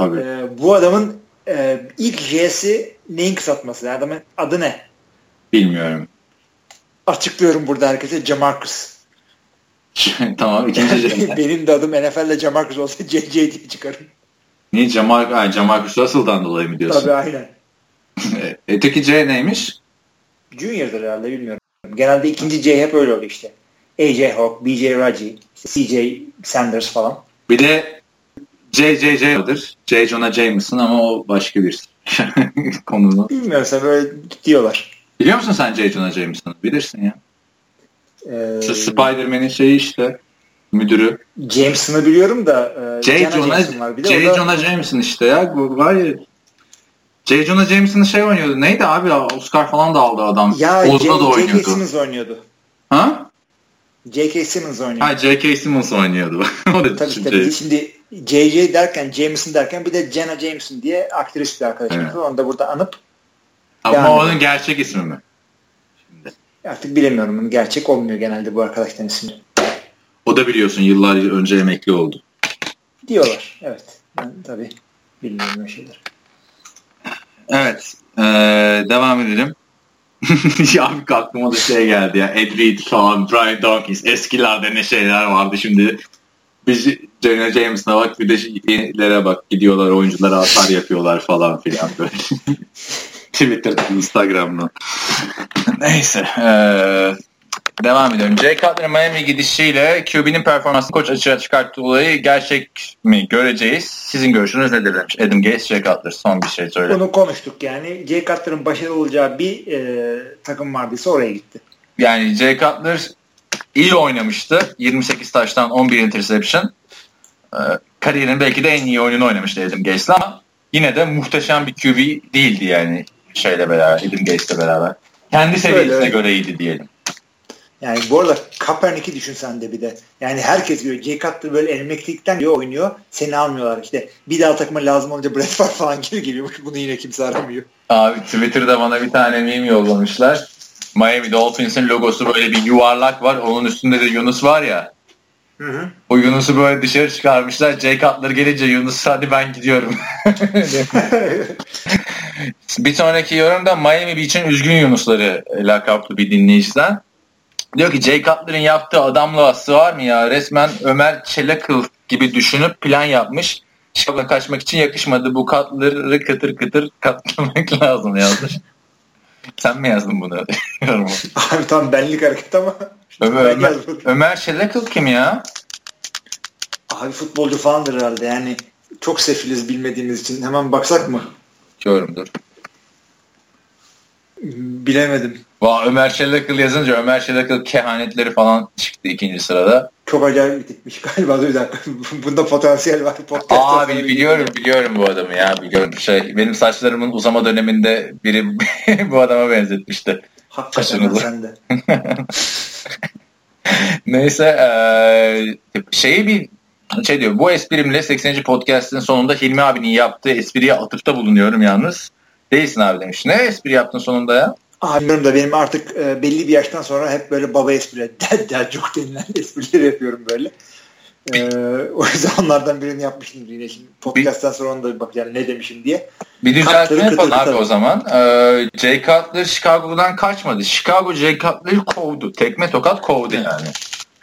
Ee, bu adamın e, ilk J'si neyin kısaltması? Adamın adı ne? Bilmiyorum. Açıklıyorum burada herkese. Jamarcus. tamam ikinci J. Benim de adım NFL'de Jamarcus olsa JJ diye çıkarım. Niye Jamar ha, Jamarcus Russell'dan dolayı mı diyorsun? Tabii aynen. e, öteki J neymiş? Junior'dır herhalde bilmiyorum. Genelde ikinci J hep öyle oluyor işte. AJ Hawk, BJ Raji, CJ Sanders falan. Bir de JJJ'dir. J. Jonah Jameson ama o başka bir konunu. Bilmiyorum sen böyle diyorlar. Biliyor musun sen J. Jonah Jameson'ı? Bilirsin ya. Ee, Spider-Man'in şeyi işte müdürü. Jameson'ı biliyorum da e, J. Jonah, Jameson var. Bir de J. Da... Jonah Jameson işte ya. Var ya J. Jonah Jameson'ın şey oynuyordu. Neydi abi? Oscar falan da aldı adam. Ya Oz'da da oynuyordu. J.K. Simmons oynuyordu. Ha? J.K. Simmons oynuyor. Ha J.K. Simmons oynuyordu. o da tabii, tabii. Şimdi J.J. derken Jameson derken bir de Jenna Jameson diye aktris bir arkadaşımız evet. var. Onu da burada anıp ama onun gerçek ismi mi? Şimdi. Artık bilemiyorum. Onun gerçek olmuyor genelde bu arkadaşların ismi. O da biliyorsun yıllar önce emekli oldu. Diyorlar. Evet. Ben tabii bilmiyorum şeyler. Evet. Ee, devam edelim. ya abi aklıma da şey geldi ya. Ed Reed falan, Brian Dawkins. Eskilerde ne şeyler vardı şimdi. Biz Jenna James'ına bak bir de yenilere bak. Gidiyorlar oyunculara atar yapıyorlar falan filan böyle. Twitter'dan, Instagram'dan. Neyse. Ee, Devam ediyorum. Jay Cutler'ın Miami gidişiyle QB'nin performansını koç açığa çıkarttığı olayı gerçek mi göreceğiz? Sizin görüşünüz nedir demiş Adam Gates, Jay Cutler. Son bir şey söyle. Bunu konuştuk yani. Jay Cutler'ın başarılı olacağı bir e, takım vardıysa oraya gitti. Yani Jay Cutler iyi oynamıştı. 28 taştan 11 interception. Ee, kariyerin belki de en iyi oyununu oynamıştı Adam Gates'le ama yine de muhteşem bir QB değildi yani şeyle beraber, Adam Gates'le beraber. Kendi seviyesine göre iyiydi diyelim. Yani bu arada Kaepernick'i düşün sen de bir de. Yani herkes diyor Jay Cutler böyle emeklilikten diyor oynuyor. Seni almıyorlar işte. Bir daha takıma lazım olunca Brett Favre falan gibi geliyormuş. Bunu yine kimse aramıyor. Abi Twitter'da bana bir tane meme yollamışlar. Miami Dolphins'in logosu böyle bir yuvarlak var. Onun üstünde de Yunus var ya. Hı hı. O Yunus'u böyle dışarı çıkarmışlar. Jay Cutler gelince Yunus hadi ben gidiyorum. bir sonraki yorumda Miami Beach'in üzgün Yunusları lakaplı bir dinleyiciden. Diyor ki Jay Cutler'ın yaptığı adamla var mı ya? Resmen Ömer Çelakıl gibi düşünüp plan yapmış. Chicago'dan kaçmak için yakışmadı. Bu Cutler'ı kıtır kıtır katlamak lazım yazmış. Sen mi yazdın bunu? Abi tam benlik hareket ama. Ömer, Ömer, Ömer Şelakıl kim ya? Abi futbolcu falandır herhalde yani. Çok sefiliz bilmediğimiz için. Hemen baksak mı? Görümdür. Bilemedim. Va Ömer Şelakıl yazınca Ömer Şelakıl kehanetleri falan çıktı ikinci sırada. Çok acayip bir tipmiş galiba. Bir dakika. Bunda potansiyel var. Podcast Abi biliyorum biliyorum bu adamı ya. Biliyorum şey. Benim saçlarımın uzama döneminde biri bu adama benzetmişti. Hakikaten sen de. Neyse ee, şeyi bir şey diyor bu esprimle 80. podcast'in sonunda Hilmi abinin yaptığı espriye atıfta bulunuyorum yalnız. Değilsin abi demiş. Ne espri yaptın sonunda ya? Abim da benim artık e, belli bir yaştan sonra hep böyle baba esprileri, dad, çok denilen esprileri yapıyorum böyle. E, o yüzden onlardan birini yapmıştım yine şimdi. Podcast'tan sonra onu da bir bakacağım ne demişim diye. Bir düzeltme yapalım abi o zaman. Ee, Jay Cutler Chicago'dan kaçmadı. Chicago Jay Cutler'ı kovdu. Tekme tokat kovdu yani.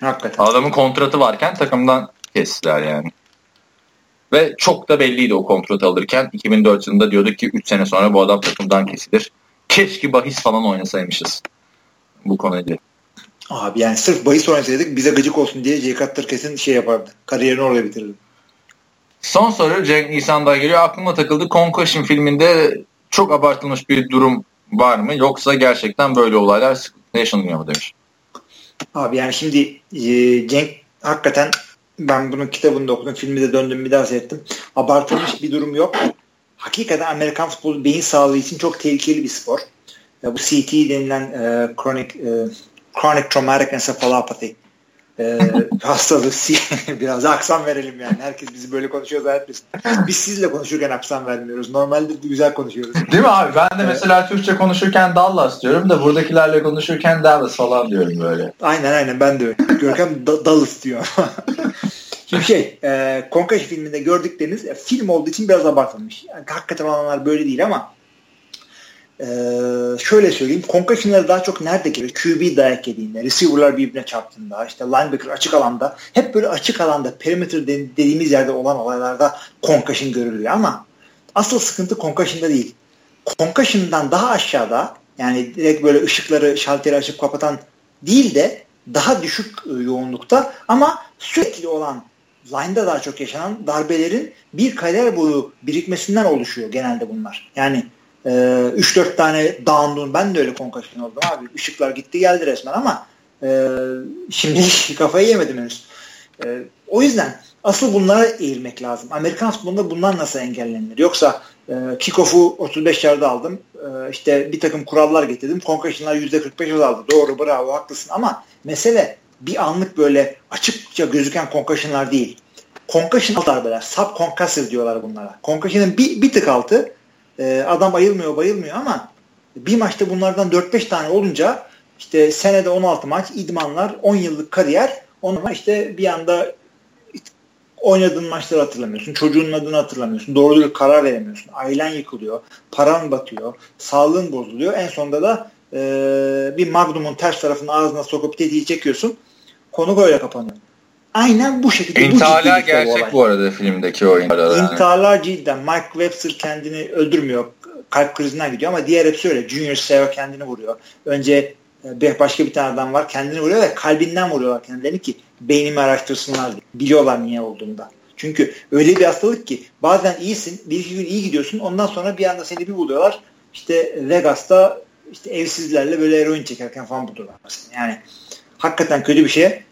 Hakikaten. Adamın kontratı varken takımdan kestiler yani. Ve çok da belliydi o kontrat alırken. 2004 yılında diyorduk ki 3 sene sonra bu adam takımdan kesilir. Keşke bahis falan oynasaymışız bu konuyla. Abi yani sırf bahis oynasaydık bize gıcık olsun diye Jay Cutler kesin şey yapardı. Kariyerini orada bitirirdi. Son soru Cenk Nisan'da geliyor. Aklıma takıldı. Concussion filminde çok abartılmış bir durum var mı? Yoksa gerçekten böyle olaylar yaşanıyor mu demiş. Abi yani şimdi e, Cenk hakikaten ben bunun kitabını da okudum. Filmi de döndüm bir daha seyrettim. Abartılmış bir durum yok. Hakikaten Amerikan futbolu beyin sağlığı için çok tehlikeli bir spor. Ya bu CT denilen e, chronic, e, chronic traumatic encephalopathy e, hastalığı biraz aksan verelim yani. Herkes bizi böyle konuşuyor zannetmesin. Biz sizle konuşurken aksan vermiyoruz. Normalde güzel konuşuyoruz. Değil mi abi? Ben de mesela Türkçe konuşurken Dallas diyorum da buradakilerle konuşurken Dallas falan diyorum böyle. Aynen aynen ben de öyle. Görkem da- Dallas diyor. Şimdi şey, e, Konkashi filminde gördükleriniz e, film olduğu için biraz abartılmış. Yani, hakikaten olanlar böyle değil ama e, şöyle söyleyeyim. Konkaşinler daha çok nerede gelir? QB dayak yediğinde, receiver'lar birbirine çarptığında, işte linebacker açık alanda, hep böyle açık alanda, perimeter dediğimiz yerde olan olaylarda konkaşin görülüyor ama asıl sıkıntı konkaşinde değil. Konkaşinden daha aşağıda yani direkt böyle ışıkları şalteri açıp kapatan değil de daha düşük e, yoğunlukta ama sürekli olan line'da daha çok yaşanan darbelerin bir kariyer boyu birikmesinden oluşuyor genelde bunlar. Yani e, 3-4 tane down'un ben de öyle concussion oldum abi. Işıklar gitti geldi resmen ama e, şimdi kafayı yemedim henüz. E, o yüzden asıl bunlara eğilmek lazım. Amerikan futbolunda bunlar nasıl engellenir? Yoksa e, kickoff'u 35 yarda aldım. E, işte bir takım kurallar getirdim. Concussion'lar %45 azaldı. Doğru bravo haklısın ama mesele bir anlık böyle açıkça gözüken concussion'lar değil. Concussion alt darbeler. Subconcussive diyorlar bunlara. Concussion'ın bir, bir tık altı e, adam ayılmıyor bayılmıyor ama bir maçta bunlardan 4-5 tane olunca işte senede 16 maç, idmanlar, 10 yıllık kariyer onunla işte bir anda Oynadığın maçları hatırlamıyorsun. Çocuğunun adını hatırlamıyorsun. Doğru düzgün karar veremiyorsun. Ailen yıkılıyor. Paran batıyor. Sağlığın bozuluyor. En sonunda da e, bir magnumun ters tarafını ağzına sokup tetiği çekiyorsun. Konu böyle kapanıyor. Aynen bu şekilde. İntiharlar gerçek bu, bu arada filmdeki o intiharlar. İntiharlar cidden. Mike Webster kendini öldürmüyor. Kalp krizinden gidiyor ama diğer hepsi öyle. Junior Seau kendini vuruyor. Önce e, başka bir tane adam var kendini vuruyor ve kalbinden vuruyorlar kendilerini ki beynimi araştırsınlar diye. Biliyorlar niye olduğunda. Çünkü öyle bir hastalık ki bazen iyisin, bir iki gün iyi gidiyorsun ondan sonra bir anda seni bir buluyorlar. İşte Vegas'ta işte evsizlerle böyle eroin çekerken falan buluyorlar. Yani hakikaten kötü bir şey.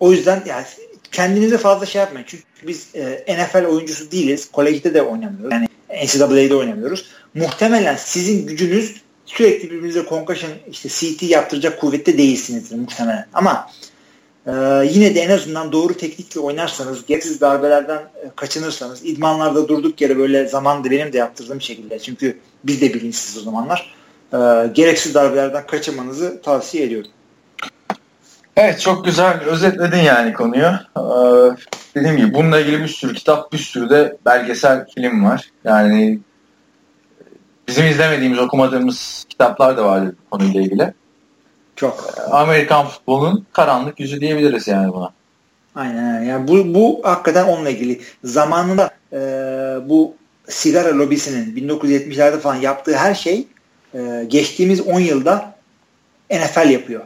O yüzden yani kendinize fazla şey yapmayın. Çünkü biz e, NFL oyuncusu değiliz. Kolejde de oynamıyoruz. Yani NCAA'de oynamıyoruz. Muhtemelen sizin gücünüz sürekli birbirinize concussion işte CT yaptıracak kuvvette değilsinizdir muhtemelen. Ama e, yine de en azından doğru teknikle oynarsanız, gereksiz darbelerden e, kaçınırsanız, idmanlarda durduk yere böyle zamandı benim de yaptırdığım şekilde. Çünkü biz de bilinçsiz o zamanlar. E, gereksiz darbelerden kaçınmanızı tavsiye ediyorum. Evet çok güzel özetledin yani konuyu. Ee, dediğim gibi bununla ilgili bir sürü kitap, bir sürü de belgesel film var. Yani bizim izlemediğimiz, okumadığımız kitaplar da vardı bu konuyla ilgili. Çok. Amerikan futbolunun karanlık yüzü diyebiliriz yani buna. Aynen yani bu, bu hakikaten onunla ilgili. Zamanında e, bu sigara lobisinin 1970'lerde falan yaptığı her şey e, geçtiğimiz 10 yılda NFL yapıyor.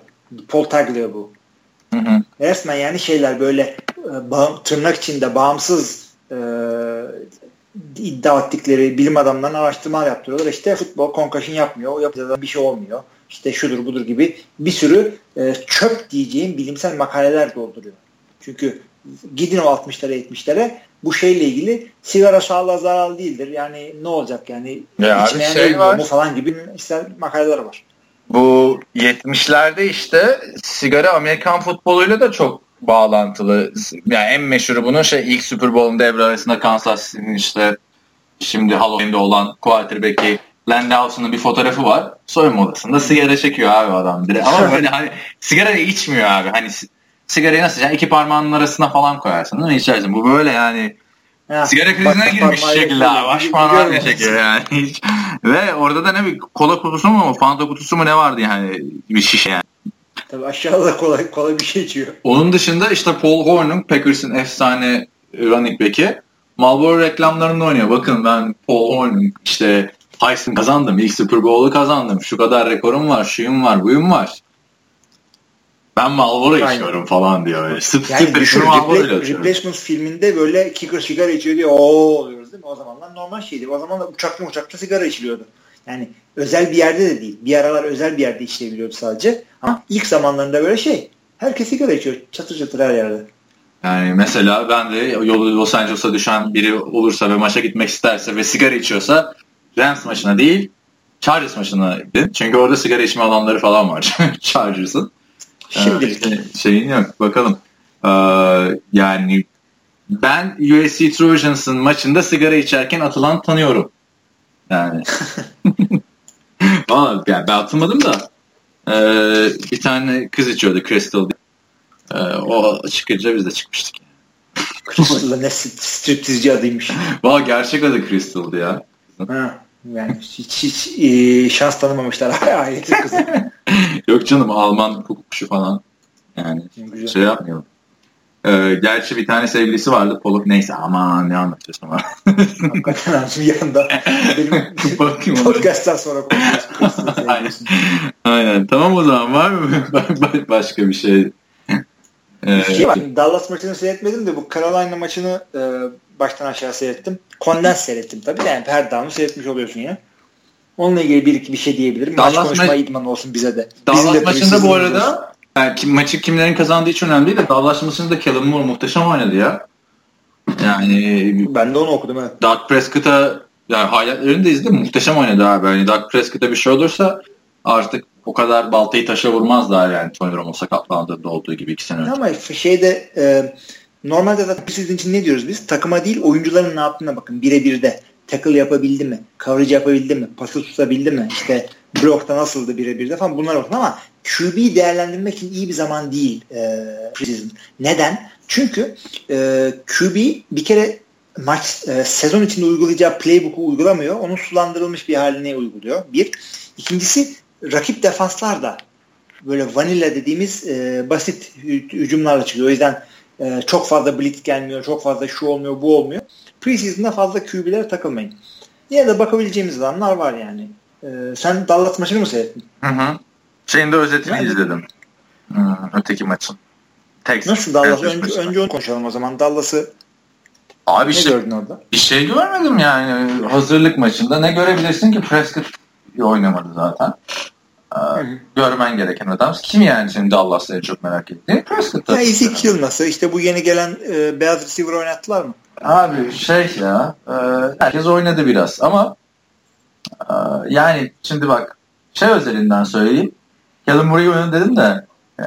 Paul Tagliabue bu. Hı hı. Resmen yani şeyler böyle e, bağım, tırnak içinde bağımsız e, iddia ettikleri bilim adamlarına araştırmalar yaptırıyorlar. İşte futbol concussion yapmıyor. O bir şey olmuyor. İşte şudur budur gibi bir sürü e, çöp diyeceğim bilimsel makaleler dolduruyor. Çünkü gidin o 60'lara 70'lere bu şeyle ilgili sigara sağlığa zararlı değildir. Yani ne olacak yani ya içmeyen şey var. mu falan gibi işte makaleler var. Bu 70'lerde işte sigara Amerikan futboluyla da çok bağlantılı. Yani en meşhuru bunun şey ilk Super Bowl'un devre arasında Kansas City'nin işte şimdi Halloween'de olan quarterback'i Landausen'ın bir fotoğrafı var. Soyunma odasında sigara çekiyor abi adam direkt. Ama böyle hani sigara içmiyor abi. Hani sigarayı nasıl yani iki parmağının arasına falan koyarsın değil mi? İçersin. Bu böyle yani ya, sigara krizine girmiş şekilde abi. Baş parmağıyla çekiyor yani. Ve orada da ne bir kola kutusu mu fanta kutusu mu ne vardı yani bir şişe yani. Tabii aşağıda kolay kolay bir şey içiyor. Onun dışında işte Paul Horn'un Packers'ın efsane running back'i Marlboro reklamlarında oynuyor. Bakın ben Paul Horn'un işte Heisman kazandım. ilk Super Bowl'u kazandım. Şu kadar rekorum var, şuyum var, buyum var. Ben Marlboro içiyorum falan diyor. Böyle. Sıp yani sıp düşün, Repla- Replacements filminde böyle kicker sigara içiyor diye ooo oluyoruz değil mi? O zamanlar normal şeydi. O zamanlar uçakta uçakta sigara içiliyordu. Yani özel bir yerde de değil. Bir aralar özel bir yerde işleyebiliyordu sadece. Ama ilk zamanlarında böyle şey. Herkes sigara içiyor. Çatır çatır her yerde. Yani mesela ben de yolu Los Angeles'a düşen biri olursa ve maça gitmek isterse ve sigara içiyorsa Rams maçına değil Chargers maçına gidin. Çünkü orada sigara içme alanları falan var Chargers'ın. Şimdilik. Ee, şeyin yok. Bakalım. Ee, yani ben USC Trojans'ın maçında sigara içerken atılan tanıyorum. Yani. Valla yani ben atılmadım da e, bir tane kız içiyordu Crystal e, o çıkınca biz de çıkmıştık. Crystal'da ne striptizci adıymış. Valla gerçek adı Crystal'dı ya. Ha, yani hiç, hiç e, şans tanımamışlar ailesi kızı. Yok canım Alman hukukçu falan. Yani Güzel. şey yapmayalım. Ee, gerçi bir tane sevgilisi vardı. Poluk neyse ama ne anlatıyorsun ama. Hakikaten abi bir yanda benim podcast'tan sonra konuşuyoruz. Aynen. Aynen. Tamam o zaman var mı başka bir şey? Ee, şey var. Dallas maçını seyretmedim de bu Carolina maçını e, baştan aşağı seyrettim. Kondens seyrettim tabii. Yani her down'u seyretmiş oluyorsun ya. Onunla ilgili bir iki bir şey diyebilirim. Dallas Maç konuşma ma- idman olsun bize de. Dallas de maçında bu arada yani kim, maçı kimlerin kazandığı hiç önemli değil de Dallas maçında Kellen Moore muhteşem oynadı ya. Yani ben de onu okudum evet. Doug Prescott'a yani highlightlerini de izledim. Muhteşem oynadı abi. Yani Doug Prescott'a bir şey olursa artık o kadar baltayı taşa vurmazlar yani Tony Romo sakatlandığında olduğu gibi iki sene önce. Ama şeyde e, normalde zaten sizin için ne diyoruz biz? Takıma değil oyuncuların ne yaptığına bakın birebir de. Tackle yapabildi mi? Coverage yapabildi mi? Pası tutabildi mi? İşte blokta nasıldı birebir de falan bunlar olsun ama QB'yi değerlendirmek için iyi bir zaman değil e, preseason. Neden? Çünkü e, QB bir kere maç e, sezon içinde uygulayacağı playbook'u uygulamıyor. Onun sulandırılmış bir haline uyguluyor. Bir. İkincisi rakip defanslar da böyle vanilla dediğimiz e, basit hücumlarla çıkıyor. O yüzden e, çok fazla blitz gelmiyor, çok fazla şu olmuyor, bu olmuyor. Preseason'da fazla QB'lere takılmayın. Yine de bakabileceğimiz adamlar var yani. E, sen Dallas maçını mı seyrettin? Hı hı. Şeyin de özetini yani, izledim. Hı, öteki maçın. Texas, Nasıl Dallas? Önce, önce onu konuşalım o zaman. Dallas'ı Abi ne işte, gördün orada? Bir şey görmedim yani. Hazırlık maçında ne görebilirsin ki Prescott oynamadı zaten. Ee, görmen gereken adam. Kim yani şimdi Dallas'ta çok merak ettiğin? Prescott. Ya Ezekiel nasıl? İşte bu yeni gelen e, beyaz receiver oynattılar mı? Abi şey ya e, herkes oynadı biraz ama e, yani şimdi bak şey özelinden söyleyeyim. Kellen Murray oynadı dedim de e,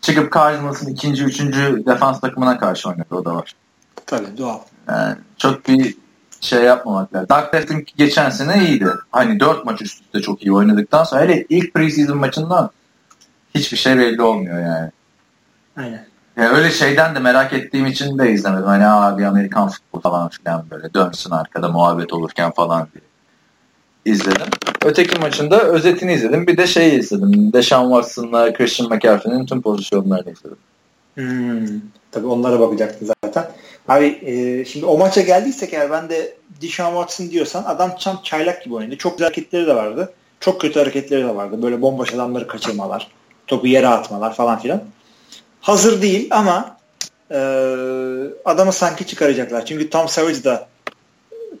çıkıp Cardinals'ın ikinci, üçüncü defans takımına karşı oynadı o da var. Tabii doğal. Yani çok bir şey yapmamak lazım. Doug Preston geçen sene iyiydi. Hani dört maç üst üste çok iyi oynadıktan sonra hele ilk preseason maçından hiçbir şey belli olmuyor yani. Aynen. Yani öyle şeyden de merak ettiğim için de izlemedim. Hani abi Amerikan futbol falan filan böyle dönsün arkada muhabbet olurken falan diye izledim. Öteki maçında özetini izledim. Bir de şeyi izledim. Deshaun Watson'la Christian McCaffrey'nin tüm pozisyonlarını izledim. Hmm, tabii onlara bakacaktın zaten. Abi e, şimdi o maça geldiysek eğer ben de Deshaun Watson diyorsan adam çam çaylak gibi oynadı. Çok güzel hareketleri de vardı. Çok kötü hareketleri de vardı. Böyle bomboş adamları kaçırmalar. Topu yere atmalar falan filan. Hazır değil ama e, adamı sanki çıkaracaklar. Çünkü Tom Savage da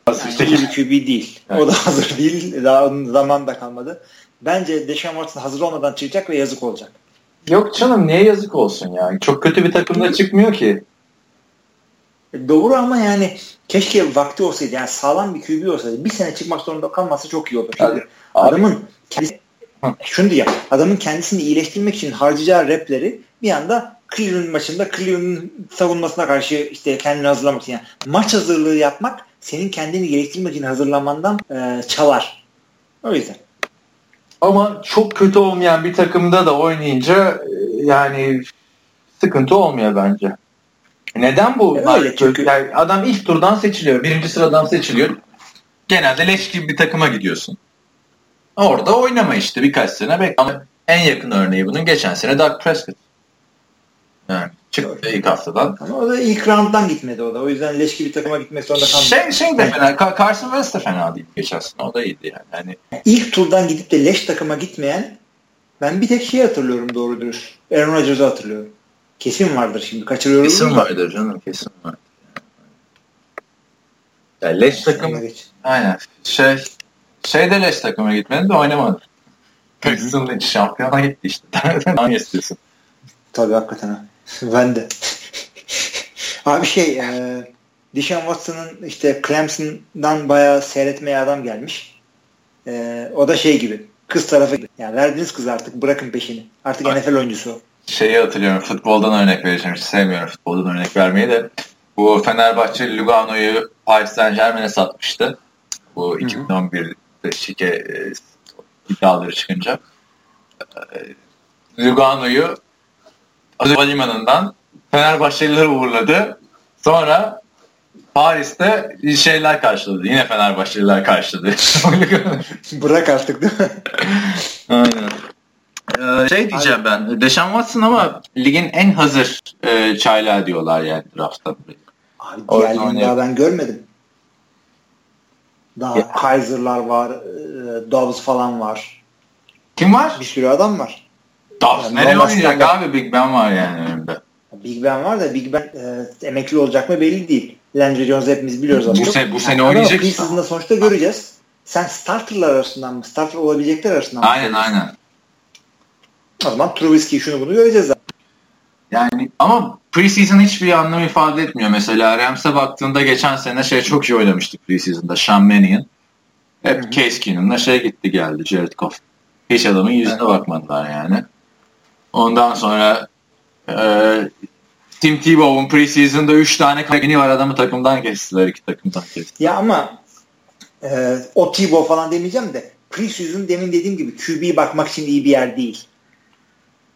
yani iyi bir QB değil. Evet. O da hazır değil. Daha onun zaman da kalmadı. Bence Deshaun Watson hazır olmadan çıkacak ve yazık olacak. Yok canım niye yazık olsun ya? Çok kötü bir takımda çıkmıyor ki. Doğru ama yani keşke vakti olsaydı yani sağlam bir QB olsaydı bir sene çıkmak zorunda kalmasa çok iyi olur. Çünkü adamın kendisi, şunu diyeyim adamın kendisini iyileştirmek için harcayacağı repleri bir anda Cleveland maçında Cleveland'ın savunmasına karşı işte kendini hazırlamak için yani maç hazırlığı yapmak senin kendini geliştirmek için hazırlamandan e, çalar. O yüzden. Ama çok kötü olmayan bir takımda da oynayınca e, yani sıkıntı olmuyor bence. Neden bu? E öyle çünkü. Yani adam ilk turdan seçiliyor. Birinci sıradan seçiliyor. Genelde leş gibi bir takıma gidiyorsun. Orada oynama işte birkaç sene bekle. Ama en yakın örneği bunun geçen sene Doug Prescott. Yani çıktı ilk haftadan. Ama o da ilk rounddan gitmedi o da. O yüzden leş gibi takıma gitmek zorunda kalmadı. Şey, şey de fena. Carson Wentz de fena değil geçen sene. O da iyiydi yani. yani. İlk turdan gidip de leş takıma gitmeyen ben bir tek şey hatırlıyorum doğru dürüst. Aaron Rodgers'ı hatırlıyorum. Kesin vardır şimdi. Kaçırıyorum. Kesin vardır canım. Kesin var. Yani leş takım aynen. Şey şey de leş takıma gitmedi de oynamadı. Paxton şampiyona gitti işte. ne istiyorsun? Tabii hakikaten. Ben de. Abi şey e, Dishon Watson'ın işte Clemson'dan bayağı seyretmeye adam gelmiş. E, o da şey gibi. Kız tarafı gibi. Yani verdiniz kız artık bırakın peşini. Artık Ay. NFL oyuncusu Şeyi hatırlıyorum. Futboldan örnek vereceğim. Hiç sevmiyorum futboldan örnek vermeyi de. Bu Fenerbahçe Lugano'yu Paris Saint Germain'e satmıştı. Bu 2011 şike e, iddiaları çıkınca. E, Lugano'yu Havalimanı'ndan Fenerbahçeliler uğurladı. Sonra Paris'te şeyler karşıladı. Yine Fenerbahçeliler karşıladı. Bırak artık değil mi? Aynen. Ee, şey diyeceğim ben. Deşan Watson ama ligin en hazır e, çaylağı diyorlar yani draft'ta. Abi diğerlerini daha ben görmedim. Daha ya. Kaiser'lar var, e, Dobbs falan var. Kim var? Bir sürü adam var. Yani nereye oynayacak abi? Big Ben var yani önümde. Big Ben var da Big Ben e, emekli olacak mı belli değil. Landry Jones hepimiz biliyoruz aslında. Bu, se bu sene oynayacak. Ama sonuçta göreceğiz. Sen starterlar arasından mı? Starter olabilecekler arasından mı? Aynen aynen. O zaman Trubisky şunu bunu göreceğiz. Yani ama preseason hiçbir anlam ifade etmiyor. Mesela Rams'e baktığında geçen sene şey çok iyi oynamıştı preseason'da. Sean Mannion. Hep. Case Keenum'la şey gitti geldi Jared Goff. Hiç adamın yüzüne evet. bakmadılar yani. Ondan sonra e, Tim Tebow'un preseason'da 3 tane kaygını var adamı takımdan kestiler. iki takımdan kestiler. Ya ama e, o Tebow falan demeyeceğim de preseason demin dediğim gibi QB bakmak için iyi bir yer değil.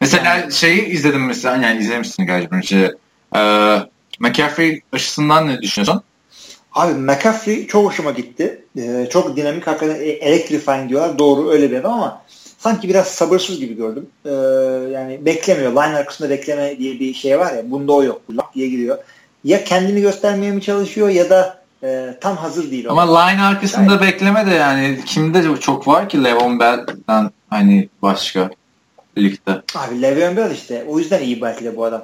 Mesela yani. şeyi izledim mesela yani izlemişsin galiba. Şey, ee, McCaffrey aşısından ne düşünüyorsun? Abi McCaffrey çok hoşuma gitti. Ee, çok dinamik hakikaten e, electrifying diyorlar. Doğru öyle bir adam ama sanki biraz sabırsız gibi gördüm. Ee, yani beklemiyor. Line arkasında bekleme diye bir şey var ya. Bunda o yok. Lak diye giriyor. Ya kendini göstermeye mi çalışıyor ya da e, tam hazır değil. Ama o. line arkasında yani. bekleme de yani kimde çok var ki Levon Bell'den hani başka ligde. Abi Levon Bell işte. O yüzden iyi belki de bu adam.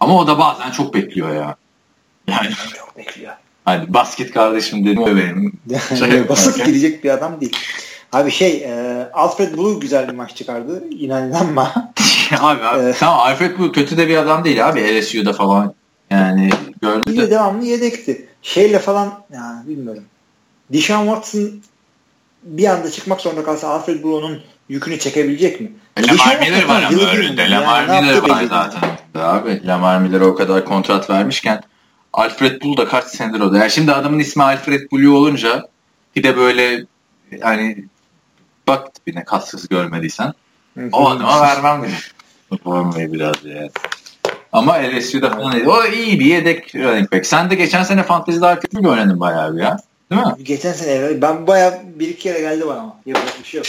Ama o da bazen çok bekliyor ya. Yani çok bekliyor. Hani basket kardeşim dedim benim. Şey basıp gidecek bir adam değil. Abi şey e, Alfred Blue güzel bir maç çıkardı. İnan inanma. abi, abi ee, tamam Alfred Blue kötü de bir adam değil abi LSU'da falan. Yani gördüm. de. devamlı yedekti. Şeyle falan yani bilmiyorum. Dishon Watson bir anda çıkmak zorunda kalsa Alfred Blue'nun yükünü çekebilecek mi? E, Lamar Miller var ama önünde. Lamar yani, Miller var zaten. Abi Lamar Miller'e o kadar kontrat vermişken Alfred Blue da kaç senedir o da. Yani şimdi adamın ismi Alfred Blue olunca bir de böyle yani bak tipine kassız görmediysen o adama vermem Formayı biraz ya. Ama LSU'da falan değil. O iyi bir yedek running back. Sen de geçen sene fantezide Alfred Blue oynadın bayağı bir ya. Değil mi? Geçen sene ben bayağı bir iki kere geldi bana ama. Yapacak bir şey yok.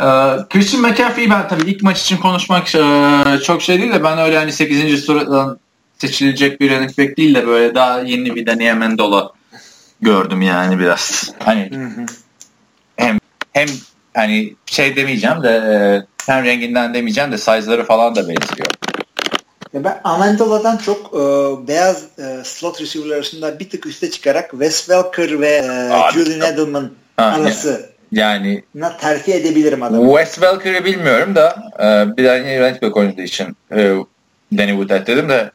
Ee, Christian McCaffrey'i ben tabii ilk maç için konuşmak e, çok şey değil de ben öyle hani 8. sıradan seçilecek bir running back değil de böyle daha yeni bir Daniel Mendola gördüm yani biraz. Hani hem hani şey demeyeceğim de e, hem renginden demeyeceğim de size'ları falan da benziyor. Ya ben Amendola'dan çok e, beyaz e, slot receiver arasında bir tık üste çıkarak Wes Welker ve e, Julian Edelman arası yani na terfi edebilirim adamı. Wes Welker'ı bilmiyorum da e, bir tane running back oynadığı için e, Danny Woodhead dedim de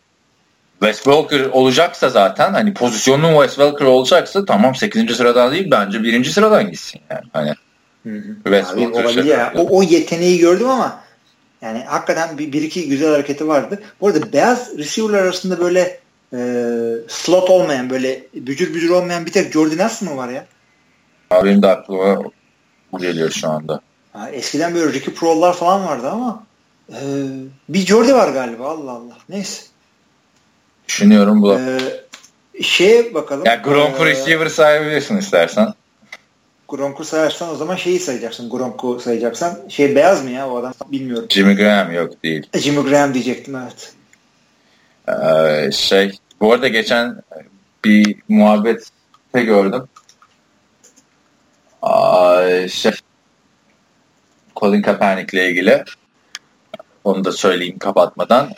Wes Welker olacaksa zaten hani pozisyonun Wes Welker olacaksa tamam 8. sıradan değil bence 1. sıradan gitsin yani. Hani Wes Welker şey ya. O, o yeteneği gördüm ama yani hakikaten bir, bir iki güzel hareketi vardı. Bu arada beyaz receiver'lar arasında böyle e, slot olmayan böyle bücür bücür olmayan bir tek Jordan Nelson mı var ya? Abi benim de aklıma bu geliyor şu anda. Ha, eskiden böyle Ricky Pro'lar falan vardı ama e, bir Jordi var galiba Allah Allah. Neyse. Düşünüyorum bu. Ee, şeye bakalım. Ya Gronk'u ee, receiver sayabilirsin istersen. Gronk'u sayarsan o zaman şeyi sayacaksın. Gronk'u sayacaksan. Şey beyaz mı ya o adam bilmiyorum. Jimmy Graham yok değil. E, Jimmy Graham diyecektim evet. Ee, şey bu arada geçen bir muhabbette gördüm. Aa, şey Colin Kaepernick'le ilgili onu da söyleyeyim kapatmadan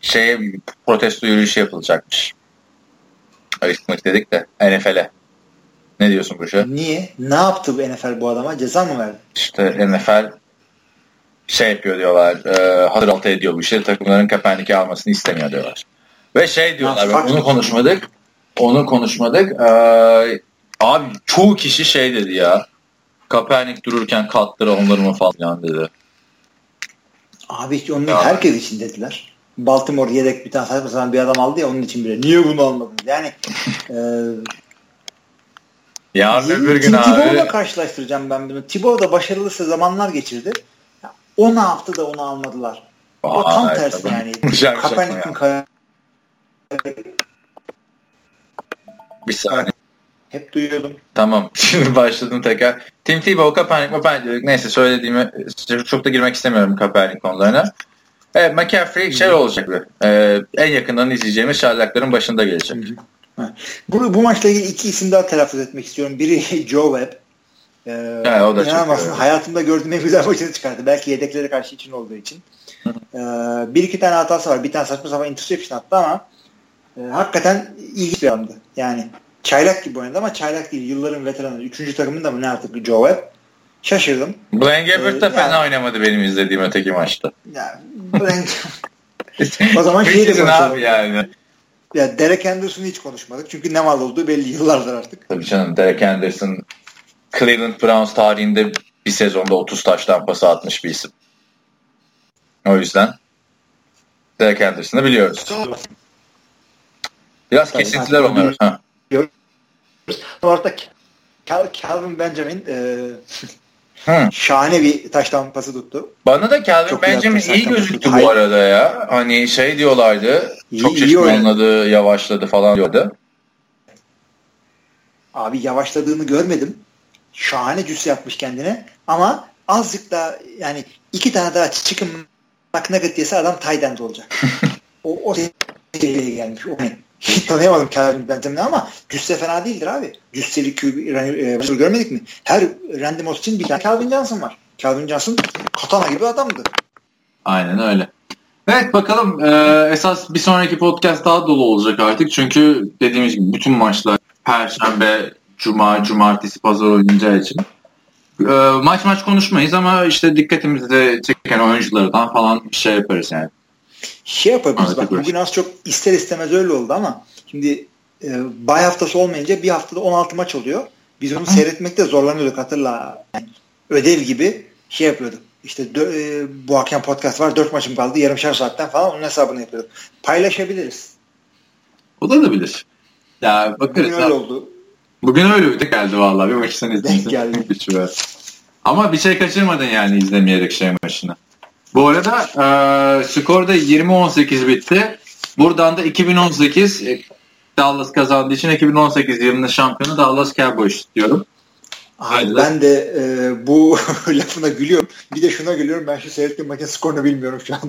şeye protesto yürüyüşü yapılacakmış. Ayıkmak dedik de NFL'e. Ne diyorsun bu şey? Niye? Ne yaptı bu NFL bu adama? Ceza mı verdi? İşte NFL şey yapıyor diyorlar. E, hazır altı ediyor bu işi. Takımların Kaepernick'i almasını istemiyor diyorlar. Ve şey diyorlar. Ha, onu konuşmadık. Onu konuşmadık. E, abi çoğu kişi şey dedi ya. Kaepernick dururken katları onları falan dedi. Abi onu ya. herkes için dediler. Baltimore yedek bir tane saçma sapan bir adam aldı ya onun için bile. Niye bunu almadın? Yani e, Yarın öbür gün abi. Thibault'la karşılaştıracağım ben bunu. Thibault da başarılı zamanlar geçirdi. O ne yaptı da onu almadılar. Aa, o tam tersi tabii. yani. Kaepernick'in kay- Bir saniye. Hep duyuyordum. Tamam. Şimdi başladım tekrar. Tim Tebow, Kaepernick, Kaepernick. Neyse söylediğimi çok da girmek istemiyorum Kaepernick konularına. Evet, McCaffrey şey olacak. E, en yakından izleyeceğimiz şarlakların başında gelecek. Hı hı. Bu, bu maçla ilgili iki isim daha telaffuz etmek istiyorum. Biri Joe Webb. Ee, evet, o da çok hayatımda gördüğüm en güzel maçını çıkardı. Belki yedeklere karşı için olduğu için. ee, bir iki tane hatası var. Bir tane saçma sapan interception attı ama e, hakikaten ilginç bir adamdı. Yani çaylak gibi oynadı ama çaylak değil. Yılların veteranı. Üçüncü takımında mı ne artık Joe Webb. Şaşırdım. Blaine Gabbert da ee, fena yani, oynamadı benim izlediğim öteki maçta. Yani, o zaman şeyi de konuşalım. abi yani. Ya Derek Anderson'ı hiç konuşmadık. Çünkü ne mal olduğu belli yıllardır artık. Tabii canım Derek Anderson Cleveland Browns tarihinde bir sezonda 30 taştan pası atmış bir isim. O yüzden Derek Anderson'ı biliyoruz. Biraz Tabii, kesintiler onlar. Ha. Orada Calvin Benjamin e, şahane bir taştan pası tuttu. Bana da Calvin çok Benjamin iyi gözüktü bu arada ya. Hani şey diyorlardı. İyi, çok şaşırmanladı, yavaşladı falan diyordu. Abi yavaşladığını görmedim. Şahane cüsse yapmış kendine. Ama azıcık daha yani iki tane daha çıkın McNugget diyese adam tight end olacak. o, o seviyeye gelmiş. O, hiç tanıyamadım Calvin Benjamin'i ama cüsse fena değildir abi. Cüsseli QB e, görmedik mi? Her Randy Moss için bir tane Calvin Johnson var. Calvin Johnson katana gibi adamdı. Aynen öyle. Evet bakalım ee, esas bir sonraki podcast daha dolu olacak artık. Çünkü dediğimiz gibi bütün maçlar Perşembe, Cuma, Cumartesi, Pazar oynayacağı için. E, maç maç konuşmayız ama işte dikkatimizi çeken oyunculardan falan bir şey yaparız yani. Şey yapabiliriz bak bugün az çok ister istemez öyle oldu ama şimdi e, bay haftası olmayınca bir haftada 16 maç oluyor. Biz onu seyretmekte zorlanıyorduk hatırla. Yani ödev gibi şey yapıyorduk. İşte e, bu akşam podcast var. Dört maçım kaldı. Yarımşar saatten falan onun hesabını yapıyorduk. Paylaşabiliriz. O da olabilir. Ya bakarız. Bugün öyle oldu. Bugün öyle bir geldi vallahi. Bir maçtan izledim. geldi. Ama bir şey kaçırmadın yani izlemeyerek şey maçını. Bu arada e, skorda 20-18 bitti. Buradan da 2018 e, Dallas kazandığı için 2018 yılının şampiyonu Dallas Cowboys diyorum. Abi ben de e, bu lafına gülüyorum. Bir de şuna gülüyorum. Ben şu seyrettiğim maçın skorunu bilmiyorum şu an.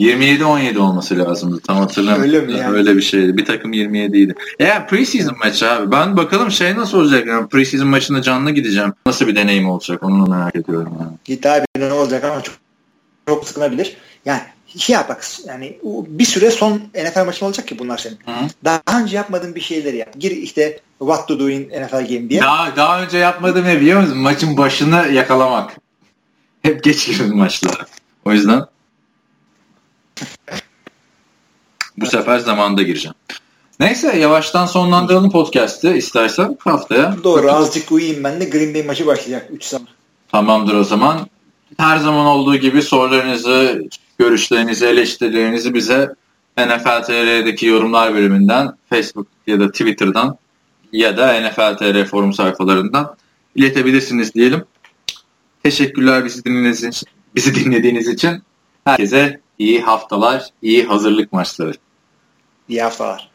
27-17 olması lazımdı. Tam hatırlamıyorum. Öyle mi yani? Öyle bir şeydi. Bir takım 27 idi. Ya preseason maçı abi. Ben bakalım şey nasıl olacak. Yani preseason maçında canlı gideceğim. Nasıl bir deneyim olacak onu merak ediyorum. Yani. Git abi ne olacak ama çok, çok sıkılabilir. Yani şey yap bak yani bir süre son NFL maçın olacak ki bunlar senin. Hı. Daha önce yapmadığın bir şeyleri yap. Gir işte what to do in NFL game diye. Daha, daha önce yapmadığım ne biliyor musun? Maçın başını yakalamak. Hep geç girdim maçlara. O yüzden bu sefer zamanda gireceğim. Neyse yavaştan sonlandıralım podcast'ı istersen haftaya. Doğru azıcık uyuyayım ben de Green Bay maçı başlayacak 3 saat. Tamamdır o zaman. Her zaman olduğu gibi sorularınızı, görüşlerinizi, eleştirilerinizi bize NFL TR'deki yorumlar bölümünden, Facebook ya da Twitter'dan ya da NFL TR forum sayfalarından iletebilirsiniz diyelim. Teşekkürler bizi dinlediğiniz için. Bizi dinlediğiniz için. Herkese iyi haftalar, iyi hazırlık maçları. İyi haftalar.